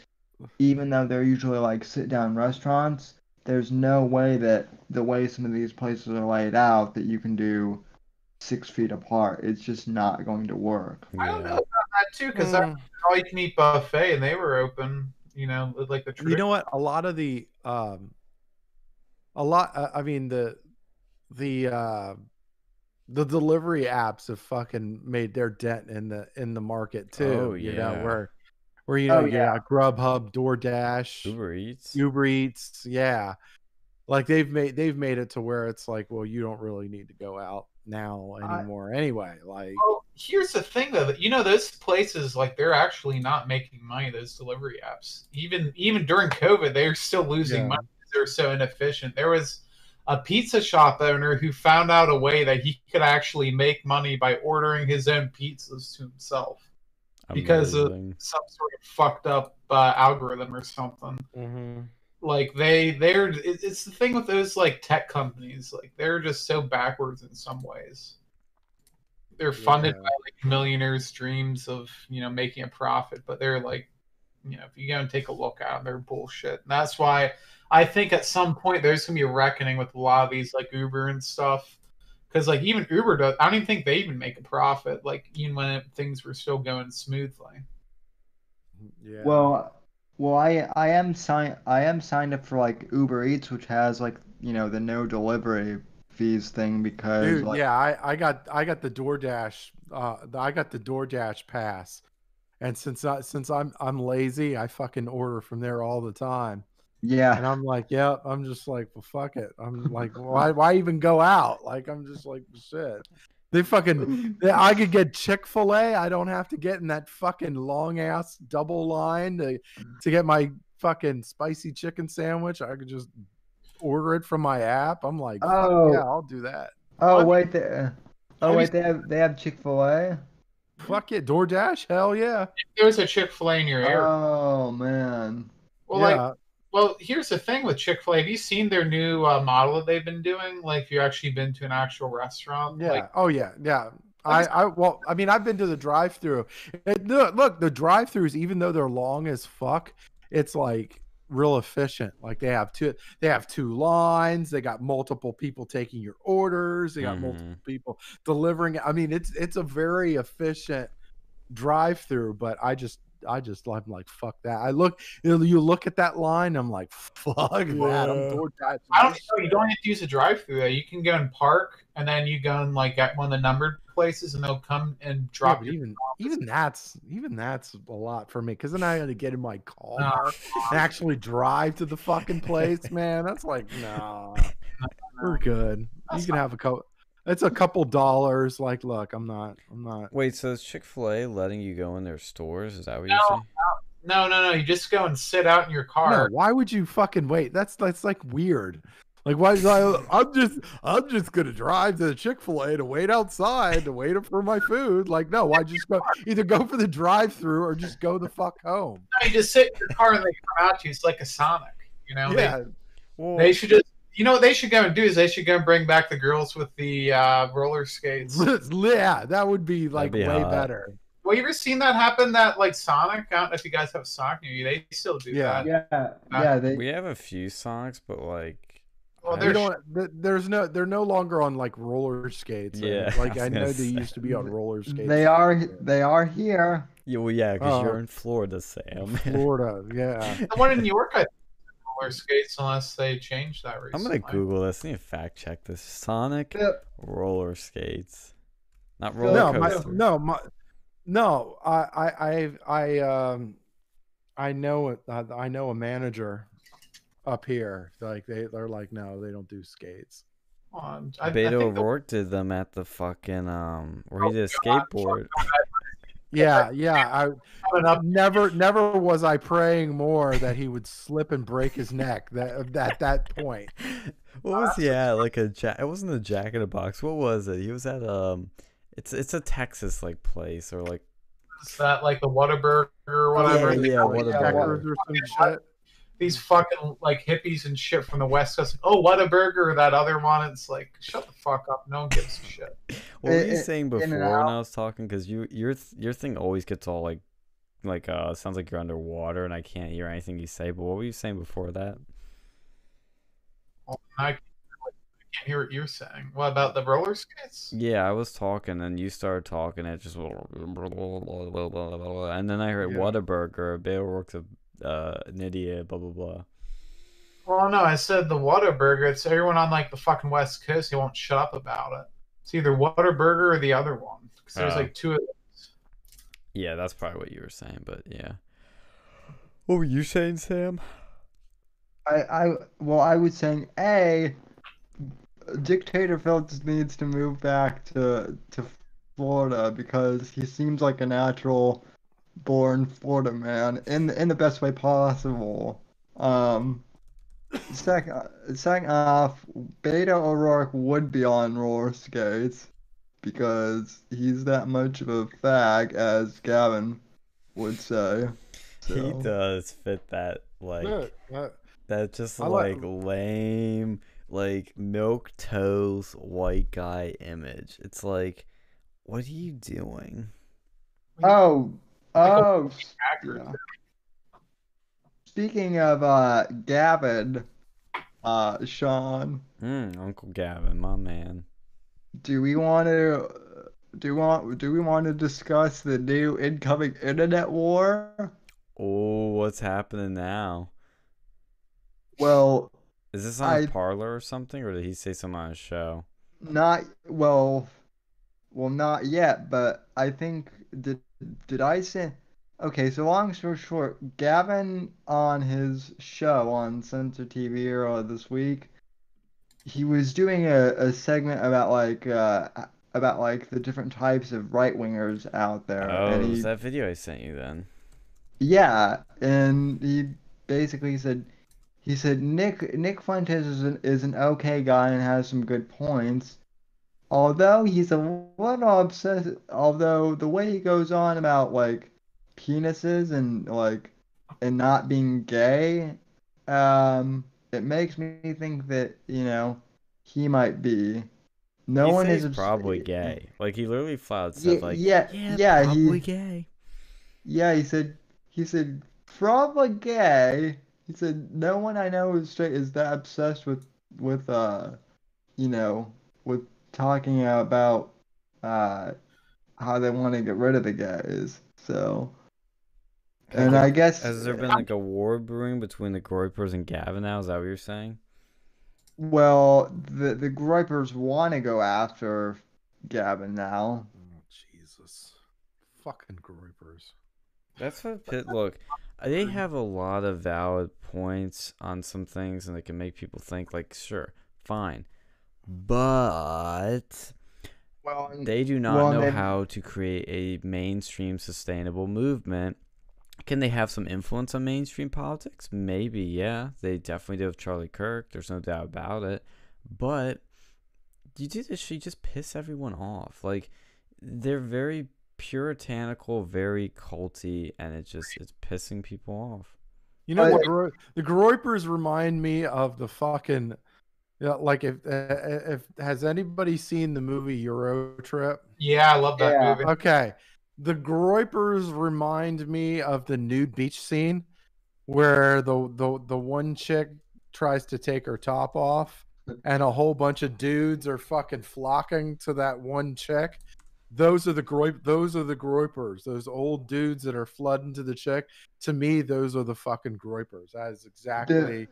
even though they're usually like sit down restaurants, there's no way that the way some of these places are laid out that you can do six feet apart. It's just not going to work. I don't know about that too, because that Mm. all you can eat buffet and they were open. You know, like the you know what a lot of the um a lot uh, i mean the the uh the delivery apps have fucking made their dent in the in the market too Oh, you know yeah. where where you know Oh, you got grubhub doordash Uber Eats. Uber Eats, yeah. Like they've made they've made it to where it's like, well, you don't really need to go out now I- anymore anyway. Like Well, here's the thing though. that- You know, those places like they're actually not making money. Those delivery apps, even even during COVID, they're still losing Yeah. money. They're so inefficient. There was a pizza shop owner who found out a way that he could actually make money by ordering his own pizzas to himself. because of- Some sort of fucked up uh, algorithm or something. like they they're it's the thing with those like tech companies like they're just so backwards in some ways they're funded Yeah. by like millionaires dreams of you know making a profit but they're like you know if you go and take a look at them they're bullshit and that's why i think at some point there's gonna be a reckoning with a lot of these like uber and stuff because like even uber does i don't even think they even make a profit like even when it, things were still going smoothly yeah. Well, well, I I am signed I am signed up for like Uber Eats, which has like you know the no delivery fees thing because Dude, like, yeah, I, I got I got the DoorDash uh I got the DoorDash pass. And since I since I'm I'm lazy, I fucking order from there all the time. Yeah And I'm like, yep, I'm just like, well fuck it. I'm like, why why even go out? Like I'm just like shit. They fucking <laughs> Yeah, I could get Chick Fil A. I don't have to get in that fucking long ass double line to to get my fucking spicy chicken sandwich. I could just order it from my app. I'm like, Oh. yeah, I'll do that. oh wait they oh wait they have they have Chick Fil A Fuck it, DoorDash. Hell yeah. there's a chick-fil-a in your area oh man well like yeah. Well, here's the thing with Chick Fil A. Have you seen their new uh, model that they've been doing? Like, if you actually been to an actual restaurant, yeah. like, oh yeah. Yeah. I, I well, I mean, I've been to the drive-through. It, look, look, the drive-throughs, even though they're long as fuck, it's like real efficient. Like they have two, they have two lines. They got multiple people taking your orders. They got multiple people delivering. I mean, it's it's a very efficient drive-through. But I just, I just, I'm like, fuck that. I look, you you look at that line, I'm like, fuck that. I'm Yeah. DoorDash. I don't know. You don't have to use a drive-through. Though. You can go and park, and then you go and like at one of the numbered places, and they'll come and drop but you. even even that's even that's a lot for me because then I had to get in my car No, and actually drive to the fucking place, man. That's like nah, <laughs> we're good. You That's can have a couple. It's a couple dollars. Like, look, I'm not, I'm not. Wait, so is Chick Fil A letting you go in their stores? Is that what you're saying? no, no, no. You just go and sit out in your No, car. why would you fucking wait? That's that's like weird. Like, why? Like, I'm just, I'm just gonna drive to the Chick Fil A to wait outside to wait for my food. Like, no, why just go either go for the drive-through or just go the fuck home. No, you just sit in your car and they come out to you. It's like a Sonic. You know, They- Yeah, Well, they, should just. You know what they should go and do is they should go and bring back the girls with the uh, roller skates. <laughs> yeah, that would be like be way hot. better. Well, you ever seen that happen? That like Sonic? I don't know if you guys have Sonic near you. They still do Yeah. that. yeah yeah they we have a few Sonics, but like, Well, I They they're don't. There's no. They're no longer on like roller skates. and, <laughs> Yeah, like I I, know gonna they used to be on roller skates. they are they are here yeah, well, yeah, because Oh. you're in Florida, Sam. Florida. <laughs> Yeah. the one in New York. I think roller skates unless they change that I'm gonna Google this. I need to fact check this. Sonic Yeah. roller skates, not No, roller no, my, no, my, no. I, I, I, I, um, I know. I I know a manager up here. Like they they're like, no, they don't do skates. Um, I, I Beto think the- O'Rourke did them at the fucking um where he Oh, did a God, skateboard. Yeah, yeah. I <laughs> coming up never never was I praying more that he would slip and break his neck. That at that point. <laughs> What was he at? Like a jack? It wasn't a Jack in a Box. What was it? He was at um, it's it's a Texas like place or like is that like the Whataburger or whatever. Yeah, They yeah. Whataburger. Or some shit. These fucking like hippies and shit from the West Coast. Oh, Whataburger or that other one. It's like shut the fuck up. No one gives a shit. <laughs> What were you saying before when. I was talking? Because you your your thing always gets all like like uh sounds like you're underwater and I can't hear anything you say. But what were you saying before that? Oh, I, I can't hear what you're saying. What about the roller skates? Yeah, I was talking and you started talking. It just and then I heard Yeah. Whataburger. Beto O'Rourke's a uh, an idiot. Blah blah blah. Well, no, I said the Whataburger. It's everyone on like the fucking West Coast. They won't shut up about it. It's either Whataburger or the other one. Because there's Oh. like two of those. Yeah, that's probably what you were saying. But yeah, what were you saying, Sam? I, I well, I was saying a dictator Phillips needs to move back to to Florida because he seems like a natural born Florida man in in the best way possible. Um, second second off, Beto O'Rourke would be on roller skates because he's that much of a fag, as Gavin would say. He does fit that like Look, that just I like- like lame like milk toes white guy image. It's like, what are you doing? Oh, oh, yeah. Speaking of uh Gavin, uh Sean, Mm, Uncle Gavin, my man. do we want to do we want do we want to discuss the new incoming internet war? Oh, what's happening now? Well, Is this on I- a Parler or something, or did he say something on a show? not well, well not yet, but I think did did I say Okay, so long story short, Gavin on his show on Censor TV earlier this week, he was doing a, a segment about like uh about like the different types of right wingers out there. Oh, and he, was that video I sent you then? yeah, and he basically said he said Nick Nick Fuentes is an is an okay guy and has some good points. Although he's a little obsessed although the way he goes on about like penises and like and not being gay, um it makes me think that, you know, he might be. No he one is he's obs- probably gay. Like he literally flat out Yeah, said like, yeah, yeah, yeah, probably he gay. yeah, he said he said probably gay. He said no one I know is straight is that obsessed with with uh you know with talking about uh how they want to get rid of the guys. So and I guess Has there been like a war brewing between the Groypers and Gavin now? Is that what you're saying? well the the Groypers want to go after Gavin now. oh, Jesus, fucking Groypers. That's what Pit look. They have a lot of valid points on some things, and they can make people think like, sure, fine, but Well, they do not Well, know then- how to create a mainstream sustainable movement. Can they have some influence on mainstream politics? Maybe, yeah. They definitely do with Charlie Kirk. There's no doubt about it. But you do this, you just piss everyone off. Like they're very puritanical, very culty, and it just it's pissing people off. You know I- the Gro- the Groypers remind me of the fucking yeah, like if uh, if has anybody seen the movie EuroTrip? Yeah, I love that Yeah. movie. Okay. The Groypers remind me of the nude beach scene where the the the one chick tries to take her top off and a whole bunch of dudes are fucking flocking to that one chick. Those are the Groip those are the Groypers, those old dudes that are flooding to the chick. To me, those are the fucking Groypers. That is exactly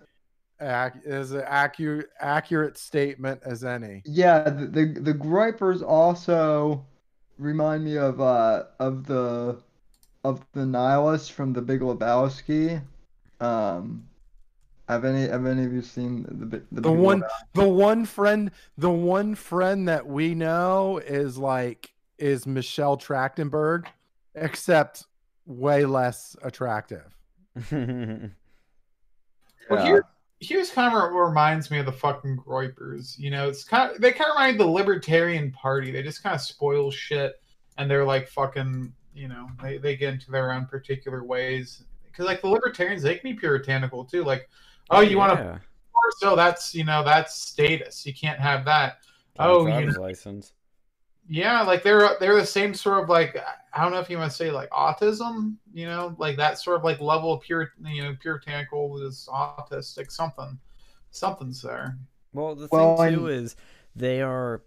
ac- is an accurate accurate statement as any. Yeah, the the, the Groypers also remind me of uh of the of the nihilist from The Big Lebowski. Um, have any have any of you seen the the, The one, Lebowski? the one friend, the one friend that we know is like is Michelle Trachtenberg, except way less attractive. <laughs> Well, Yeah. here, here's kind of reminds me of the fucking Groypers. You know, it's kind of they kind of remind the Libertarian Party. They just kind of spoil shit, and they're like fucking. You know, they they get into their own particular ways. Because like the Libertarians, they can be puritanical too. Like, oh, you want to so that's you know that's status. You can't have that. Oh, you know, license. Yeah, like they're they're the same sort of like I don't know if you want to say like autism, you know, like that sort of like level of pure you know puritanical is autistic something, something's there. Well, the Well, thing too and- is they are,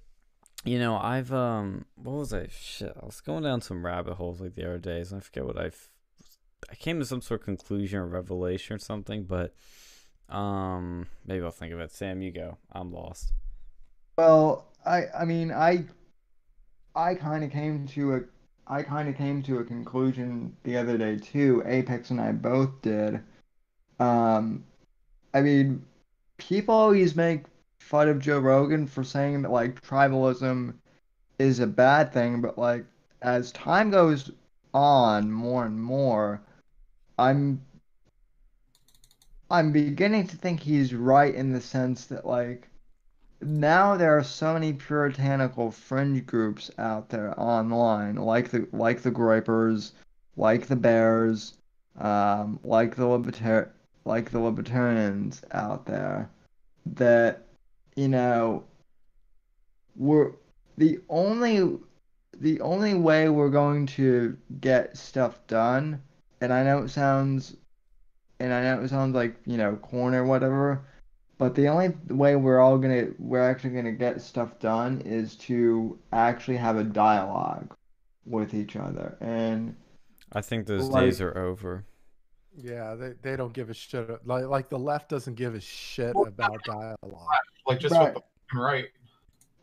you know, I've um, what was I? Shit, I was going down some rabbit holes like the other days, and I forget what I. I came to some sort of conclusion or revelation or something, but um, maybe I'll think of it. Sam, you go. I'm lost. Well, I I mean I I kind of came to a I kind of came to a conclusion the other day too. Apex and I both did. Um, I mean, people always make fun of Joe Rogan for saying that like tribalism is a bad thing, but like as time goes on more and more, I'm I'm beginning to think he's right in the sense that like now there are so many puritanical fringe groups out there online, like the like the Groypers, like the Bears, um, like the libertar like the libertarians out there, that you know we're the only the only way we're going to get stuff done, and I know it sounds and I know it sounds like, you know, corny or whatever, but the only way we're all gonna we're actually gonna get stuff done is to actually have a dialogue with each other. And I think those Like- days are over. Yeah, they, they don't give a shit. Like like the left doesn't give a shit about <laughs> dialogue. Like just Right. what the right.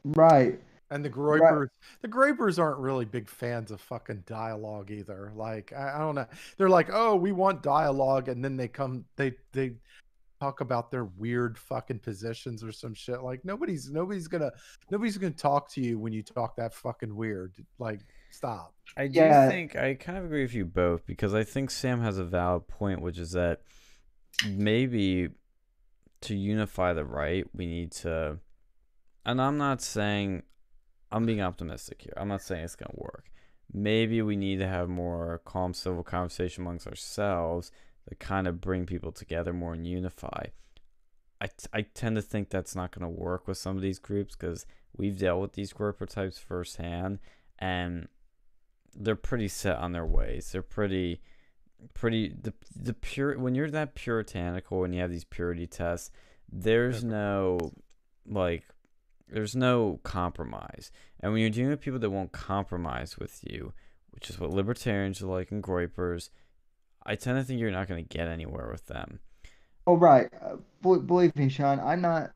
right, And the Groypers, the Groypers aren't really big fans of fucking dialogue either. Like I, I don't know, they're like, oh, we want dialogue, and then they come, they they talk about their weird fucking positions or some shit. Like nobody's nobody's gonna nobody's gonna talk to you when you talk that fucking weird. Like stop. I do Yeah. think I kind of agree with you both because I think Sam has a valid point, which is that maybe to unify the right, we need to. And I'm not saying I'm being optimistic here. I'm not saying it's gonna work. Maybe we need to have more calm, civil conversation amongst ourselves that kind of bring people together more and unify. I, t- I tend to think that's not going to work with some of these groups because we've dealt with these group types firsthand and they're pretty set on their ways. They're pretty pretty the the pure when you're that puritanical and you have these purity tests, there's no like there's no compromise. And when you're dealing with people that won't compromise with you, which is what libertarians are like and groypers, I tend to think you're not going to get anywhere with them. oh right. Uh, bel- believe me, Sean, I'm not.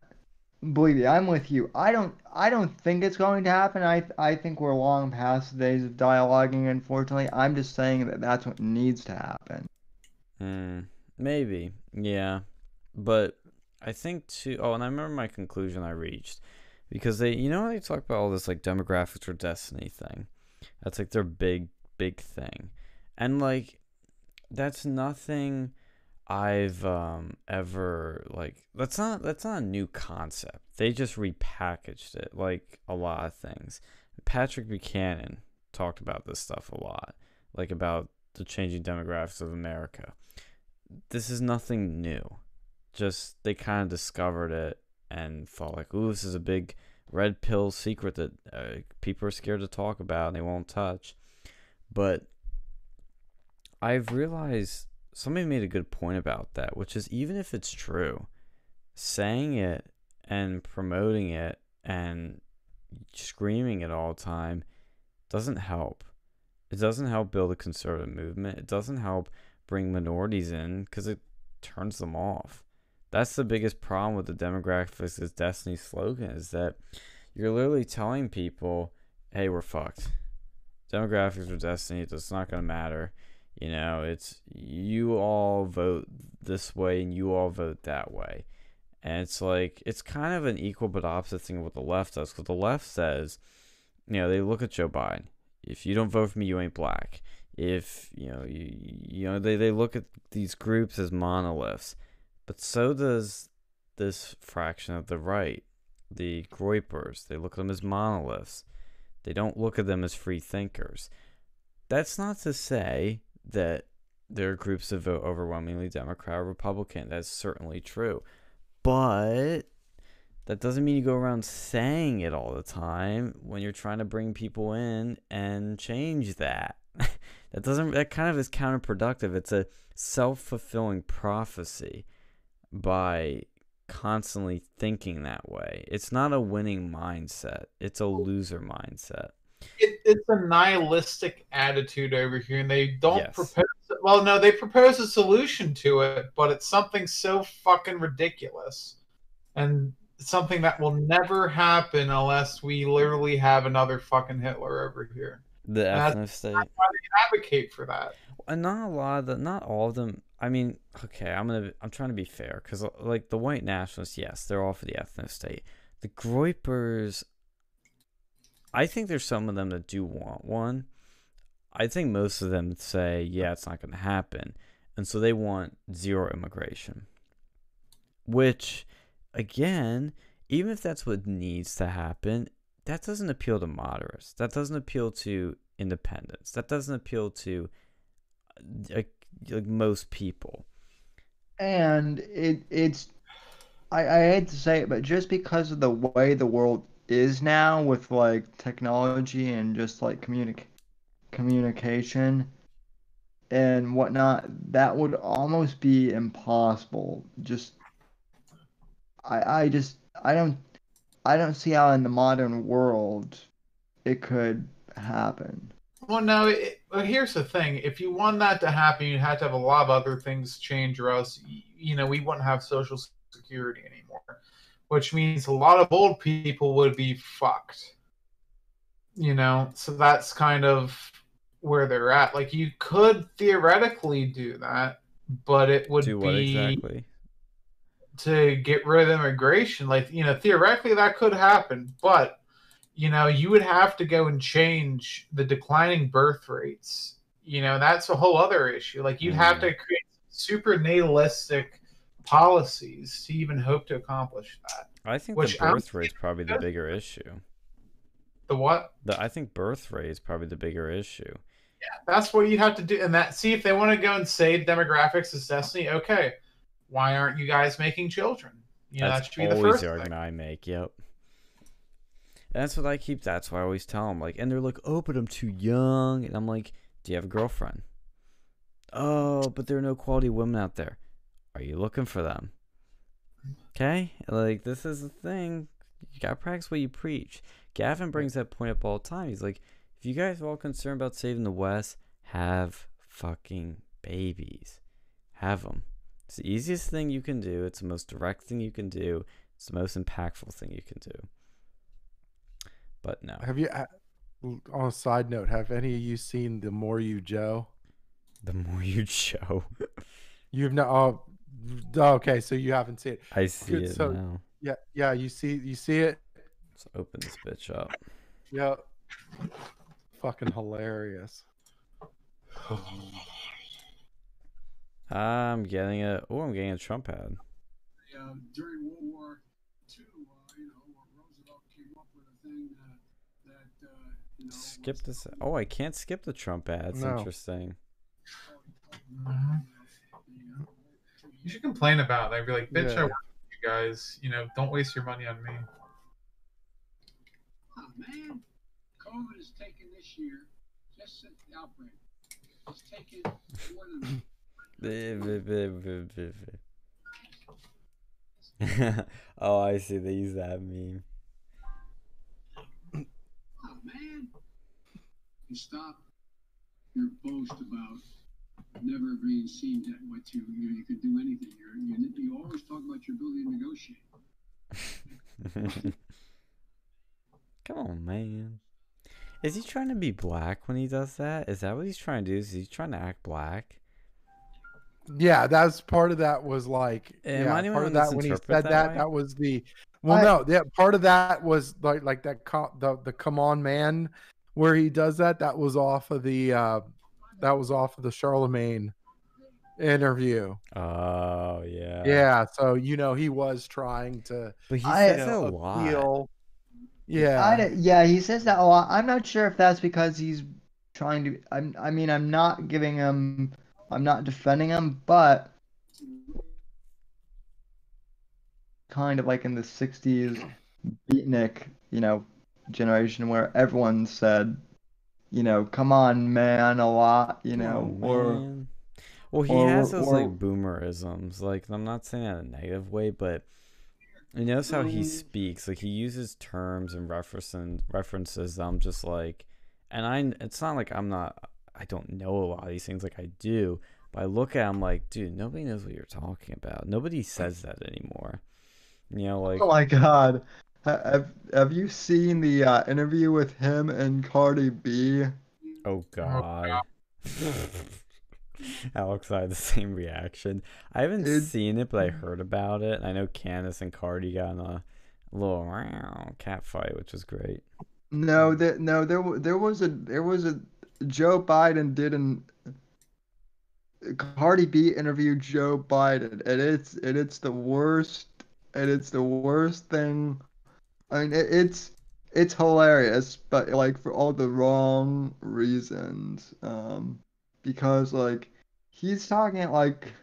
Believe me, I'm with you. I don't. I don't think it's going to happen. I. I think we're long past the days of dialoguing. Unfortunately, I'm just saying that that's what needs to happen. Hmm, maybe, yeah, but I think too. Oh, and I remember my conclusion I reached because they, you know, they talk about all this like demographics or destiny thing. That's like their big, big thing, and like that's nothing I've um ever like. That's not that's not a new concept. They just repackaged it like a lot of things. Patrick Buchanan talked about this stuff a lot, like about the changing demographics of America this is nothing new. Just they kind of discovered it and thought like, "Ooh, this is a big red pill secret that uh, people are scared to talk about and they won't touch." But I've realized somebody made a good point about that, which is even if it's true, saying it and promoting it and screaming it all the time doesn't help. It doesn't help build a conservative movement. It doesn't help bring minorities in because it turns them off. That's the biggest problem with the demographics is destiny slogan is that you're literally telling people, "Hey, we're fucked. Demographics or destiny, it's not gonna matter. You know, it's you all vote this way and you all vote that way. And it's like, it's kind of an equal but opposite thing of what the left does. Because the left says, you know, they look at Joe Biden. If you don't vote for me, you ain't black. If, you know, you, you know, they, they look at these groups as monoliths. But so does this fraction of the right, the Groypers. They look at them as monoliths. They don't look at them as free thinkers. That's not to say that there are groups that vote overwhelmingly Democrat or Republican. That's certainly true. But that doesn't mean you go around saying it all the time when you're trying to bring people in and change that. <laughs> that doesn't that kind of is counterproductive. It's a self-fulfilling prophecy by constantly thinking that way. It's not a winning mindset. It's a loser mindset. It, it's a nihilistic attitude over here, and they don't Yes. propose. Well, no, they propose a solution to it, but it's something so fucking ridiculous, and something that will never happen unless we literally have another fucking Hitler over here. The ethnic state. That's- ethno state. Advocate for that. and not a lot of the not all of them i mean okay i'm gonna i'm trying to be fair because like the white nationalists yes they're all for the ethnic state the groypers i think there's some of them that do want one. I think most of them say yeah it's not gonna happen. And so they want zero immigration. Which again even if that's what needs to happen that doesn't appeal to moderates. That doesn't appeal to independents. That doesn't appeal to like, like most people. and it it's I, I hate to say it, but just because of the way the world is now with like technology and just like communic communication and whatnot, that would almost be impossible. Just I I just I don't I don't see how in the modern world it could happen. Well, no. Well, here's the thing: if you want that to happen, you have to have a lot of other things change, or else, you know, we wouldn't have social security anymore. Which means a lot of old people would be fucked. You know, so that's kind of where they're at. Like, you could theoretically do that, but it would Do be exactly? to get rid of immigration. Like, you know, theoretically that could happen, but you know, you would have to go and change the declining birth rates. You know, that's a whole other issue. Like you'd have Mm. to create super natalistic policies to even hope to accomplish that. I think which the birth rate's probably the bigger issue. The what? The I think birth rate is probably the bigger issue. Yeah, that's what you'd have to do. And that see if they want to go and say demographics is destiny, okay. Why aren't you guys making children? You know, that that's should be the always first the thing. argument I make. Yep. And that's what I keep. That's why I always tell them. Like, and they're like, "Oh, but I'm too young," and I'm like, "Do you have a girlfriend?" Oh, but there are no quality women out there. Are you looking for them? Okay, like this is the thing. You gotta practice what you preach. Gavin brings that point up all the time. He's like, if you guys are all concerned about saving the West, have fucking babies. Have them. It's the easiest thing you can do. It's the most direct thing you can do. It's the most impactful thing you can do. But no, Have you? uh, On a side note, have any of you seen the More You Joe? the more you show, <laughs> You've not. Oh, okay. So you haven't seen it. I see Good, it so- now. Yeah, yeah. You see, you see it. Let's open this bitch up. Yeah. Fucking hilarious. I'm getting a. Oh, I'm getting a Trump ad. uh, during World War II, uh, you know, Roosevelt came up with a thing uh, that, uh, you know, Skip this. Oh, I can't skip the Trump ads. No. Interesting. Mhm. You should complain about it. I'd be like, bitch, Yeah. I work with you guys. You know, don't waste your money on me. Oh, man, COVID has taken this year, just since the outbreak, it's taken more than <laughs> <laughs> oh, I see. They use that meme. Oh man! You stop your boast about never being seen that what you you, know, you could do anything. You're, you you always talk about your ability to negotiate. <laughs> Come on, man. Is he trying to be black when he does that? Is that what he's trying to do? Is he trying to act black? Yeah, that's part of that was like Am yeah, part of that when he said that that that was the well I- no yeah part of that was like like that co- the the come on man where he does that that was off of the uh that was off of the Charlamagne interview Oh yeah. yeah so you know he was trying to But he I- says you a lot. appeal I yeah yeah, he says that a lot. I'm not sure if that's because he's trying to. I'm. I mean, I'm not giving him. I'm not defending him, but kind of like in the '60s beatnik, you know, generation where everyone said, you know, "Come on, man," a lot, you know, Oh, or. Well, he or- has those or- like boomerisms. Like I'm not saying that in a negative way, but you notice how he Mm. speaks. Like he uses terms and references references. that I'm just like, and I. It's not like I'm not. I don't know a lot of these things. Like I do, but I look at. him like, dude, nobody knows what you're talking about. Nobody says that anymore. You know, like Oh my God. Ha- Have Have you seen the uh, interview with him and Cardi B? Oh God. Alex, I had the same reaction. I haven't It- seen it, but I heard about it. I know Candace and Cardi got in a little meow cat fight, which was great. No, there no there wa- there was a there was a Joe Biden did an Cardi B interviewed Joe Biden and it's and it's the worst and it's the worst thing. I mean it, it's it's hilarious, but like for all the wrong reasons. Um, because like he's talking at like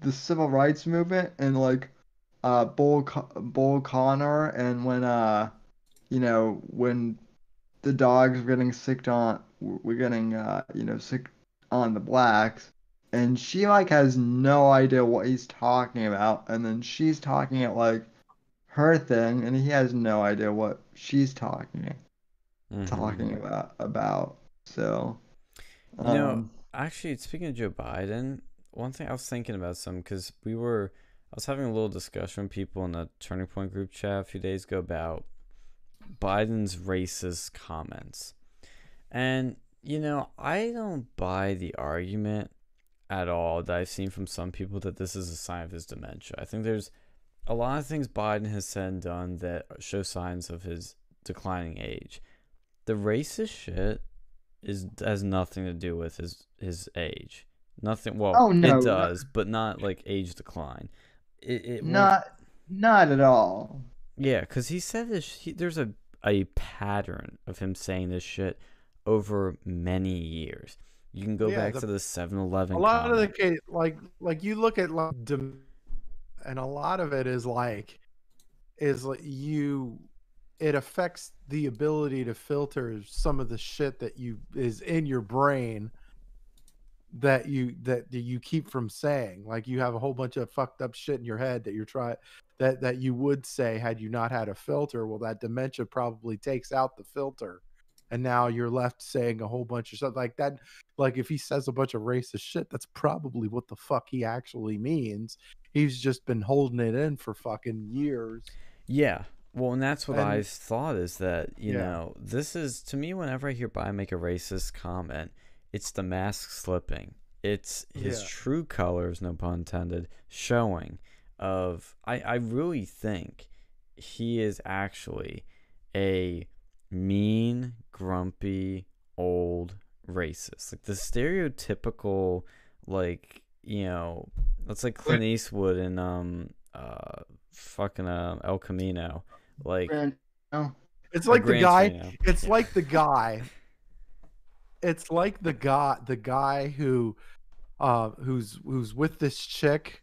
the civil rights movement and like uh Bull Co- Bull Connor and when uh you know when the dogs were getting sick on we're getting uh you know sick on the blacks and she like has no idea what he's talking about and then she's talking at like her thing and he has no idea what she's talking Mhm. talking about about so You know, um, Actually, speaking of Joe Biden, one thing I was thinking about some because we were, I was having a little discussion with people in the Turning Point group chat a few days ago about Biden's racist comments. And, you know, I don't buy the argument at all that I've seen from some people that this is a sign of his dementia. I think there's a lot of things Biden has said and done that show signs of his declining age. The racist shit is has nothing to do with his his age. Nothing. Well, Oh, no, it no. does, but not like age decline. It, it won't- not not at all yeah, because he said this. He, there's a a pattern of him saying this shit over many years. You can go Yeah, back the- to the 7-Eleven. a lot of the case like like you look at like dem- and a lot of it is like is like you it affects the ability to filter some of the shit that you is in your brain that you that you keep from saying. Like you have a whole bunch of fucked up shit in your head that you're trying that that you would say had you not had a filter. Well that dementia probably takes out the filter and now you're left saying a whole bunch of stuff like that like if he says a bunch of racist shit that's probably what the fuck he actually means he's just been holding it in for fucking years Yeah. Well, and that's what I thought is that, you Yeah. know, this is to me whenever I hear Biden make a racist comment, it's the mask slipping. It's his Yeah. true colors, no pun intended, showing of I, I really think he is actually a mean, grumpy, old racist. Like the stereotypical like, you know, that's like Clint Eastwood and um uh fucking uh, El Camino. Like And- oh, it's like the guy Torino. it's Yeah. like the guy it's like the guy the guy who uh who's who's with this chick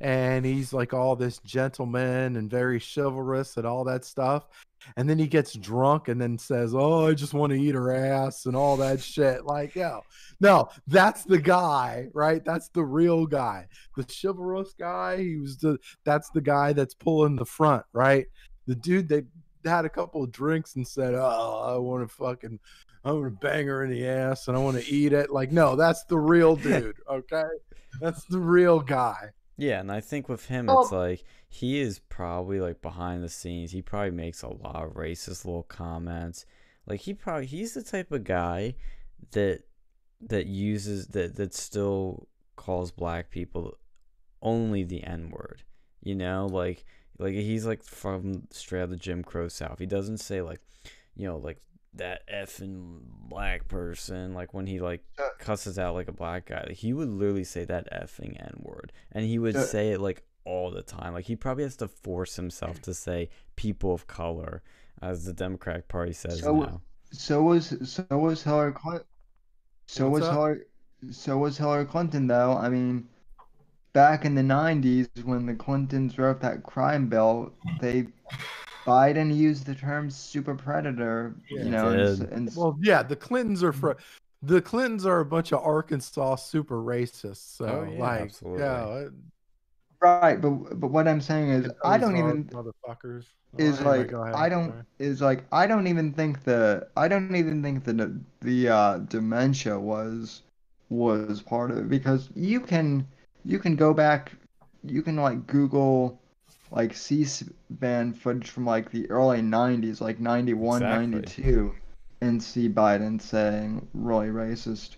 and he's like all this gentleman and very chivalrous and all that stuff and then he gets drunk and then says oh i just want to eat her ass and all that shit like yo. No that's the guy right? That's the real guy. The chivalrous guy he was the that's the guy that's pulling the front right? The dude that had a couple of drinks and said oh i want to fucking i want to bang her in the ass and i want to eat it like no that's the real <laughs> dude okay? That's the real guy Yeah, and I think with him, Oh. it's like he is probably like behind the scenes. He probably makes a lot of racist little comments. Like he probably he's the type of guy that that uses that that still calls black people only the N word. You know, like like he's like from straight out of the Jim Crow South. He doesn't say like, you know, like that effing black person. Like when he like Uh, cusses out like a black guy, like, he would literally say that effing N word, and he would Uh, say it like all the time. Like he probably has to force himself to say people of color, as the Democratic Party says So- now. So was so was Hillary Clinton. So What's was up? Hillary. So was Hillary Clinton though. I mean, back in the '90s when the Clintons wrote that crime bill, they Biden used the term super predator. Yeah. you know, and, and Well, yeah, the Clintons are for the Clintons are a bunch of Arkansas super racists. So Oh, yeah, like, absolutely. yeah, it- right. But but what I'm saying is, I don't even motherfuckers. is Anyway, like go I don't sorry. is like I don't even think the I don't even think the the uh, dementia was was part of it because you can you can go back you can like Google like C-SPAN footage from like the early 90s like 91 Exactly. 92 and see Biden saying really racist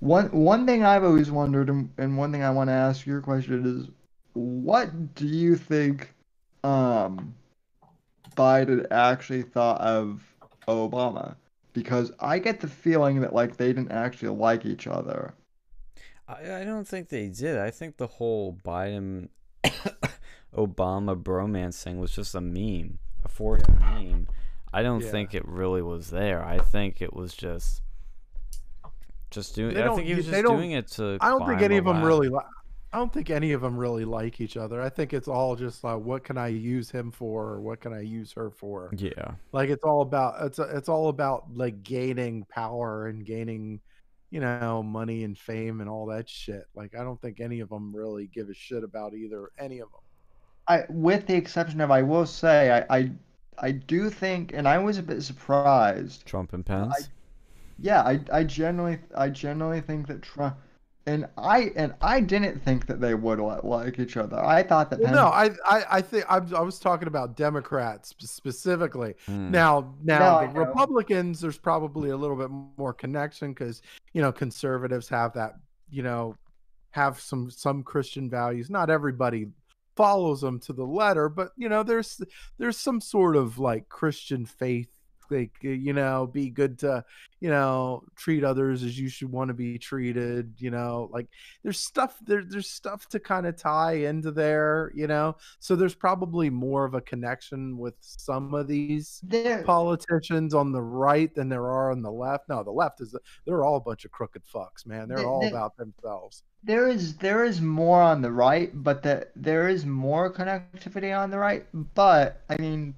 one one thing I've always wondered and, and one thing I want to ask your question is what do you think um Biden actually thought of Obama because I get the feeling that like they didn't actually like each other. I, I don't think they did. I think the whole Biden Obama bromance thing was just a meme, a forced meme. I don't Yeah. think it really was there. I think it was just just doing. They I think he was just doing it to. I don't think any of them ladder. really. Li- I don't think any of them really like each other. I think it's all just like, what can I use him for, or what can I use her for? Yeah, Like it's all about it's it's all about like gaining power and gaining, you know, money and fame and all that shit. Like I don't think any of them really give a shit about either any of them. I with the exception of I will say I I, I do think and I was a bit surprised. Trump and Pence. Yeah, I I generally I generally think that Trump and I and I didn't think that they would like each other. I thought that Well, Pence, no, I I I think I, I was talking about Democrats specifically. Hmm. Now, now No, the. Republicans, there's probably a little bit more connection because you know conservatives have that, you know, have some some Christian values. Not everybody follows them to the letter, but you know, there's there's some sort of like Christian faith. Like uh, you know, be good to you know treat others as you should want to be treated. You know, like there's stuff there. There's stuff to kind of tie into there. You know, so there's probably more of a connection with some of these there politicians on the right than there are on the left. No, the left is they're all a bunch of crooked fucks, man. They're They- all they- about themselves. there is there is more on the right, but that there is more connectivity on the right. But I mean,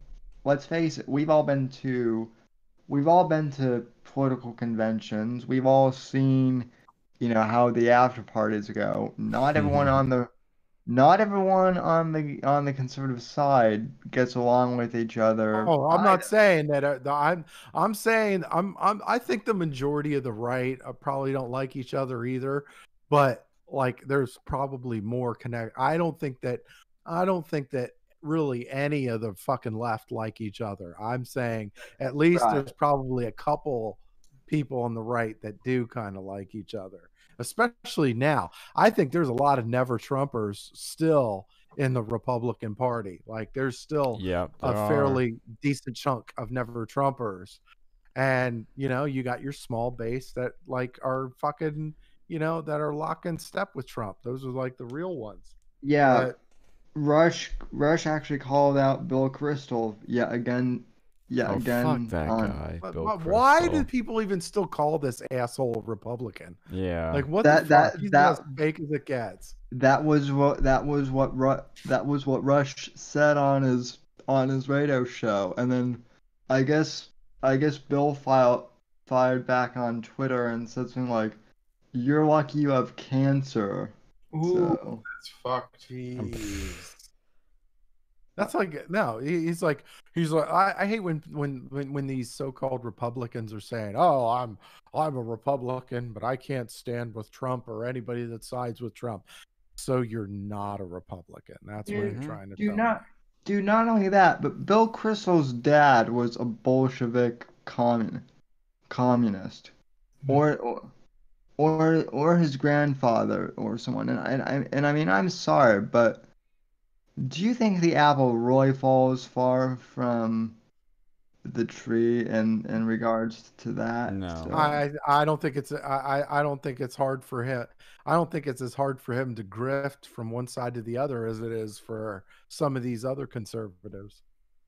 let's face it, we've all been to we've all been to political conventions. We've all seen, you know, how the after parties go. Not everyone on the not everyone on the on the conservative side gets along with each other. Oh, I'm not saying that. Uh, I'm I'm saying I'm I'm I think the majority of the right uh, probably don't like each other either, but like there's probably more connect. I don't think that I don't think that really any of the fucking left like each other. I'm saying at least Right. there's probably a couple people on the right that do kind of like each other, especially now. I think there's a lot of never Trumpers still in the Republican Party. Like there's still Yep. a are. fairly decent chunk of never Trumpers. And you know, you got your small base that like are fucking, you know, that are lock in step with Trump. Those are like the real ones. Yeah, But- Rush Rush actually called out Bill Kristol yet again, yet Oh again fuck that on guy. but, Bill but why Kristol. do people even still call this asshole Republican? Yeah. Like what That- the that- fuck? He's that- as fake as it gets. that was what that was what Ru- that was what Rush said on his on his radio show, and then I guess I guess Bill filed fired back on Twitter and said something like, "You're lucky you have cancer." So that's fucked. Jeez. That's like no. He's like he's like I, I hate when, when when when these so-called Republicans are saying, "Oh, I'm I'm a Republican, but I can't stand with Trump or anybody that sides with Trump." So you're not a Republican. That's what you're trying to do tell not do not only that, but Bill Kristol's dad was a Bolshevik commun, communist, or or or or his grandfather or someone. And I and I, and I mean, I'm sorry, but do you think the apple really falls far from the tree in in regards to that? No. So- I I don't think it's I I I don't think it's hard for him. I don't think it's as hard for him to grift from one side to the other as it is for some of these other conservatives.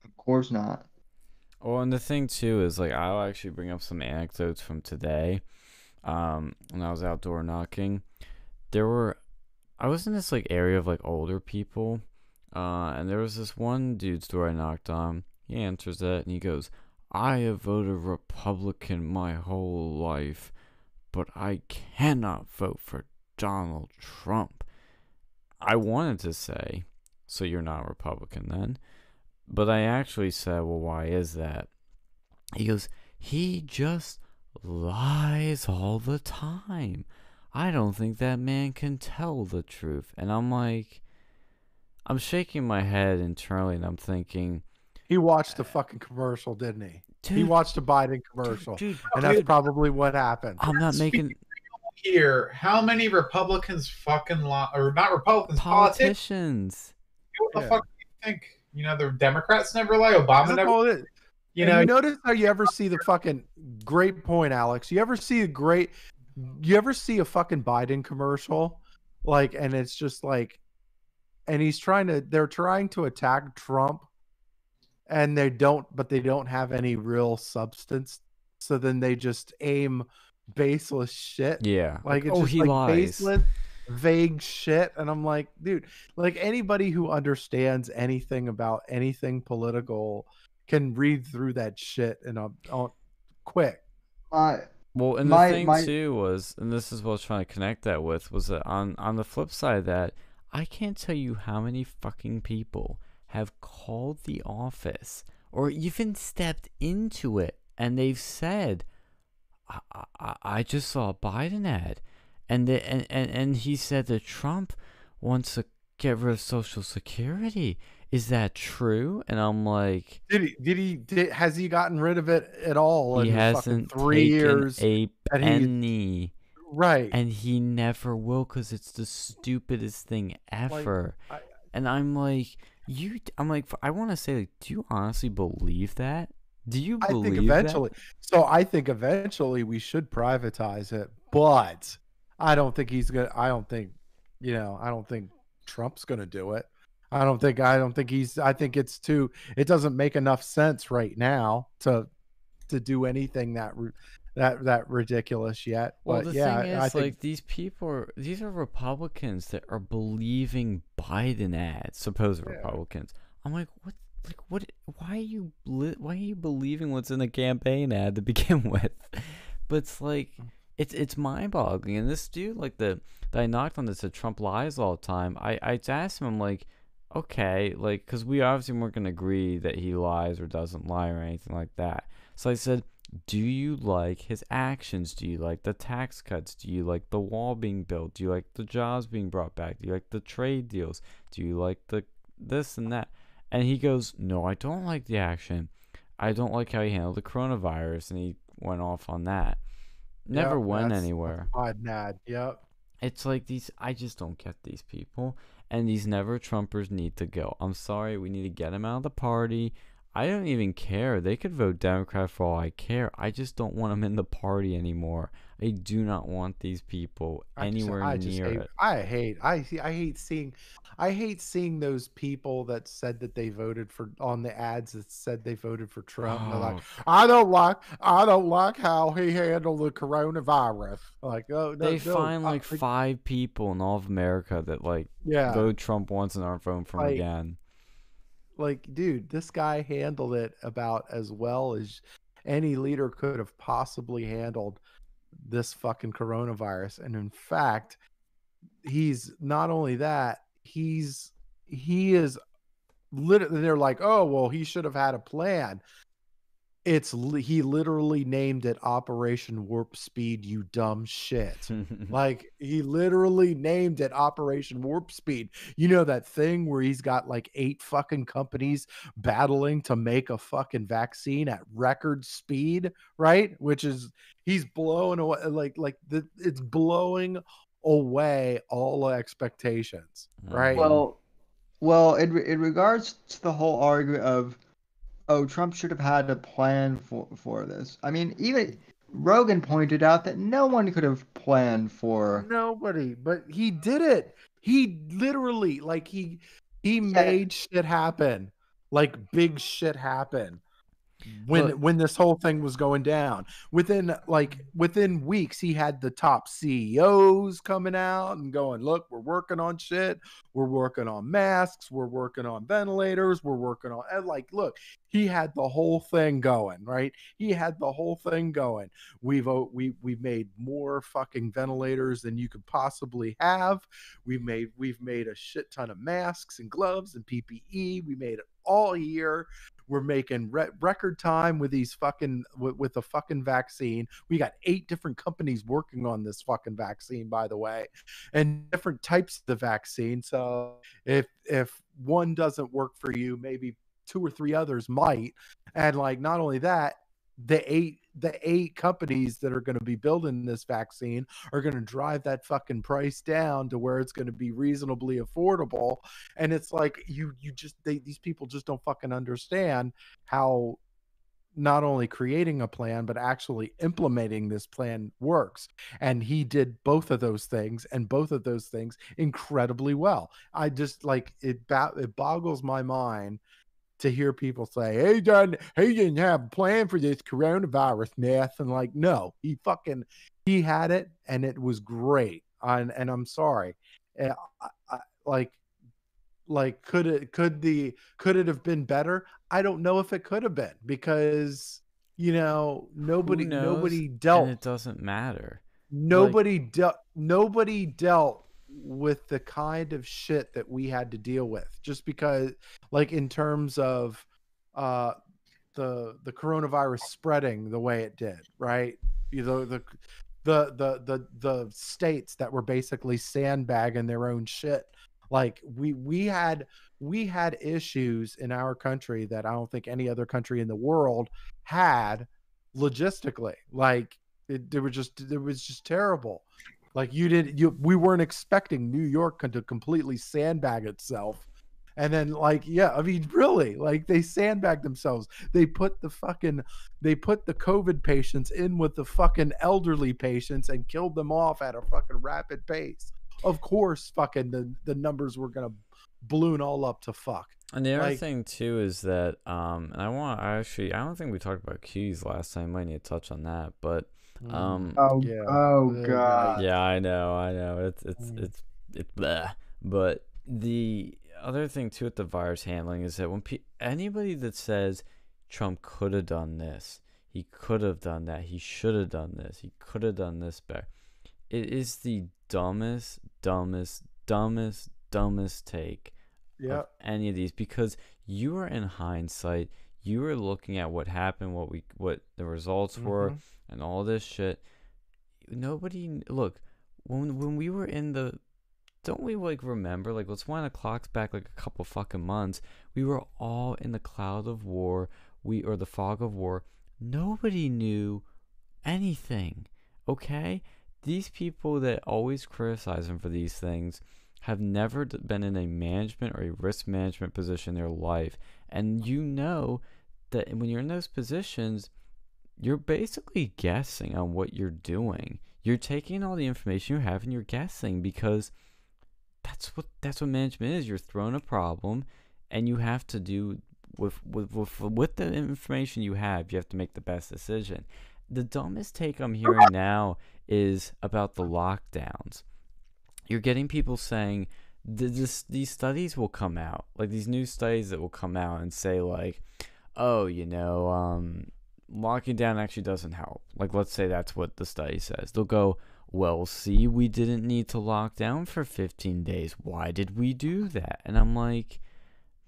of course not. Well, and the thing too is like I'll actually bring up some anecdotes from today. Um, when I was outdoor knocking, there were I was in this like area of like older people, uh, and there was this one dude's door I knocked on. He answers it and he goes, "I have voted Republican my whole life, but I cannot vote for Donald Trump." I wanted to say, "So you're not Republican then?" But I actually said, well, why is that? He goes, he just lies all the time. I don't think that man can tell the truth. And I'm like, I'm shaking my head internally and I'm thinking, He watched the uh, fucking commercial, didn't he? dude, he watched a Biden commercial, dude, and that's dude. probably what happened. I'm not making Here, how many Republicans fucking lie, or not Republicans, politicians? politicians. What the Yeah. fuck do you think? You know, the Democrats never lie. Obama That's never. all it is. You And know, you notice how you ever see the fucking great point, Alex. You ever see a great, you ever see a fucking Biden commercial, like, and it's just like, and he's trying to, they're trying to attack Trump, and they don't, but they don't have any real substance. So then they just aim baseless shit. Yeah. Like it's oh, just he like lies. baseless, vague shit. And I'm like, dude, like anybody who understands anything about anything political can read through that shit and uh, quick. My Well, and My- the thing my- too was, and this is what I was trying to connect that with, was that on on the flip side of that, I can't tell you how many fucking people have called the office or even stepped into it, and they've said, "I, I, I just saw a Biden ad," and the, and, and and he said that Trump wants to get rid of Social Security. Is that true? And I'm like, Did he? Did he? Did, has he gotten rid of it at all? he in hasn't three years, a that penny. right? and he never will because it's the stupidest thing ever I- and i'm like you i'm like i want to say like do you honestly believe that do you I think eventually. So I think eventually we should privatize it, but I don't think he's gonna. I don't think, you know, I don't think Trump's gonna do it. I don't think. I don't think he's. I think it's too. It doesn't make enough sense right now to to do anything that that that ridiculous yet. well but the yeah, thing I is think like these people are these are republicans that are believing biden ads supposed Yeah. republicans i'm like what like what why are you why are you believing what's in a campaign ad to <laughs> begin with but it's like it's it's mind boggling and this dude like the that i knocked on this that trump lies all the time i i asked him i'm like okay like because we obviously weren't going to agree that he lies or doesn't lie or anything like that so i said do you like his actions do you like the tax cuts do you like the wall being built do you like the jobs being brought back do you like the trade deals do you like the this and that and he goes, No, I don't like the action. I don't like how he handled the coronavirus. And he went off on that. Never Yep, went anywhere. Biden ad. Yep. It's like these, I just don't get these people. And these never Trumpers need to go. I'm sorry, we need to get them out of the party. I don't even care. They could vote Democrat for all I care. I just don't want them in the party anymore. I do not want these people I just- anywhere I near hate, it. I hate. I see. I hate seeing. I hate seeing those people that said that they voted for on the ads that said they voted for Trump. and they're like, Oh, I don't like. I don't like how he handled the coronavirus. Like, oh, no, they no, find I- like five people in all of America that like yeah, vote Trump once and aren't voting for him Like, again. like, dude, this guy handled it about as well as any leader could have possibly handled this fucking coronavirus. And in fact, he's not only that, he's he is literally they're like, oh well, he should have had a plan. It's he literally named it Operation Warp Speed. You dumb shit. <laughs> Like he literally named it Operation Warp Speed. You know that thing where he's got like eight fucking companies battling to make a fucking vaccine at record speed, right? Which is he's blowing away like like the, it's blowing away all expectations, right? Mm-hmm. Well, well, in re- in regards to the whole argument of, oh, Trump should have had a plan for for this. I mean, even Rogan pointed out that no one could have planned for. Nobody, but he did it. He literally like he he made shit happen. Like big shit happen. When Look- when this whole thing was going down. Within like within weeks he had the top CEOs coming out and going, "Look, we're working on shit. We're working on masks, we're working on ventilators, we're working on and like look, he had the whole thing going, right? He had the whole thing going we've o- we we've made more fucking ventilators than you could possibly have we've made we've made a shit ton of masks and gloves and ppe we made it all year we're making re- record time with these fucking with, with the fucking vaccine. We got eight different companies working on this fucking vaccine by the way and different types of the vaccine. So if if one doesn't work for you maybe two or three others might. And like not only that the eight the eight companies that are going to be building this vaccine are going to drive that fucking price down to where it's going to be reasonably affordable. And it's like you you just they, these people just don't fucking understand how not only creating a plan but actually implementing this plan works. And he did both of those things and both of those things incredibly well. I just like it it boggles my mind to hear people say, "Hey, done, he didn't have a plan for this coronavirus mess," and like, no, he fucking he had it, and it was great. And and I'm sorry, Uh, I, I, like, like could it could the could it have been better? I don't know if it could have been because you know nobody nobody dealt and it doesn't matter. nobody dealt nobody dealt with the kind of shit that we had to deal with just because like in terms of uh the the coronavirus spreading the way it did right? You know the the the the the states that were basically sandbagging their own shit. Like we we had we had issues in our country that i don't think any other country in the world had logistically. Like it, they were just it was just terrible like you did you we weren't expecting new york to completely sandbag itself. And then like yeah i mean <laughs> really like they sandbagged themselves. They put the fucking they put the covid patients in with the fucking elderly patients and killed them off at a fucking rapid pace. Of course fucking the the numbers were gonna balloon all up to fuck. And the other Like- thing too is that um, and I want I actually I don't think we talked about keys last time. Might need to touch on that, but um, Oh, Yeah. oh god. yeah, I know, I know. It's it's Mm. it's it's blah. But the other thing too with the virus handling is that when pe- anybody that says Trump could have done this, he could have done that, he should have done this, he could have done this better. It is the dumbest, dumbest, dumbest, dumbest take yeah of any of these because you are in hindsight. You are looking at what happened, what we, what the results were, Mhm. And all this shit. Nobody look when when we were in the. Don't we like remember? Like, let's wind the clocks back like a couple fucking months. We were all in the cloud of war. We or the fog of war. Nobody knew anything. Okay, these people that always criticize him for these things have never been in a management or a risk management position in their life. And you know that when you're in those positions, you're basically guessing on what you're doing. You're taking all the information you have and you're guessing because that's what that's what management is. You're thrown a problem and you have to do with with with, with the information you have, you have to make the best decision. The dumbest take I'm hearing now is about the lockdowns you're getting people saying this these studies will come out like these new studies that will come out and say like oh you know um locking down actually doesn't help like let's say that's what the study says they'll go well see we didn't need to lock down for 15 days why did we do that and i'm like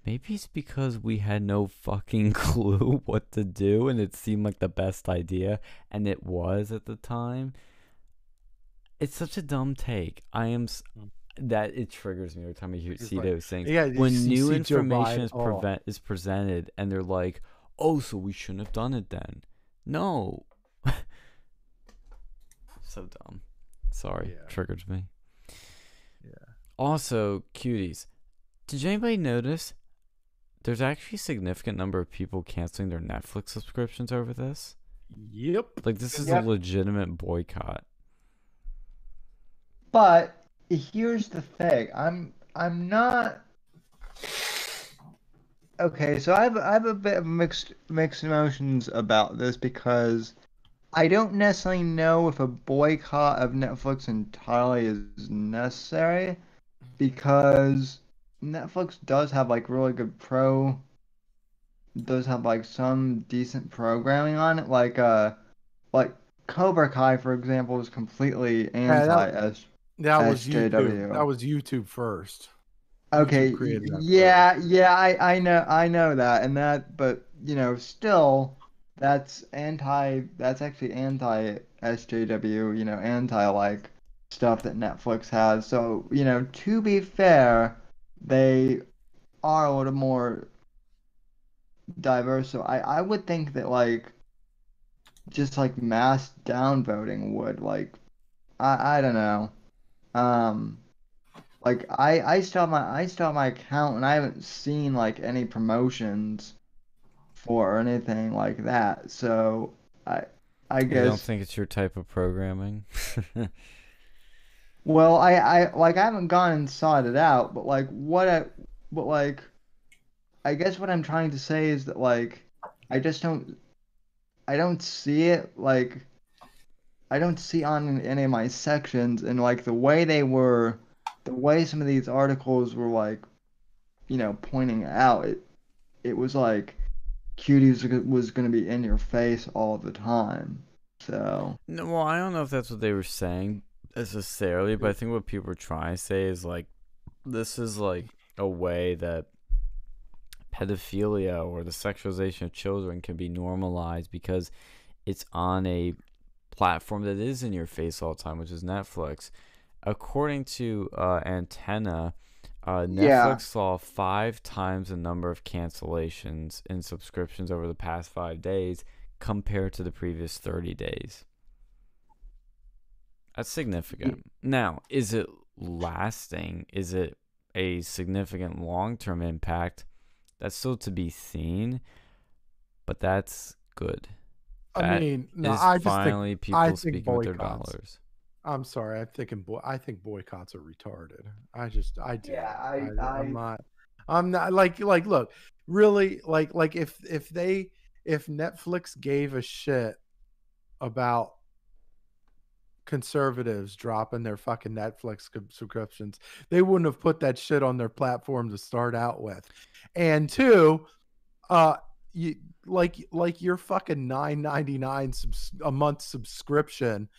Maybe it's because we had no fucking <laughs> clue what to do and it seemed like the best idea and it was at the time. It's such a dumb take. I am s- Mm. that it triggers me every time I hear, see like- those things. Yeah, when new information is prevent is presented and they're like, "Oh, so we shouldn't have done it then." No. <laughs> so dumb. Sorry, Yeah. triggered me. Yeah. Also, cuties. Did anybody notice there's actually a significant number of people canceling their Netflix subscriptions over this? Yep. Like this is Yep. a legitimate boycott. But here's the thing. I'm I'm not Okay, so I have I have a bit of mixed mixed emotions about this because I don't necessarily know if a boycott of Netflix entirely is necessary because Netflix does have like really good pro does have like some decent programming on it like uh like Cobra Kai for example is completely Yeah, that- anti That was YouTube. That was YouTube first. Okay, yeah, yeah, I I know I know that and that but you know, still that's anti that's actually anti SJW, you know, anti like stuff that Netflix has. So, you know, to be fair, they are a little more diverse. So I I would think that like just like mass downvoting would like I I don't know. Um like I I still have my I still have my account and I haven't seen like any promotions for or anything like that. So I I guess I don't think it's your type of programming. <laughs> well I I like I haven't gone and sought it out, but like what I but like I guess what I'm trying to say is that like I just don't I don't see it like I don't see on any of my sections and like the way they were the way some of these articles were like you know pointing out it it was like cuties was going to be in your face all the time so No, well, I don't know if that's what they were saying necessarily, but I think what people were trying to say is like this is like a way that pedophilia or the sexualization of children can be normalized because it's on a platform that is in your face all the time, which is Netflix. According to uh, Antenna, uh, Netflix Yeah. saw five times the number of cancellations in subscriptions over the past five days compared to the previous 30 days. That's significant. Now, is it lasting? Is it a significant long term impact? That's still to be seen, but that's good. I That mean, no, I just think finally people I think speaking with their dollars. I'm sorry. I'm thinking. Boy, I think boycotts are retarded. I just. I do. Yeah, I- I, am not. I'm not like like. Look, really, like like if if they if Netflix gave a shit about conservatives dropping their fucking Netflix subscriptions, they wouldn't have put that shit on their platform to start out with. And two, uh, you like like your fucking nine ninety nine subs- a month subscription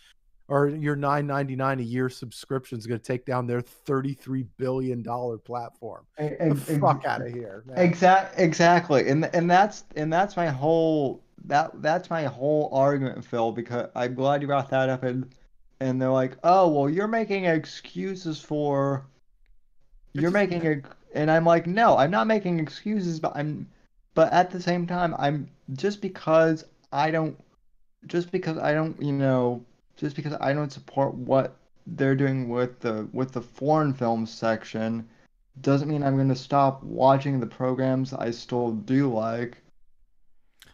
or your 9.99 a year subscription is going to take down their 33 billion dollar platform the ex- fuck out of here exactly exactly, and and that's and that's my whole that that's my whole argument, Phil. Because I'm glad you brought that up, and and they're like, oh well, you're making excuses for, you're making a, and I'm like, no, I'm not making excuses, but I'm, but at the same time, I'm just because I don't, just because I don't, you know, just because I don't support what they're doing with the with the foreign films section doesn't mean I'm going to stop watching the programs I still do like.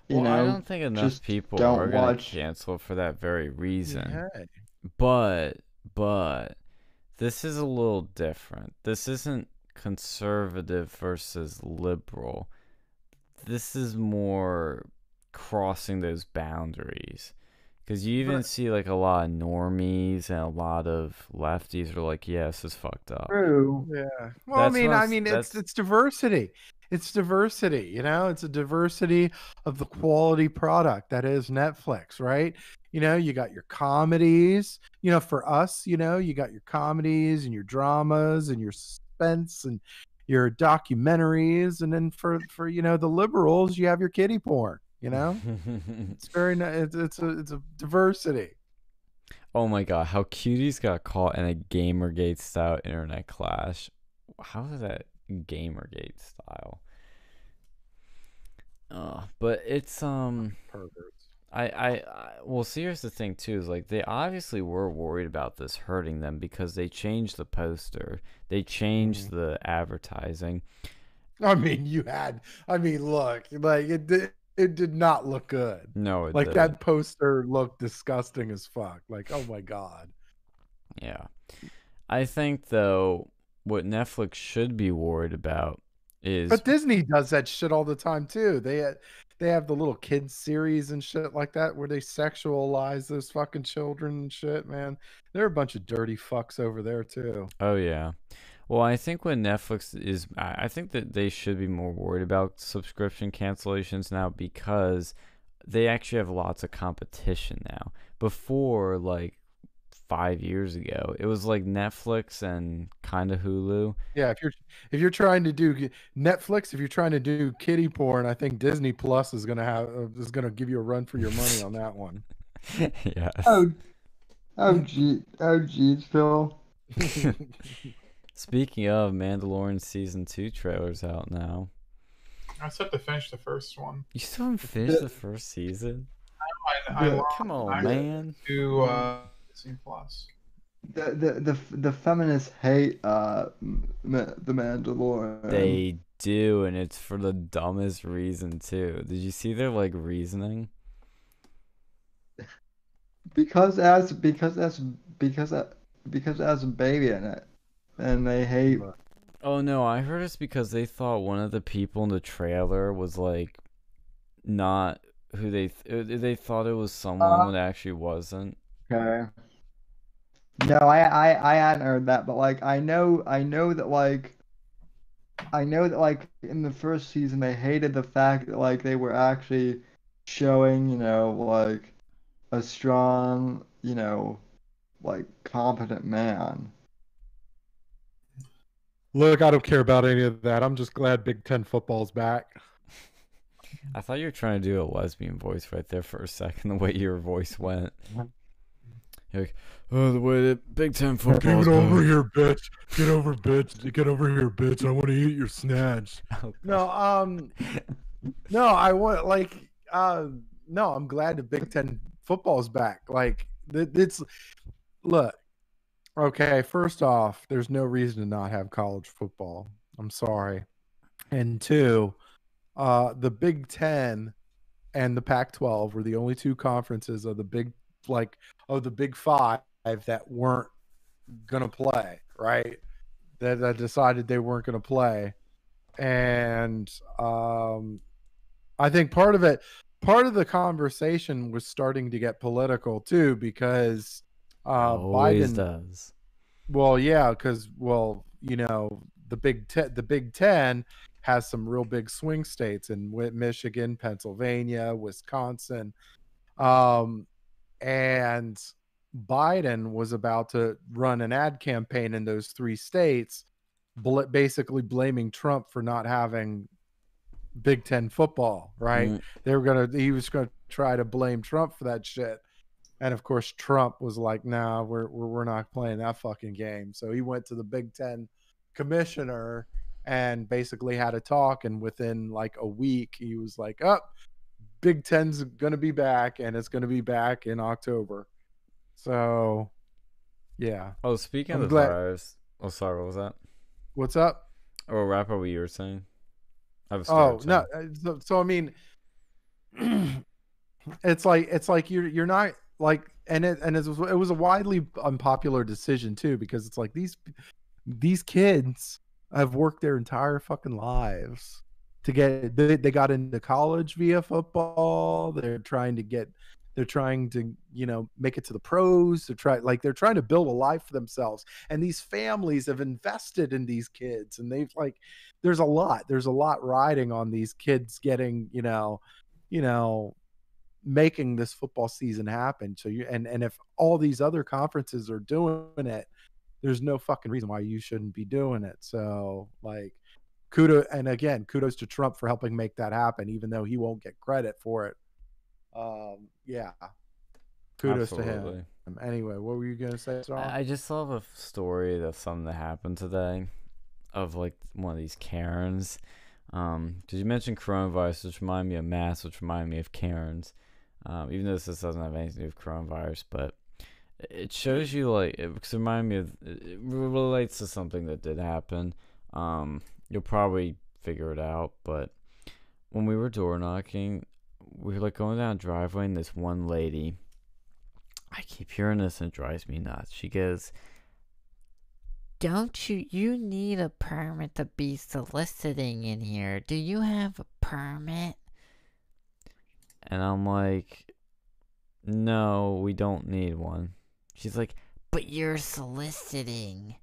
You well, I don't think enough just people don't are going to watch- cancel for that very reason. Yeah. But but this is a little different. This isn't conservative versus liberal. This is more crossing those boundaries. Cuz you even But- see like a lot of normies and a lot of lefties are like, "Yeah, this is fucked up." True. Yeah. Well, That's I mean, I'm I s- mean, it's it's diversity. It's diversity. You know, it's a diversity of the quality product that is Netflix, right? You know, you got your comedies. You know, for us, you know, you got your comedies and your dramas and your suspense and your documentaries, and then for for you know the liberals, you have your kitty porn. You know, <laughs> it's very ni- it's it's a it's a diversity. oh my god, how cuties got caught in a Gamergate style internet clash. How is that Gamergate style? Uh, but it's um Perverts. I, I, I well, see, here's the thing too is like they obviously were worried about this hurting them because they changed the poster, they changed Mm-hmm. the advertising. I mean, you had. I mean, look, like it did. It did not look good. No, it Like didn't. that poster looked disgusting as fuck. Like, oh my god. Yeah, I think though what Netflix should be worried about is But Disney does that shit all the time too. They they have the little kids series and shit like that where they sexualize those fucking children and shit, man. They're a bunch of dirty fucks over there too. Oh yeah. Well, I think when Netflix is, I I think that they should be more worried about subscription cancellations now because they actually have lots of competition now. Before, like five years ago, it was like Netflix and kind of Hulu. Yeah, if you're if you're trying to do Netflix, if you're trying to do kitty porn, I think Disney Plus is gonna have uh, is gonna give you a run for your money on that one. <laughs> yes. Oh, oh, gee, oh, geez, Phil. <laughs> <laughs> Speaking of Mandalorian season two trailers out now. I just have to finish the first one. You still haven't finished the first season? I, I Yeah. logged Come on, I- man. to uh, Disney Plus. The the the the feminists hate uh M- the Mandalorian. They do, and it's for the dumbest reason too. Did you see their like reasoning? because as because that's because that because it has a baby in it, and they hate. Oh no, I heard it's because they thought one of the people in the trailer was like not who they th- uh, they thought it was someone Uh, when it actually wasn't. Okay. No, I I I hadn't heard that, but like I know I know that like I know that like in the first season they hated the fact that like they were actually showing, you know, like a strong, you know, like competent man. Look, I don't care about any of that. I'm just glad Big Ten football's back. I thought you were trying to do a lesbian voice right there for a second. <laughs> The way your voice went. You're like, oh, the way that Big Ten football. Get over back. here, bitch. Get over, bitch. Get over here, bitch. I want to eat your snatch. <laughs> No, um, <laughs> no, I want like, uh, no, I'm glad the Big Ten football's back. Like, th- it's look, okay. First off, there's no reason to not have college football. I'm sorry, and two, uh, the Big Ten and the Pac-12 were the only two conferences of the big, like, of the Big Five that weren't gonna play, right? That, that decided they weren't gonna play and um, I think part of it, part of the conversation was starting to get political too, because uh, Always Biden. does. Well, yeah, because well, you know, the Big Ten, the Big Ten has some real big swing states in Michigan, Pennsylvania, Wisconsin, um, and Biden was about to run an ad campaign in those three states, bl- basically blaming Trump for not having Big Ten football. Right? Mm, They were gonna, he was gonna try to blame Trump for that shit. And of course, Trump was like, "Nah, we're we're, we're not playing that fucking game." So he went to the Big Ten commissioner and basically had a talk. And within like a week, he was like, "Up, Big Ten's gonna be back, and it's gonna be back in October." So, yeah, Oh, speaking I'm of the glad- virus. Oh, sorry. What was that? what's up? Or wrap up what you were saying. I have a Oh no, uh, so, so I mean, <clears throat> it's like it's like you're you're not like, and it and it was it was a widely unpopular decision too because it's like these these kids have worked their entire fucking lives to get they, they got into college via football. They're trying to get they're trying to you know make it to the pros. They're trying like they're trying to build a life for themselves, and these families have invested in these kids, and they've like there's a lot there's a lot riding on these kids getting you know you know making this football season happen so you and and if all these other conferences are doing it there's no fucking reason why you shouldn't be doing it so like kudos and again kudos to Trump for helping make that happen, even though he won't get credit for it. Um, yeah, kudos to him. Anyway, what were you gonna say, Sarah? I just saw a story of something that happened today, of like one of these Karens. Um, did you mention coronavirus, which remind me of mass, which remind me of Karens. Um, even though this doesn't have anything to do with coronavirus, but it shows you like it because remind me of it relates to something that did happen. Um, you'll probably figure it out, but when we were door knocking, we were like going down driveway, and this one lady. I keep hearing this and it drives me nuts. She goes, Don't you? You need a permit to be soliciting in here. Do you have a permit? And I'm like, no, we don't need one. She's like, But you're soliciting.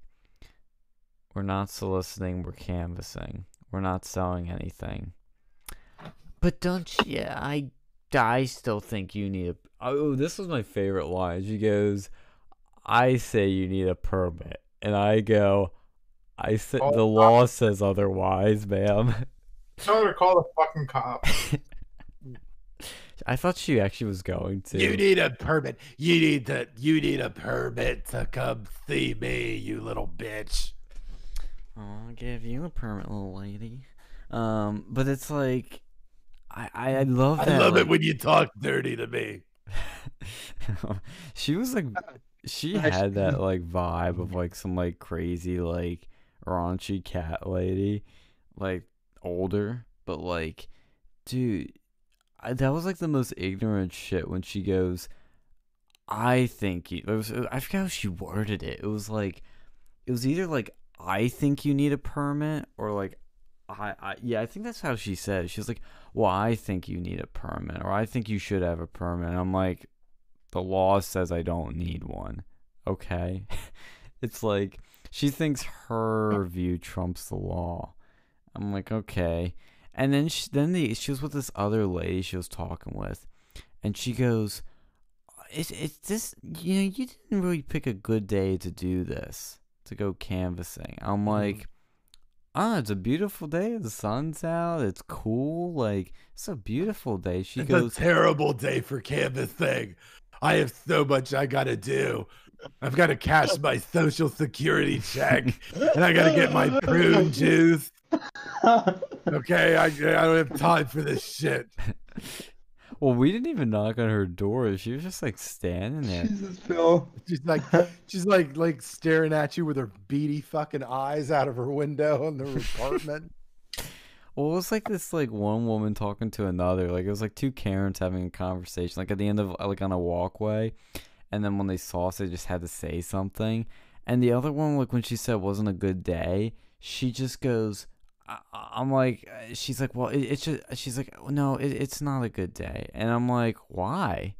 we're not soliciting, we're canvassing. We're not selling anything. But don't you? Yeah, I, I still think you need a. Oh, this was my favorite line. She goes, I say you need a permit. And I go, I said Oh, the law says otherwise, ma'am. Tell her to call the fucking cops. <laughs> I thought she actually was going to. You need a permit. You need to. You need a permit to come see me, you little bitch. I'll give you a permit, little lady. Um, but it's like, I I, I love that. I love like- it when you talk dirty to me. <laughs> she was like, she had that <laughs> like vibe of like some like crazy like raunchy cat lady, like older, but like, dude, I, that was like the most ignorant shit when she goes, "I think you." It was, I forgot how she worded it. It was like, it was either like, "I think you need a permit," or like. I, I yeah, I think that's how she said. it. She was like, "Well, I think you need a permit, or I think you should have a permit." And I'm like, the law says I don't need one. Okay. <laughs> it's like she thinks her view trumps the law. I'm like, okay. And then she, then the she was with this other lady she was talking with, and she goes, "It's it's this you know you didn't really pick a good day to do this to go canvassing." I'm like, "Ah, it's a beautiful day. The sun's out. It's cool. Like it's a beautiful day." She It's goes, a terrible day for canvassing. I have so much I gotta do. I've got to cash my social security check, and I gotta get my prune <laughs> juice. Okay, I, I don't have time for this shit. <laughs> Well, we didn't even knock on her door. She was just like standing there. Jesus, Phil. She's like, she's like, like staring at you with her beady fucking eyes out of her window in the apartment. <laughs> Well, it was like this like one woman talking to another. Like it was like two Karens having a conversation. Like at the end of like on a walkway, and then when they saw us, they just had to say something. And the other one, like when she said it wasn't a good day, she just goes. I, I'm like, uh, she's like, well, it's just. She's like, no, it, it's not a good day. And I'm like, why?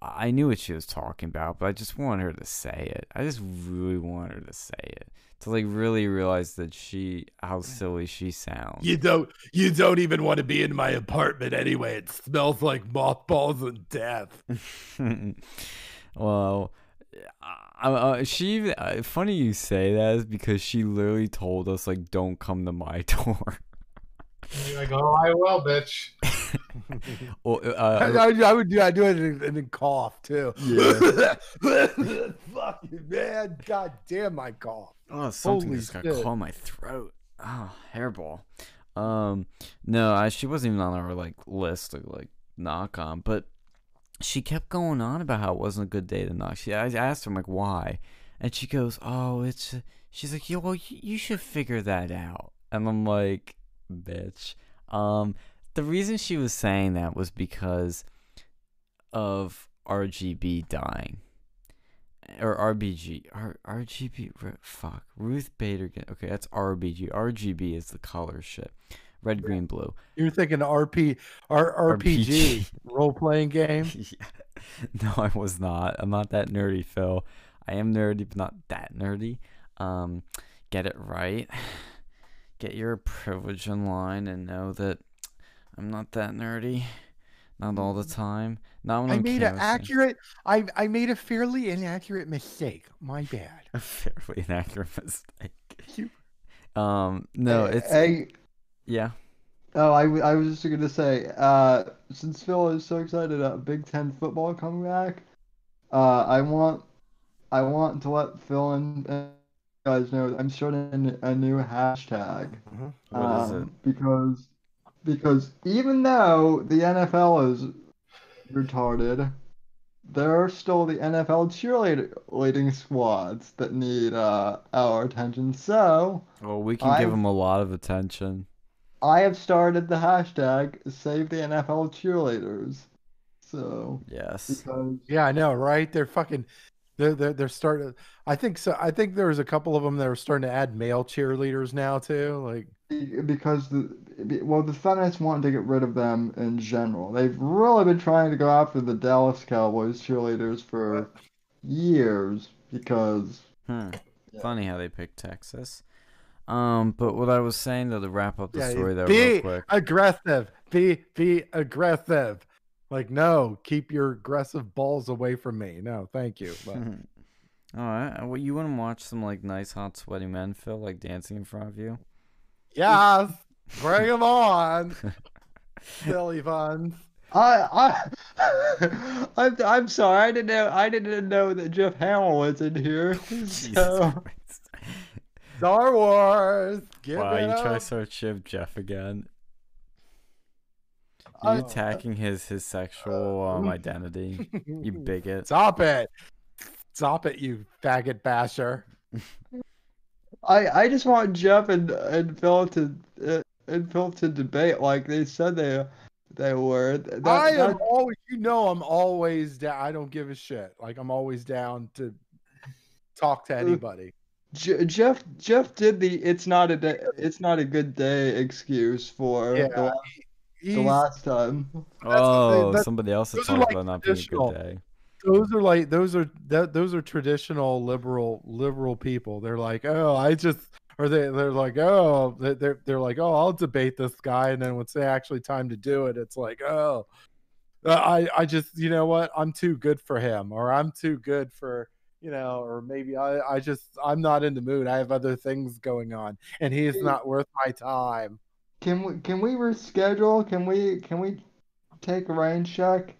I I knew what she was talking about, but I just wanted her to say it. I just really wanted her to say it to like really realize that she how silly she sounds. You don't, you don't even want to be in my apartment anyway. It smells like mothballs and death. <laughs> well, I, I, she uh, funny you say that is because she literally told us like don't come to my <laughs> door. You're like, oh, I will, bitch. <laughs> well, I, uh, I- I would do, I do it and, and then cough too. Yeah. <laughs> Fuck you, man! God damn, my cough. oh, something holy just got shit. caught in my throat. Oh, hairball. Um, no, I, she wasn't even on our like list to like knock on, but she kept going on about how it wasn't a good day to knock. She, I asked her, like, why? And she goes, oh, it's. She's like, yo, well, you, should figure that out. And I'm like, bitch. Um, the reason she was saying that was because of RGB dying. Or RBG. R, RGB. Fuck. Ruth Bader. Okay, that's RBG. RGB is the color shit. Red, green, blue. You're thinking RP, R, RPG, <laughs> role playing game. <laughs> yeah. No, I was not. I'm not that nerdy, Phil. I am nerdy, but not that nerdy. Um, get it right. Get your privilege in line and know that I'm not that nerdy. Not all the time. Not when I I'm made an accurate. I I made a fairly inaccurate mistake. My bad. <laughs> a fairly inaccurate mistake. You- Um, no, it's Hey, Yeah. Oh, I, I was just gonna say, uh, since Phil is so excited about Big Ten football coming back, uh, I want, I want to let Phil and, and guys know I'm starting a new hashtag. What is it? um, Because, because even though the NFL is retarded, there are still the NFL cheerleading squads that need uh, our attention. So. Well, we can give I've- him a lot of attention. I have started the hashtag Save the NFL Cheerleaders. So Yes. because Yeah, I know, right? They're fucking. They're they're they're starting. I think so. I think there was a couple of them that were starting to add male cheerleaders now too. Like, because the well the feminists wanted to get rid of them in general. They've really been trying to go after the Dallas Cowboys cheerleaders for years because Hmm. Yeah. Funny how they picked Texas. Um, but what I was saying though to wrap up the Yeah, story there be real quick. aggressive. Be be aggressive. Like, no, keep your aggressive balls away from me. No, thank you. But <laughs> All right. Well, you want to watch some like nice, hot, sweaty men, Phil, like dancing in front of you? yes, bring them on, <laughs> silly buns. I I <laughs> I'm I'm sorry I didn't know I didn't know that Jeff Hamill was in here. So Christ. Star Wars. Give Wow, it you try to up. start Shiv Jeff again. I- You attacking his his sexual um, identity, <laughs> you bigot. Stop it. Stop it, you faggot basher. I I just want Jeff and and Phil to uh, and Phil to debate like they said they they were. That, I am always, you know, I'm always down. I don't give a shit. Like, I'm always down to talk to anybody. Je- Jeff Jeff did the it's not a day it's not a good day excuse for Yeah, the, the last time. Oh, that's- somebody else is talking like about not being a good day. those are like those are that those are traditional liberal liberal people. They're like, oh, I just or they they're like, oh, they- they're they're like, oh, I'll debate this guy, and then when it's actually time to do it, it's like, oh, I I just you know what, I'm too good for him, or I'm too good for you know, or maybe I I just I'm not in the mood. I have other things going on, and he is not worth my time. Can we can we reschedule? Can we can we take a rain check?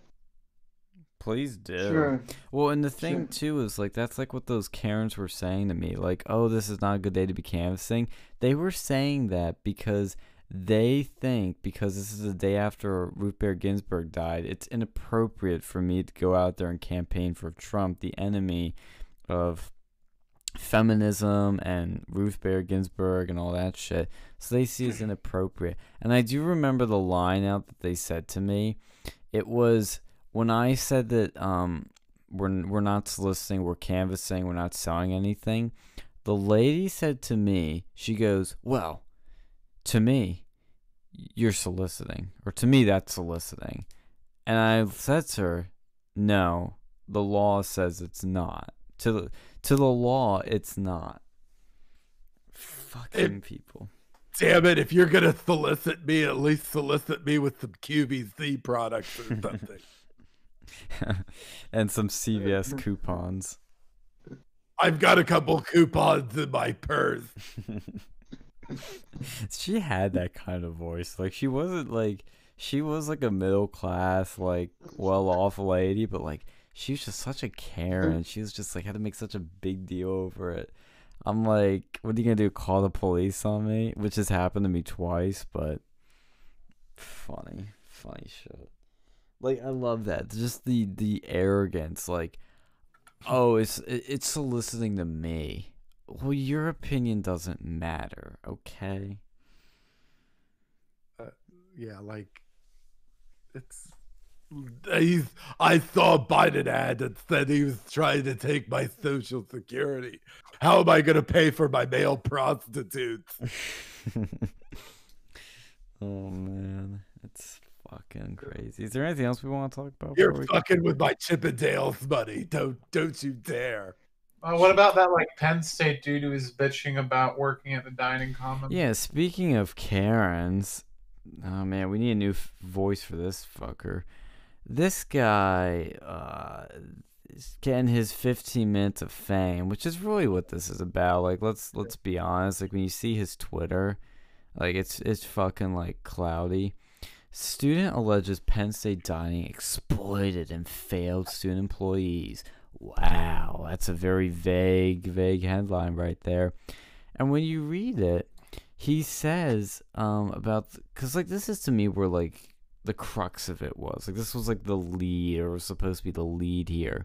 Please do. Sure. Well, and the thing Sure. too is like that's like what those Karens were saying to me, like, "Oh, this is not a good day to be canvassing." They were saying that because they think because this is the day after Ruth Bader Ginsburg died, it's inappropriate for me to go out there and campaign for Trump, the enemy of feminism and Ruth Bader Ginsburg and all that shit. So they see it as <clears throat> inappropriate. And I do remember the line out that they said to me. It was when I said that um we're we're not soliciting, we're canvassing, we're not selling anything. The lady said to me, she goes, "Well, to me, you're soliciting, or to me that's soliciting." And I said to her, "No, the law says it's not. To the to the law, it's not." Fucking people. Damn it! If you're gonna solicit me, at least solicit me with some QVC products or something. <laughs> and some CVS <laughs> coupons. I've got a couple coupons in my purse. <laughs> <laughs> she had that kind of voice. Like she wasn't like she was like a middle class, like well off lady, but like she was just such a Karen. She was just like had to make such a big deal over it. I'm like, what are you gonna do? Call the police on me? Which has happened to me twice, but funny, funny shit. Like I love that. Just the the arrogance, like, oh, it's it's soliciting to me. Well, your opinion doesn't matter, okay? Uh, yeah, like it's. He's, I saw a Biden ad that said he was trying to take my social security. How am I going to pay for my male prostitutes? <laughs> oh man, it's fucking crazy. Is there anything else we want to talk about? You're fucking with my Chippendales money. Don't don't you dare. Uh, what about that like Penn State dude who was bitching about working at the dining commons? Yeah, speaking of Karens, oh man, we need a new f- voice for this fucker. This guy uh, is getting his 15 minutes of fame, which is really what this is about. Like, let's let's be honest. Like when you see his Twitter, Like it's it's fucking like cloudy. Student alleges Penn State dining exploited and failed student employees. Wow, that's a very vague, vague headline right there. And when you read it, he says um, about because like this is to me where like the crux of it was like this was like the lead or was supposed to be the lead here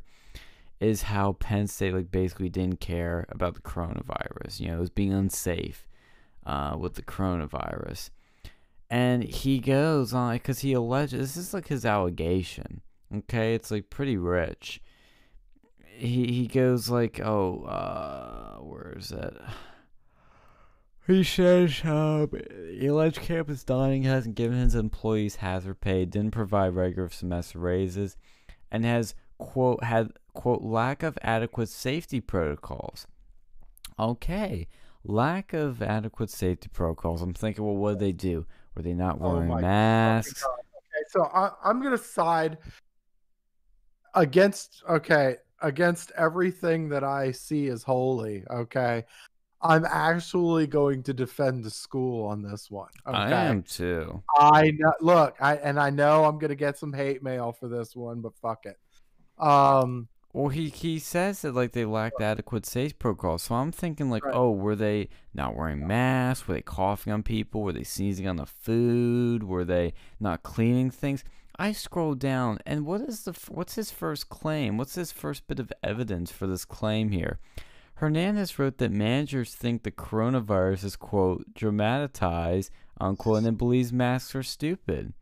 is how Penn State like basically didn't care about the coronavirus. You know, it was being unsafe uh, with the coronavirus. And he goes on because he alleges this is like his allegation. Okay, it's like pretty rich. He he goes like, oh, uh, where is it? <sighs> He says uh, the alleged campus dining hasn't given his employees hazard pay, didn't provide regular semester raises, and has quote had quote lack of adequate safety protocols. Okay, lack of adequate safety protocols. I'm thinking, well, what did they do? Were they not Oh wearing my masks? God. Okay, so I, I'm gonna side against okay against everything that I see as holy. Okay, I'm actually going to defend the school on this one. Okay, I am too. I know. Look, I and I know I'm gonna get some hate mail for this one, but fuck it. Um, Well, he he says that like they lacked adequate safety protocols. So I'm thinking like, Right. oh, were they not wearing masks? Were they coughing on people? Were they sneezing on the food? Were they not cleaning things? I scroll down, and what is the what's his first claim? What's his first bit of evidence for this claim here? Hernandez wrote that managers think the coronavirus is quote dramatized unquote, and then believes masks are stupid.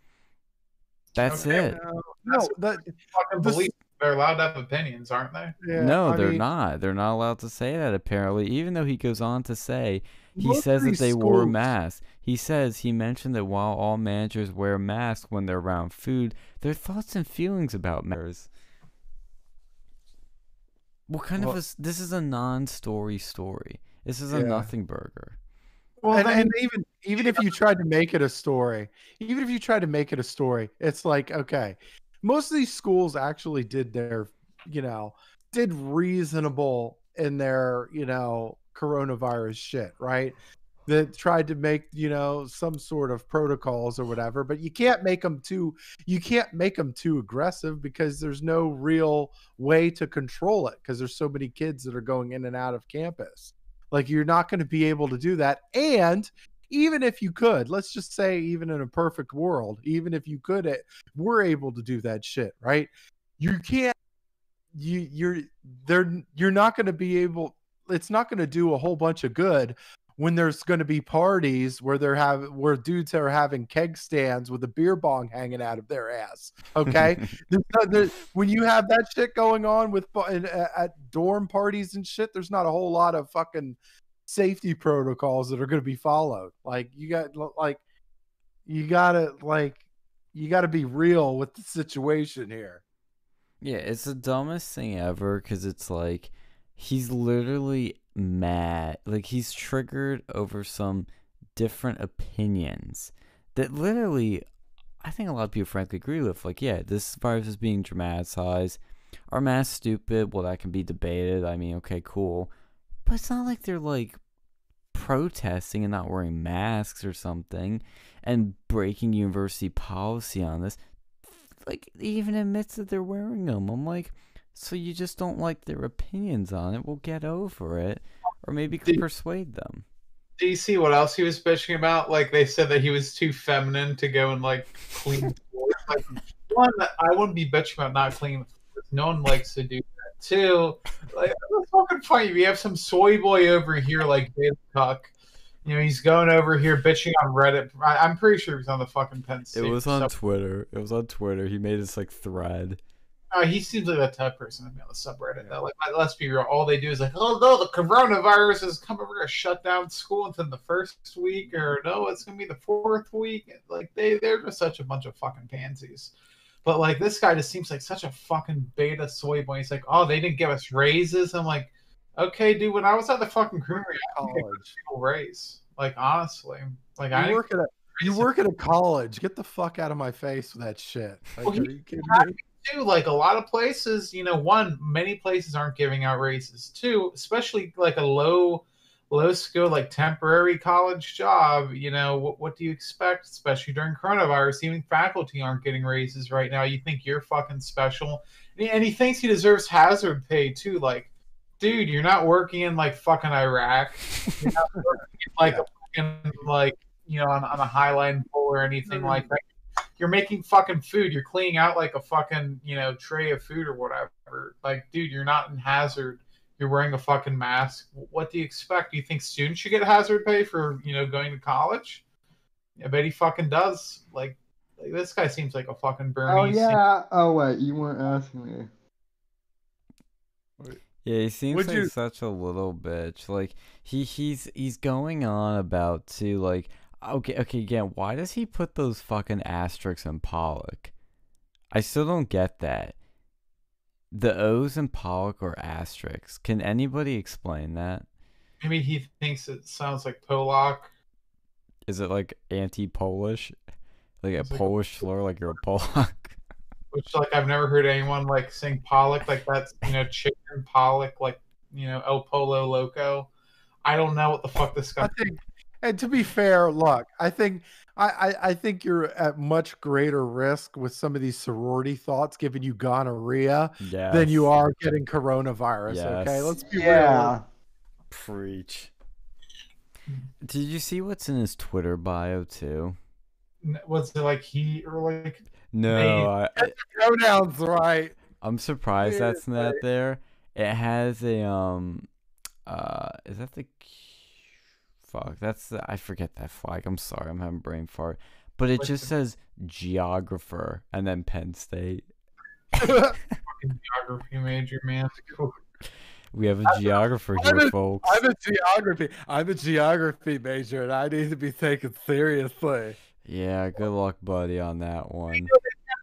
That's Okay, it. no, That's that Fucking This- believe they're allowed to have opinions, aren't they? yeah, no, I they're mean, not. They're not allowed to say that apparently, even though he goes on to say he says that these they wore masks. He says he mentioned that while all managers wear masks when they're around food, their thoughts and feelings about matters. What kind of Well- a s- this is a non-story story. This is a Yeah. nothing burger. Well, and, and even even if you tried to make it a story, even if you tried to make it a story, it's like okay, most of these schools actually did their, you know, did reasonable in their, you know, coronavirus shit, right? That tried to make, you know, some sort of protocols or whatever, but you can't make them too you can't make them too aggressive because there's no real way to control it because there's so many kids that are going in and out of campus. Like you're not going to be able to do that. And even if you could, let's just say, even in a perfect world, even if you could, it, we're able to do that shit, right? You can't. You you're they're you're not going to be able. It's not going to do a whole bunch of good when there's going to be parties where they're have where dudes are having keg stands with a beer bong hanging out of their ass. Okay, <laughs> there's not, there, when you have that shit going on with at uh, at dorm parties and shit, there's not a whole lot of fucking safety protocols that are going to be followed. Like you got like you gotta like you gotta be real with the situation here. Yeah, it's the dumbest thing ever because it's like he's literally mad. Like he's triggered over some different opinions that literally I think a lot of people frankly agree with. Like, yeah, this virus is being dramatized. Are masks stupid? Well, that can be debated. I mean, okay, cool. But it's not like they're like protesting and not wearing masks or something and breaking university policy on this like even admits that they're wearing them. I'm like, so you just don't like their opinions on it? We'll get over it, or maybe Did- persuade them. do you see what else he was bitching about? Like they said that he was too feminine to go and like clean floors. Like one, I wouldn't be bitching about not cleaning floors. No one likes to do Two, like that's fucking funny. We have some soy boy over here like David Cook. You know, he's going over here bitching on Reddit. I, I'm pretty sure he's on the fucking Penn State. It was on sub- Twitter. It was on Twitter. He made this like thread. Uh, he seems like that type of person to be on the subreddit. Though. Like, let's be real. All they do is like, oh no, the coronavirus has come over to shut down school within the first week, or no, it's gonna be the fourth week. Like they, they're just such a bunch of fucking pansies. But like this guy just seems like such a fucking beta soy boy. He's like, oh, they didn't give us raises. I'm like, okay, dude. When I was at the fucking creamery, I didn't get a College. raise. Like honestly, like I You didn't work at a you work at a college. Get the fuck out of my face with that shit. Like, Well, are you kidding me? too like a lot of places you know one many places aren't giving out raises too especially like a low low skill, like temporary college job. You know, what, what do you expect, especially during coronavirus? Even faculty aren't getting raises right now. You think you're fucking special. And he, and he thinks he deserves hazard pay too. Like, dude, you're not working in like fucking Iraq. You're not working in, <laughs> like a fucking, like, you know, on, on a highline pole or anything mm-hmm. like that. You're making fucking food. You're cleaning out like a fucking, you know, tray of food or whatever. Like, dude, you're not in hazard you're wearing a fucking mask. What do you expect? Do you think students should get hazard pay for you know going to college? I bet he fucking does. Like, like this guy seems like a fucking Bernie. Oh yeah. Oh wait, you weren't asking me. Yeah, he seems Would like you- such a little bitch. Like he he's he's going on about to like okay okay again. Why does he put those fucking asterisks in Pollock? I still don't get that. The O's in Pollock are asterisks. Can anybody explain that? Maybe he thinks it sounds like Polak. Is it like anti-Polish, like a It's like a- Polish slur, like you're a Polak? <laughs> Which like I've never heard anyone like sing Pollock like that's you know chicken Pollock like you know El Pollo Loco. I don't know what the fuck this guy. I think, and to be fair, look, I think I, I, I think you're at much greater risk with some of these sorority thoughts giving you gonorrhea yeah. than you are getting coronavirus. Okay, let's be Yeah. real. preach. Did you see what's in his Twitter bio too? Was it like he or like No, I, I, Pronouns right. I'm surprised Yeah, that's not there. It has a um, uh, is that the? Fuck, that's the, I forget that flag. I'm sorry, I'm having brain fart. But it just says geographer and then Penn State. fucking geography major, man? <laughs> We have a geographer I'm here, a- folks. I'm a geography. I'm a geography major, and I need to be taken seriously. Yeah, good luck, buddy, on that one.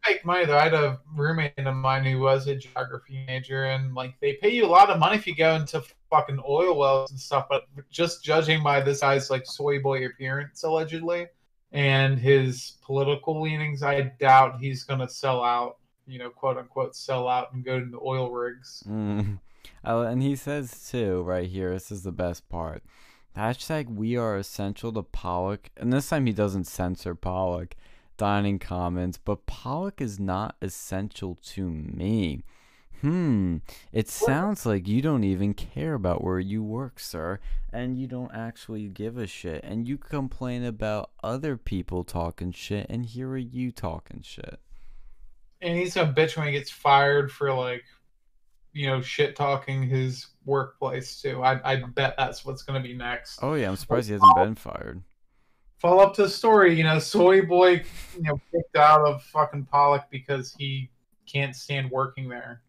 make money though. I had a roommate of mine who was a geography major, and like they pay you a lot of money if you go into fucking oil wells and stuff. But just judging by this guy's like soy boy appearance allegedly, and his political leanings, I doubt he's gonna sell out. You know, quote unquote, sell out and go to the oil rigs. Mm. <laughs> Oh, and he says too, right here, this is the best part. Hashtag we are essential to Pollock. And this time he doesn't censor Pollock dining comments, but Pollock is not essential to me. Hmm. It sounds like you don't even care about where you work, sir, and you don't actually give a shit. And you complain about other people talking shit, and here are you talking shit. And he's gonna bitch when he gets fired for like, you know, shit talking his workplace too. I I bet that's what's gonna be next. Oh yeah, I'm surprised he hasn't been fired. follow up to the story. You know, Soy Boy, you know, kicked out of fucking Pollock because he can't stand working there.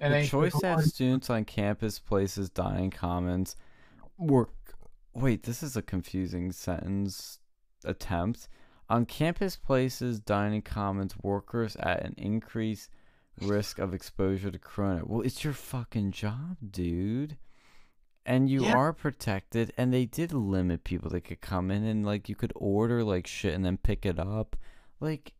And the choice to have students on campus places dying commons work wait this is a confusing sentence attempt. On campus places dining commons workers at an increased risk of exposure to corona. Well it's your fucking job dude. And you Yeah. are protected and they did limit people that could come in and like you could order like shit and then pick it up. Like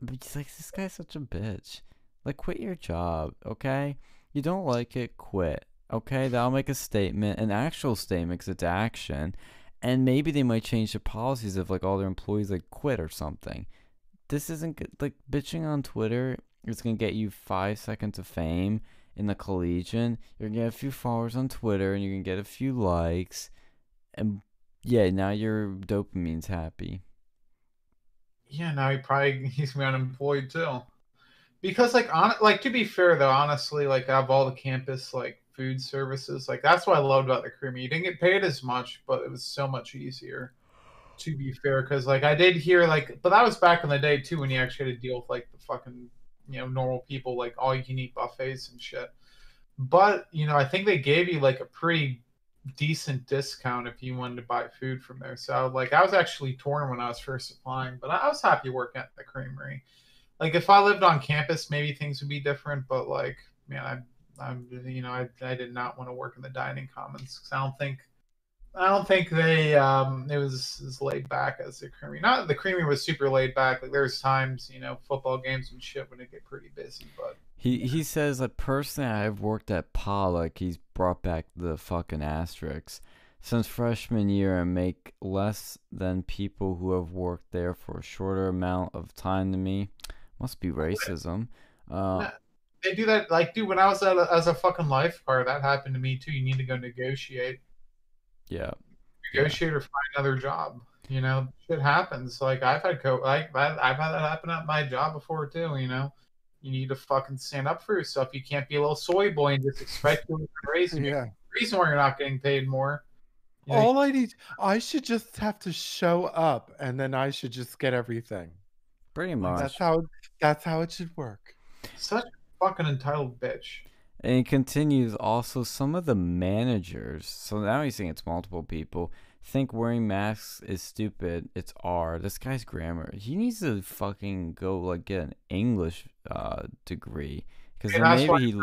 like this guy's such a bitch like quit your job okay? You don't like it quit okay? That'll make a statement an actual statement 'cause it's action. And maybe they might change the policies if like all their employees like quit or something. This isn't good like bitching on twitter is gonna get you five seconds of fame in the collegian. You're gonna get a few followers on twitter and you're gonna get a few likes. And yeah now your dopamine's happy. Yeah, now he probably <laughs> he's unemployed too. Because like on like to be fair though, honestly, like out of all the campus like food services, like that's what I loved about the creamery. You didn't get paid as much, but it was so much easier. To be fair, because like I did hear like, but that was back in the day too when you actually had to deal with like the fucking you know normal people like all you can eat buffets and shit. But you know, I think they gave you like a pretty decent discount if you wanted to buy food from there. So like I was actually torn when I was first applying, but I was happy working at the creamery. Like if I lived on campus, maybe things would be different. But like, man, I, I'm you know I, I did not want to work in the dining commons because I don't think I don't think they um it was as laid back as the creamery. Not the creamery was super laid back. Like there's times you know football games and shit when it get pretty busy, but He he says that personally I've worked at Pollock. He's brought back the fucking asterisks. since freshman year and make less than people who have worked there for a shorter amount of time than me. Must be racism. Uh, They do that, like, dude. When I was at a, as a fucking lifeguard, that happened to me too. You need to go negotiate, yeah. negotiate, or find another job. You know, shit happens. Like I've had co, like I- I've had that happen at my job before too. You know, you need to fucking stand up for yourself. You can't be a little soy boy and just expect to raise. <laughs> Yeah. Yeah. Reason why you're not getting paid more. You know, All I need, I should just have to show up, and then I should just get everything. Pretty much. That's how. That's how it should work. such a fucking entitled bitch. And it continues also some of the managers, so now he's saying it's multiple people, think wearing masks is stupid. It's R. This guy's grammar. He needs to fucking go like get an English uh degree. Because Yeah, then why maybe he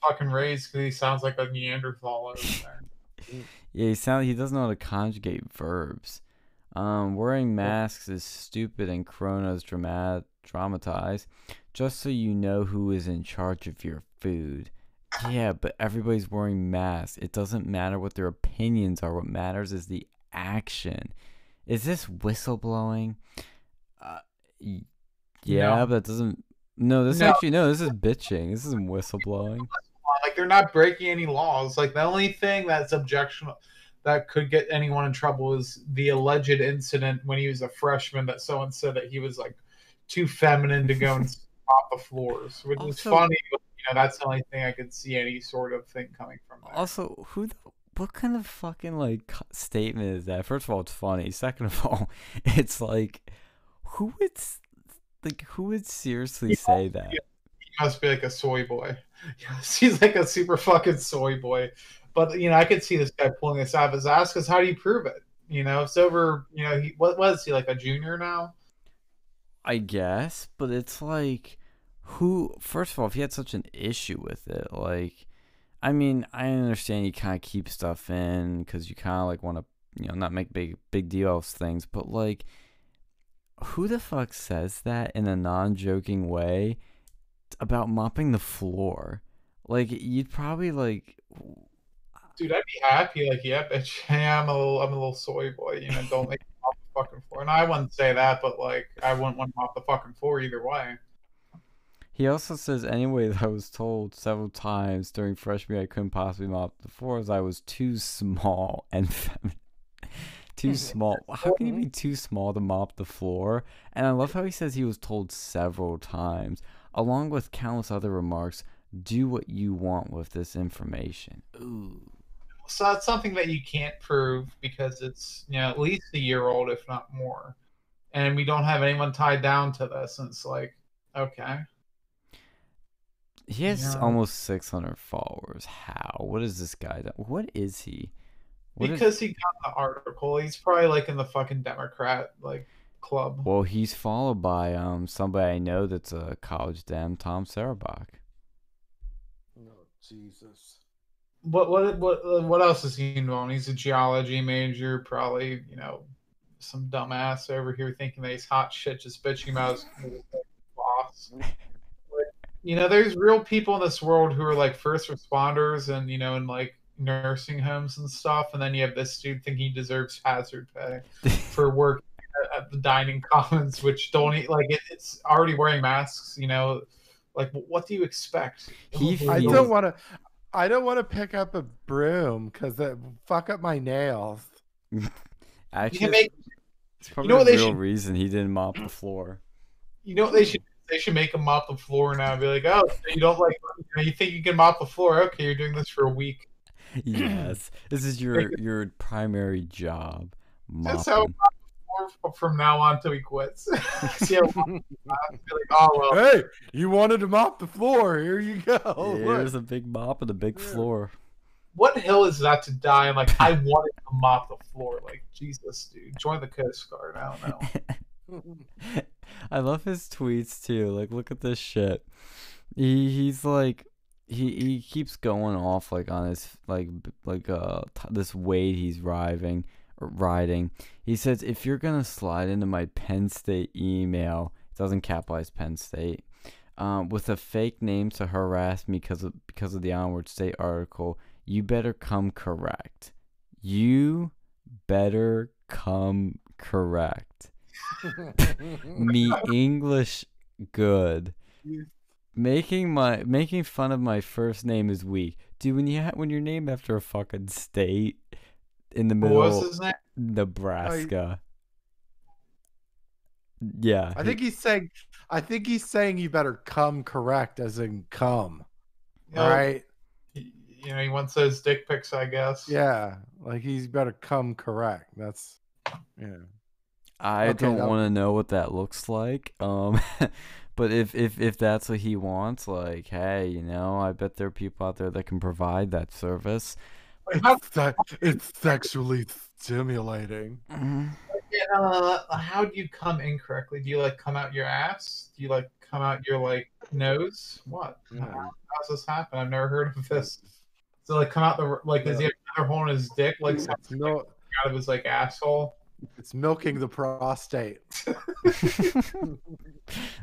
Fucking raised because he sounds like a Neanderthal over <laughs> there. Yeah, he sound he doesn't know how to conjugate verbs. Um, wearing masks is stupid and Corona's dramat dramatized, just so you know who is in charge of your food. Yeah, but everybody's wearing masks. It doesn't matter what their opinions are. What matters is the action. Is this whistleblowing? Uh, yeah, No. but it doesn't. No, this No. actually no. This is bitching. This isn't whistleblowing. Like they're not breaking any laws. Like the only thing that's objectionable that could get anyone in trouble is the alleged incident when he was a freshman that someone said that he was like too feminine to go and <laughs> mop the floors, which is funny. But, you know, that's the only thing I could see any sort of thing coming from. There. Also, who the what kind of fucking like statement is that? First of all, it's funny. Second of all, <laughs> it's like who would like who would seriously say that? He must be like a soy boy. <laughs> Yes, he's like a super fucking soy boy. But you know, I could see this guy pulling this out of his ass because how do you prove it? You know, it's over. You know, he what was he like a junior now? I guess, but it's like who first of all, if he had such an issue with it, like I mean, I understand you kind of keep stuff in cuz you kind of like want to, you know, not make big big deal of things, but like who the fuck says that in a non-joking way about mopping the floor? Like you'd probably like Dude, I'd be happy. Like, yeah, bitch, <laughs> yeah, I'm a little, I'm a little soy boy. You know, don't make me mop the fucking floor. And I wouldn't say that, but like, I wouldn't want to mop the fucking floor either way. He also says, anyway, I was told several times during freshman year I couldn't possibly mop the floor as I was too small and feminine. <laughs> too <laughs> small. How can you be too small to mop the floor? And I love how he says he was told several times, along with countless other remarks. Do what you want with this information. Ooh. So that's something that you can't prove because it's you know at least a year old, if not more, and we don't have anyone tied down to this. And it's like, okay, He has Yeah. almost 600 followers. How? What is this guy? do- What is he? What is- because he got the article. He's probably like in the fucking Democrat like club. Well, he's followed by um somebody I know that's a college dem, Tom Sarabach. Oh Jesus. What what what what else is he known? He's a geology major, probably you know some dumbass over here thinking that he's hot shit, just bitching about his boss. But, you know, there's real people in this world who are like first responders and you know in like nursing homes and stuff, and then you have this dude thinking he deserves hazard pay <laughs> for work at, at the dining commons, which don't eat, like it, it's already wearing masks. You know, like what do you expect? He I don't want to. I don't want to pick up a broom because that fuck up my nails. <laughs> You Actually, can make it's probably know the they real should- reason he didn't mop the mm. floor. You know what they should they should make him mop the floor now. Be like, oh, so you don't like <laughs> you, think you can mop the floor? Okay, you're doing this for a week. yes, this is <laughs> your your primary job. That's how Mopping. Or from now on till he quits. <laughs> See how long it lasts. Be like, oh well, Hey, you wanted to mop the floor. Here you go. Yeah, Look. There's a big mop and a big Yeah. floor. what hill is that to die? And like, I wanted to mop the floor. Like, Jesus, dude, join the Coast Guard. I don't know. <laughs> I love his tweets too. Like, look at this shit. He he's like he he keeps going off like on his like like uh t- this weight he's riding or riding. He says if you're gonna slide into my Penn State email, it doesn't capitalize Penn State. Um, with a fake name to harass me because of because of the Onward State article, you better come correct. You better come correct. <laughs> Me English good. Making my making fun of my first name is weak. Dude, when you ha- when you're named after a fucking state in the middle? Nebraska. Yeah. I think he's saying. I think he's saying you better come correct, as in come. Know, All right. he- You know, he wants those dick pics, I guess. Yeah, like he's better come correct. That's yeah. I Okay, don't want to know what that looks like. Um, <laughs> but if if if that's what he wants, like, hey, you know, I bet there are people out there that can provide that service. How- It's, se- it's sexually stimulating. Yeah, uh, how do you come incorrectly? Do you like come out your ass? Do you like come out your like nose? What? Yeah. How does this happen? I've never heard of this. So like come out the like does he have another hole in his dick like It's, something mil- out of his like asshole? it's milking the prostate. <laughs>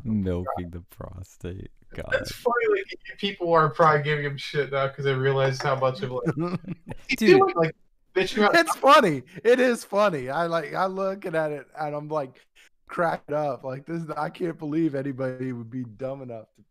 Milking the prostate. God. It's funny like people are probably giving him shit now because they realize how much of like <laughs> Dude. doing, like bitching about it's funny. It is funny. I like. I looking at it and I'm like cracked up. Like this. I can't believe anybody would be dumb enough to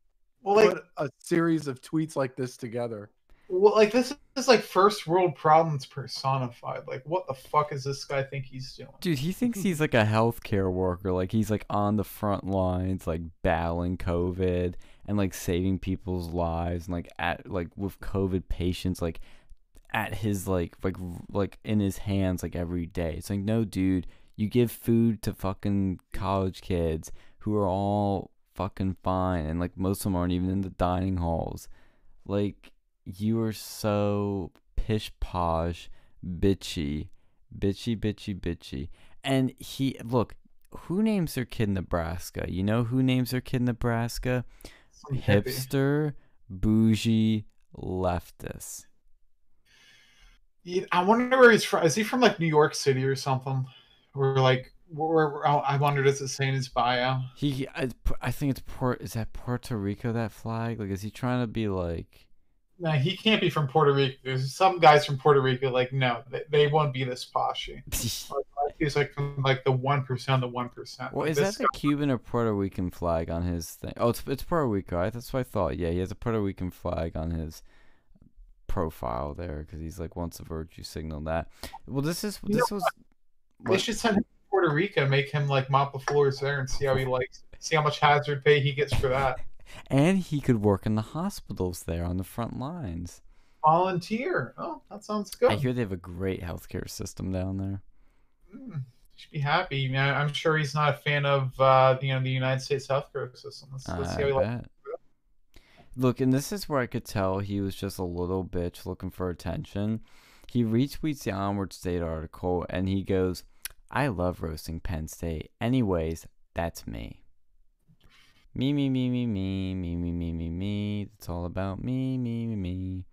well like put a series of tweets like this together. well like this is like first world problems personified. Like what the fuck is this guy think he's doing? <laughs> Dude, he thinks he's like a healthcare worker. Like he's like on the front lines, like battling COVID and like saving people's lives and like at like with COVID patients like at his like like like in his hands like every day. It's like no dude, you give food to fucking college kids who are all fucking fine and like most of them aren't even in the dining halls. Like you are so pish posh, bitchy, bitchy, bitchy, bitchy. And he look, who names their kid Nebraska? You know who names their kid Nebraska? Hipster, bougie, leftist. I wonder where he's from. Is he from like New York City or something? Or like, where, where- I wonder does it say in his bio? He, I, I think it's Port. Is that Puerto Rico? That flag? Like, is he trying to be like? No, he can't be from Puerto Rico. There's some guys from Puerto Rico. Like, no, they, they won't be this poshy. <laughs> He's like from like the one percent, the one percent. Well, is that the Cuban or Puerto Rican flag on his thing? Oh, it's it's Puerto Rico. Right? That's what I thought. Yeah, he has a Puerto Rican flag on his profile there because he's like wants a virtue signal. That. Well, this is You this was. They what- should send him to Puerto Rico, make him like mop the floors there, and see how he <laughs> likes. See how much hazard pay he gets for that. And he could work in the hospitals there on the front lines. Volunteer. Oh, that sounds good. I hear they have a great healthcare system down there. Mm, should be happy. You know, I'm sure he's not a fan of uh, you know the United States healthcare system. Let's, let's see how he likes. Look, and this is where I could tell he was just a little bitch looking for attention. He retweets the Onward State article and he goes, I love roasting Penn State. Anyways, that's me. Me, me, me, me, me, me, me, me, me, me. It's all about me, me, me, me.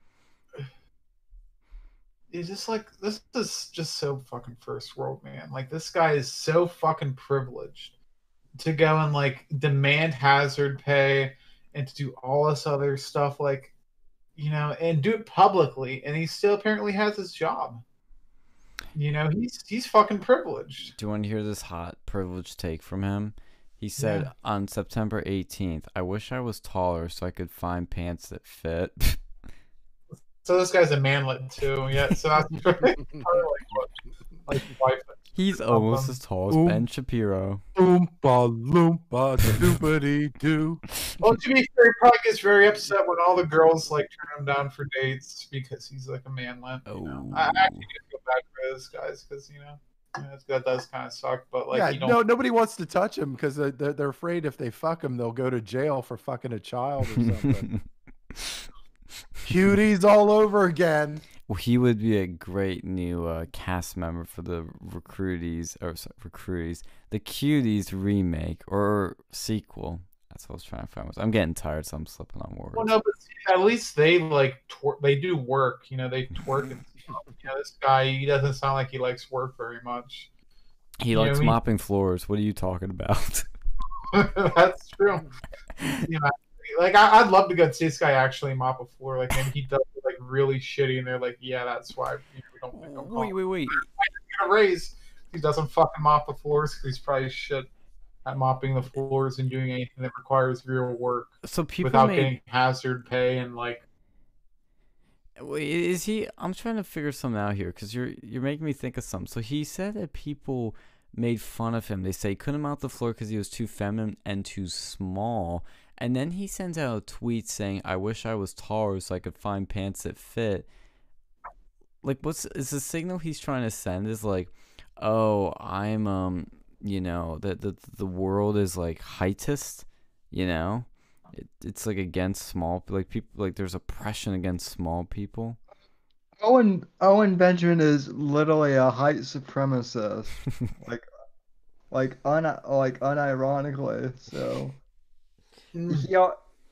It's just like this is just so fucking first world, man. Like this guy is so fucking privileged to go and like demand hazard pay and to do all this other stuff, like you know, and do it publicly, and he still apparently has his job. You know, he's he's fucking privileged. Do you want to hear this hot privileged take from him? He said Yeah. on September 18th, I wish I was taller so I could find pants that fit. <laughs> So this guy's a manlet too. Yeah, so that's <laughs> probably like what, like his wife. He's almost as tall as Ooh. Ben Shapiro. Oompa loompa doopity doo. Well, to be fair, he probably gets very upset when all the girls like turn him down for dates because he's like a manlet. Oh. You know? I I actually do feel bad for those guys because you know you that does kind of suck. But like, yeah, you don't. no, nobody wants to touch him because they're, they're, they're afraid if they fuck him, they'll go to jail for fucking a child or <laughs> something. <laughs> Cuties all over again. well, he would be a great new uh, cast member for the Recruities, or sorry, Recruities, the Cuties remake or sequel. That's what I was trying to find. I'm getting tired, so I'm slipping on words. Well, no, but see, at least they like twer- they do work. You know, they twerk. And, <laughs> you know, this guy he doesn't sound like he likes work very much. he you likes we- mopping floors. What are you talking about? <laughs> <laughs> That's true. you know, like I, I'd love to go see this guy actually mop a floor. Like maybe he does like really shitty, and they're like, yeah, that's why you know, we don't him Wait, wait, wait. Get a raise. He doesn't fucking mop the floors 'cause he's probably shit at mopping the floors and doing anything that requires real work So people without made. getting hazard pay and like Wait, is he? I'm trying to figure something out here because you're you're making me think of something. So he said that people made fun of him. They say he couldn't mount the floor because he was too feminine and too small. And then he sends out a tweet saying, "I wish I was taller so I could find pants that fit." Like, what's is the signal he's trying to send? Is like, oh, I'm um, you know, that the the world is like heightist, you know. It, it's like against small like people like there's oppression against small people Owen Owen Benjamin is literally a height supremacist, <laughs> like like un like unironically. So Mm.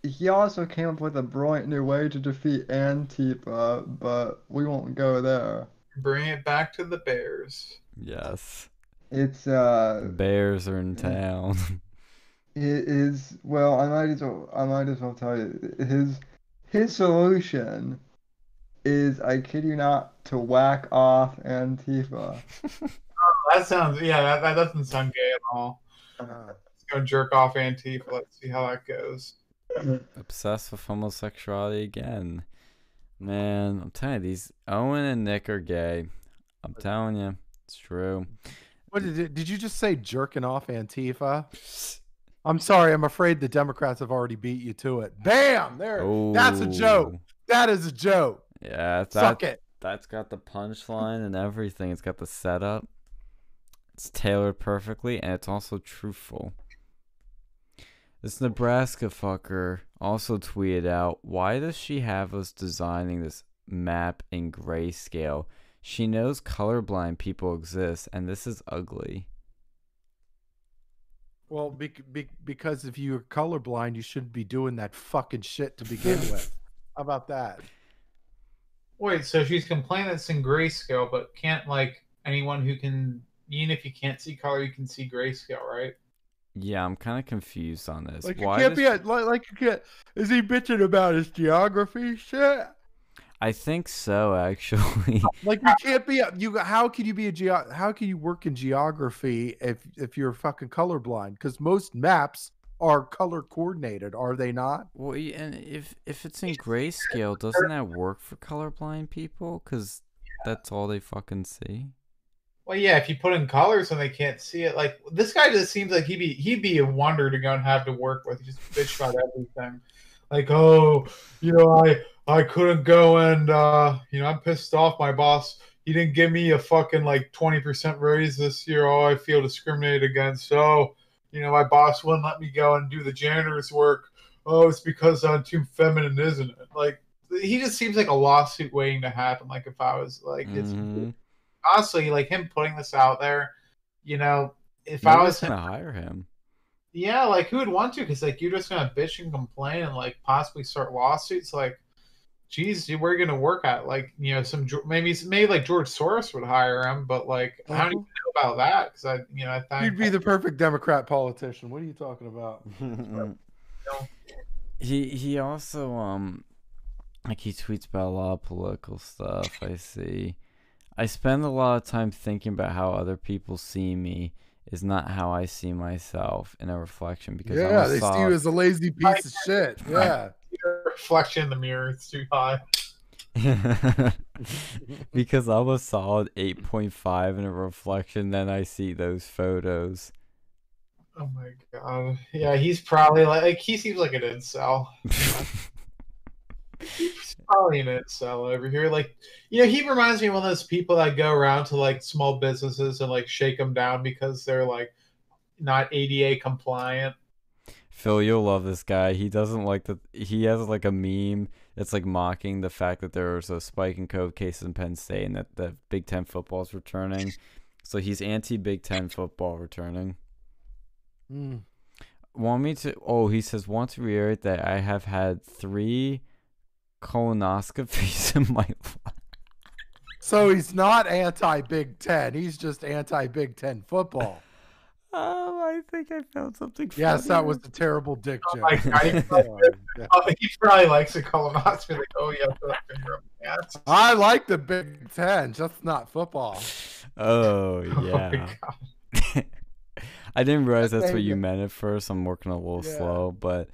he he also came up with a brilliant new way to defeat Antifa, but we won't go there. bring it back to the Bears. yes It's uh bears are in mm. town <laughs> it is well I might as well I might as well tell you his his solution is I kid you not to whack off Antifa. <laughs> Oh, that sounds yeah, that, that doesn't sound gay at all. Let's go jerk off Antifa. Let's see how that goes. obsessed with homosexuality again man i'm telling you these owen and nick are gay i'm telling you it's true What did it, did you just say? Jerking off Antifa? <laughs> I'm sorry. I'm afraid the Democrats have already beat you to it. Bam! There. That's a joke. That is a joke. yeah that, Suck it. that's got the punchline and everything it's got the setup it's tailored perfectly and it's also truthful This Nebraska fucker also tweeted out, Why does she have us designing this map in grayscale? She knows colorblind people exist, and this is ugly. Well, bec- bec- because if you're colorblind, you shouldn't be doing that fucking shit to begin <laughs> with. How about that? Wait, so she's complaining it's in grayscale, but can't like anyone who can even if you can't see color, you can see grayscale, right? Yeah, I'm kind of confused on this. Like you Why can't does be a, like, like you can't. Is he bitching about his geography shit? I think so, actually. <laughs> Like you can't be a, you. How can you be a geo? How can you work in geography if if you're fucking colorblind? Because most maps are color coordinated, are they not? well, and if if it's in grayscale, doesn't that work for colorblind people? Cause that's all they fucking see. Well, yeah, if you put in colors and they can't see it, like this guy just seems like he'd be he'd be a wonder to go and have to work with. Just bitch about everything, like oh, you know, I I couldn't go and uh, you know I'm pissed off. My boss he didn't give me a fucking like twenty percent raise this year. Oh, I feel discriminated against. Oh, you know, my boss wouldn't let me go and do the janitor's work. Oh, it's because I'm too feminine, isn't it? Like he just seems like a lawsuit waiting to happen. Like if I was like it's Mhm. Honestly, like him putting this out there, you know, if I was gonna hire him. yeah, like who would want to? Because like you're just gonna bitch and complain and like possibly start lawsuits. Like, geez, dude, where are you gonna work at? Like, you know, some maybe maybe like George Soros would hire him, but like, how do you know about that? Because I, you know, I think You'd be the perfect Democrat politician. What are you talking about? <laughs> he he also um like he tweets about a lot of political stuff i see i spend a lot of time thinking about how other people see me is not how i see myself in a reflection because I'm Yeah, a they see you as a lazy piece of shit. <laughs> Yeah. <laughs> your reflection in the mirror it's too high. <laughs> because I'm a solid 8.5 in a reflection then I see those photos Oh my god, yeah, he's probably like, like he seems like an incel. He's probably an incel over here. Like, you know, he reminds me of one of those people that go around to like small businesses and like shake them down because they're like not ADA compliant. Phil, you'll love this guy. He doesn't like that. He has like a meme that's like mocking the fact that there was a spike in COVID cases in Penn State and that the Big Ten football is returning. So he's anti Big Ten football returning. Mm. Want me to? Oh, he says want to reiterate that I have had three colonoscopies <laughs> in my life. So he's not anti Big Ten. He's just anti Big Ten football. Oh, <laughs> I think I found something. Yes, that was a terrible dick Oh joke. my God, he, Yeah. <laughs> oh, he probably likes a colonoscopy. Like, oh yeah, put that finger up my ass. I like the Big Ten, just not football. Oh Oh my yeah. God. I didn't realize that's what you you. meant at first. I'm working a little Yeah. slow, but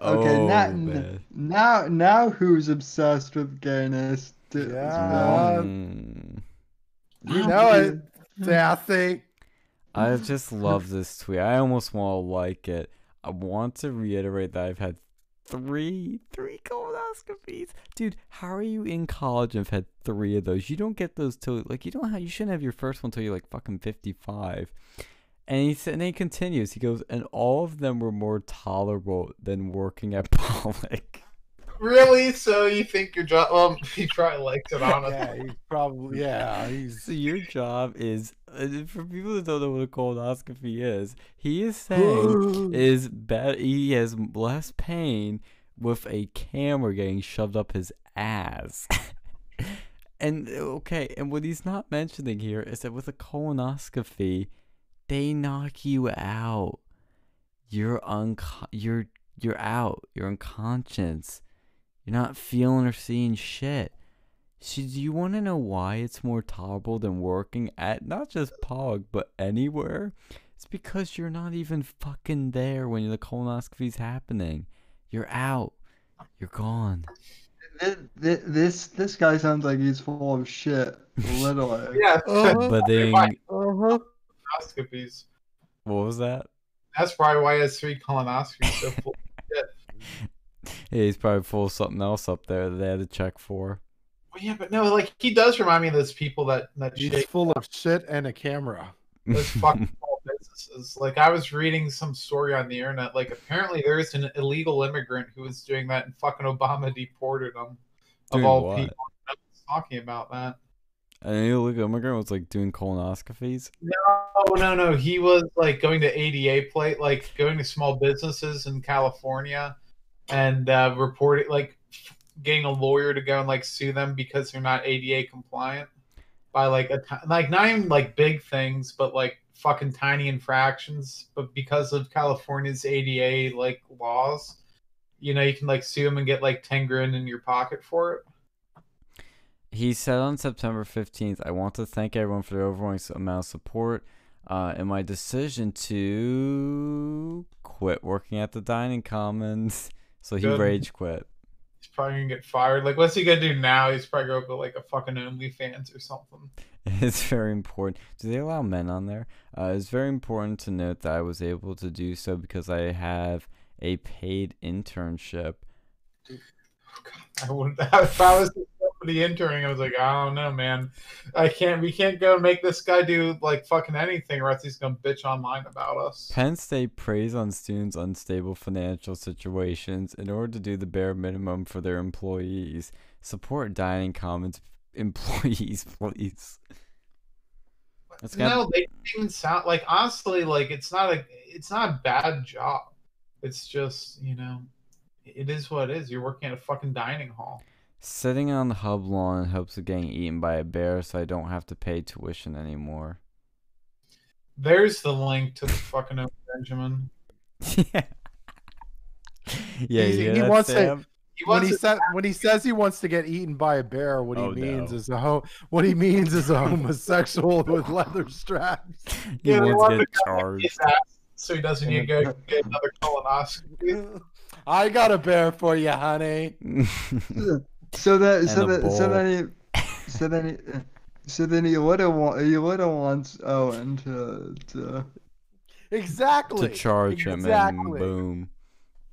Okay, Oh, now, man. now, now, who's obsessed with gayness? Yeah. Mm. You know it, Sassy. I just love this tweet. I almost want to like it. I want to reiterate that I've had three, three colonoscopies, dude. How are you in college and have had three of those? You don't get those till like you don't have. You shouldn't have your first one till you're like fucking fifty five. And he said, and he continues. He goes, and all of them were more tolerable than working at <laughs> Pollock. Really? So you think your job? Well, <laughs> he probably likes it <laughs> honestly. Yeah, he's probably yeah. He's So your job is uh, for people that don't know what a colonoscopy is. He is saying <gasps> is better. He has less pain with a camera getting shoved up his ass. and okay, and what he's not mentioning here is that with a colonoscopy, they knock you out. You're unco- You're you're out. You're unconscious. You're not feeling or seeing shit. So do you want to know why it's more tolerable than working at not just Pog but anywhere? It's because you're not even fucking there when the colonoscopy's happening. You're out. You're gone. This, this this guy sounds like he's full of shit. <laughs> Literally. Yeah. Uh-huh. But then, uh-huh. Colonoscopies. what was that? That's probably why he has three colonoscopies. So full. <laughs> Yeah, he's probably full of something else up there that they had to check for. Well, yeah, but no, like he does remind me of those people that that He's shake full of shit and a camera. those <laughs> fucking small businesses. Like I was reading some story on the internet. Like apparently there's an illegal immigrant who was doing that, and fucking Obama deported him. Of Doing all what? people, I was talking about that. An illegal immigrant was like doing colonoscopies. No, no, no. He was like going to ADA plate, like going to small businesses in California, and uh, reporting, like getting a lawyer to go and like sue them because they're not ADA compliant by like a ti- like not even like big things, but like fucking tiny infractions. But because of California's ADA like laws, you know, you can like sue them and get like ten grand in your pocket for it. He said on September 15th, I want to thank everyone for the overwhelming amount of support uh, in my decision to quit working at the Dining Commons. So he Good. rage quit. He's probably gonna get fired. Like, what's he gonna do now? He's probably gonna go like a fucking OnlyFans or something. <laughs> It's very important. Do they allow men on there? Uh, it's very important to note that I was able to do so because I have a paid internship. <laughs> I would <laughs> if I was the interning, I was like, I don't know, man. I can't. We can't go and make this guy do like fucking anything, or else he's gonna bitch online about us. Penn State preys on students' unstable financial situations in order to do the bare minimum for their employees. Support Dining Commons <laughs> employees, please. No, they don't even sound like honestly, like it's not a it's not a bad job. It's just you know, it is what it is. You're working at a fucking dining hall. Sitting on the hub lawn in hopes of getting eaten by a bear so I don't have to pay tuition anymore. There's the link to the fucking Owen Benjamin. <laughs> yeah. Yeah, He's- he that, wants to- He When wants he to- said when he says he wants to get eaten by a bear, what he Oh, means no. is a ho- what he means is a homosexual <laughs> with leather straps. He Yeah, they wants to the get charged. so he doesn't need to go get another colonoscopy. <laughs> I got a bear for you, honey. So that so that so then he so then he so then he would have wa- he would have wants Owen to to Exactly. to charge him and exactly. boom.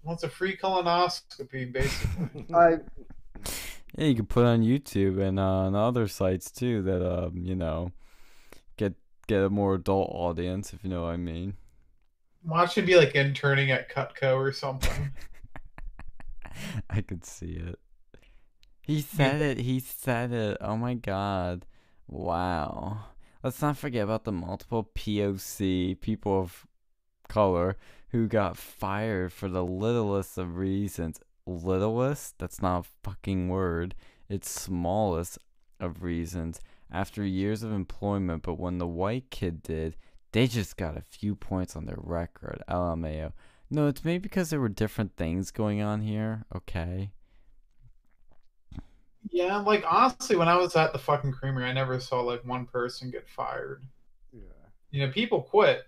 Wants a free colonoscopy, basically. <laughs> I Yeah, you can put on YouTube and uh, on other sites too that um you know get get a more adult audience if you know what I mean. Watch him be like interning at Cutco or something. <laughs> I could see it. He <laughs> said it. He said it. Oh my god. Wow. Let's not forget about the multiple POC people of color who got fired for the littlest of reasons. Littlest? That's not a fucking word. It's smallest of reasons. After years of employment, but when the white kid did, They just got a few points on their record. LMAO. No, it's maybe because there were different things going on here. Okay. Yeah, like honestly, when I was at the fucking creamery, I never saw like one person get fired. Yeah. You know, people quit,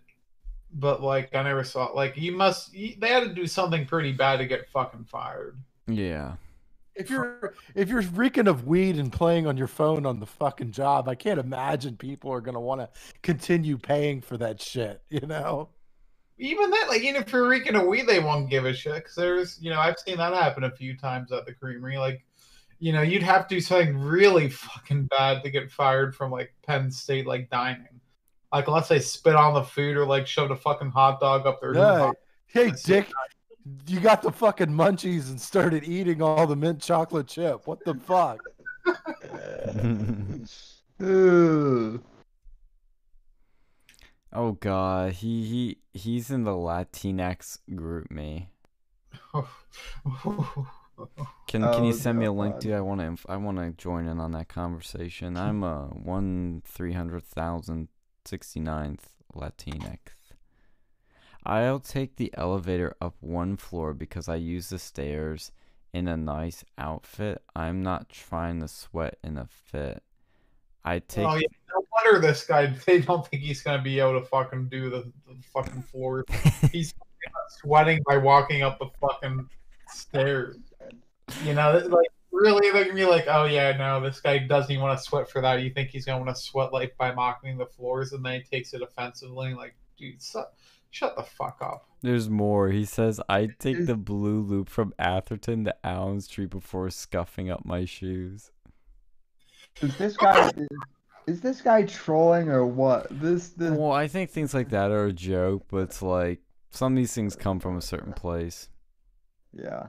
but like I never saw like you must. You, they had to do something pretty bad to get fucking fired. Yeah. If you're if you're reeking of weed and playing on your phone on the fucking job, I can't imagine people are gonna want to continue paying for that shit. You know? Even that, like, even if you're reeking of weed, they won't give a shit. Because there's, you know, I've seen that happen a few times at the creamery. Like, you know, you'd have to do something really fucking bad to get fired from like Penn State, like dining. Like, unless they spit on the food or like shoved a fucking hot dog up their. Hey, hey, That's Dick, you got the fucking munchies and started eating all the mint chocolate chip. What the fuck? <laughs> <laughs> Oh god, he he he's in the Latinx group me. <laughs> Can oh, can you Oh, send me a link, dude? I want to I want to join in on that conversation. I'm a one three hundred thousand sixty ninth Latinx. I'll take the elevator up one floor because I use the stairs in a nice outfit. I'm not trying to sweat in a fit. I take Oh yeah, no wonder this guy. <laughs> They don't think he's gonna be able to fucking do the, the fucking floor. <laughs> He's sweating by walking up the fucking stairs. You know, like really, they're gonna be like, "Oh yeah, no, this guy doesn't even want to sweat for that." You think he's gonna want to sweat like by mocking the floors, and then he takes it offensively. Like, dude, su- shut the fuck up. There's more. He says I take mm. the blue loop from Atherton to Allen Street before scuffing up my shoes. Is this guy is, is this guy trolling or what? This this Well, I think things like that are a joke, but it's like some of these things come from a certain place. yeah.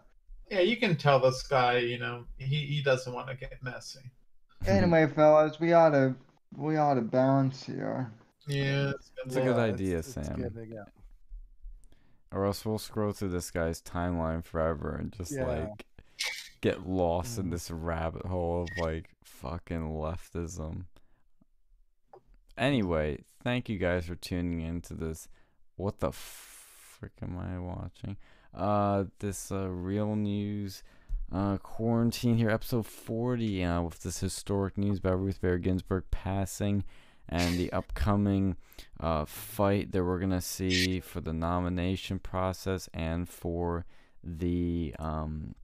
Yeah, you can tell this guy. You know, he he doesn't want to get messy. Anyway, fellas, we ought to we ought to balance here. Yeah, It's a good idea, it's Sam. good, yeah. Or else we'll scroll through this guy's timeline forever and just Yeah. like get lost in Mm. this rabbit hole of like fucking leftism. Anyway, thank you guys for tuning in to this. What the frick am I watching? Uh, this uh, real news uh, quarantine here, episode 40, uh, with this historic news about Ruth Bader Ginsburg passing and the upcoming uh, fight that we're gonna see for the nomination process and for the um,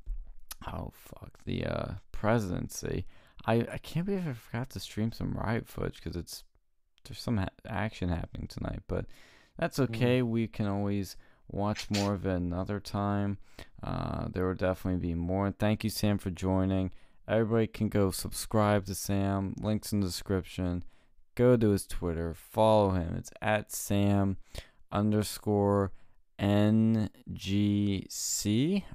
oh fuck the uh, presidency. I I can't believe I forgot to stream some riot footage because it's there's some ha- action happening tonight, but that's okay. We can always watch more of it another time. Uh, there will definitely be more. Thank you, Sam, for joining. Everybody can go subscribe to Sam. Links in the description. Go to his Twitter. Follow him. It's at Sam underscore NGC.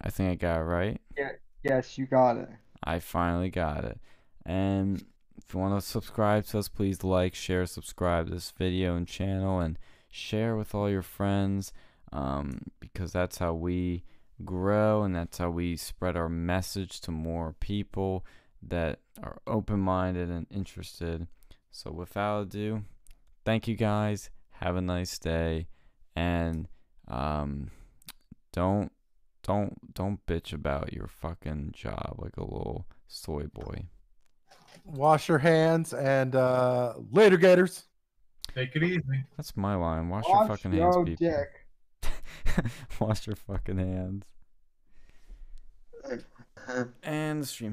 I think I got it right. Yeah. Yes, you got it. I finally got it. And if you want to subscribe to us, please like, share, subscribe to this video and channel, and share with all your friends um, because that's how we grow and that's how we spread our message to more people that are open minded and interested. So, without ado, thank you guys. Have a nice day. And um, don't don't don't bitch about your fucking job like a little soy boy. Wash your hands and uh, later, Gators. take it easy. That's my line. Wash, your fucking your hands, people. dick. <laughs> Wash your fucking hands. And the stream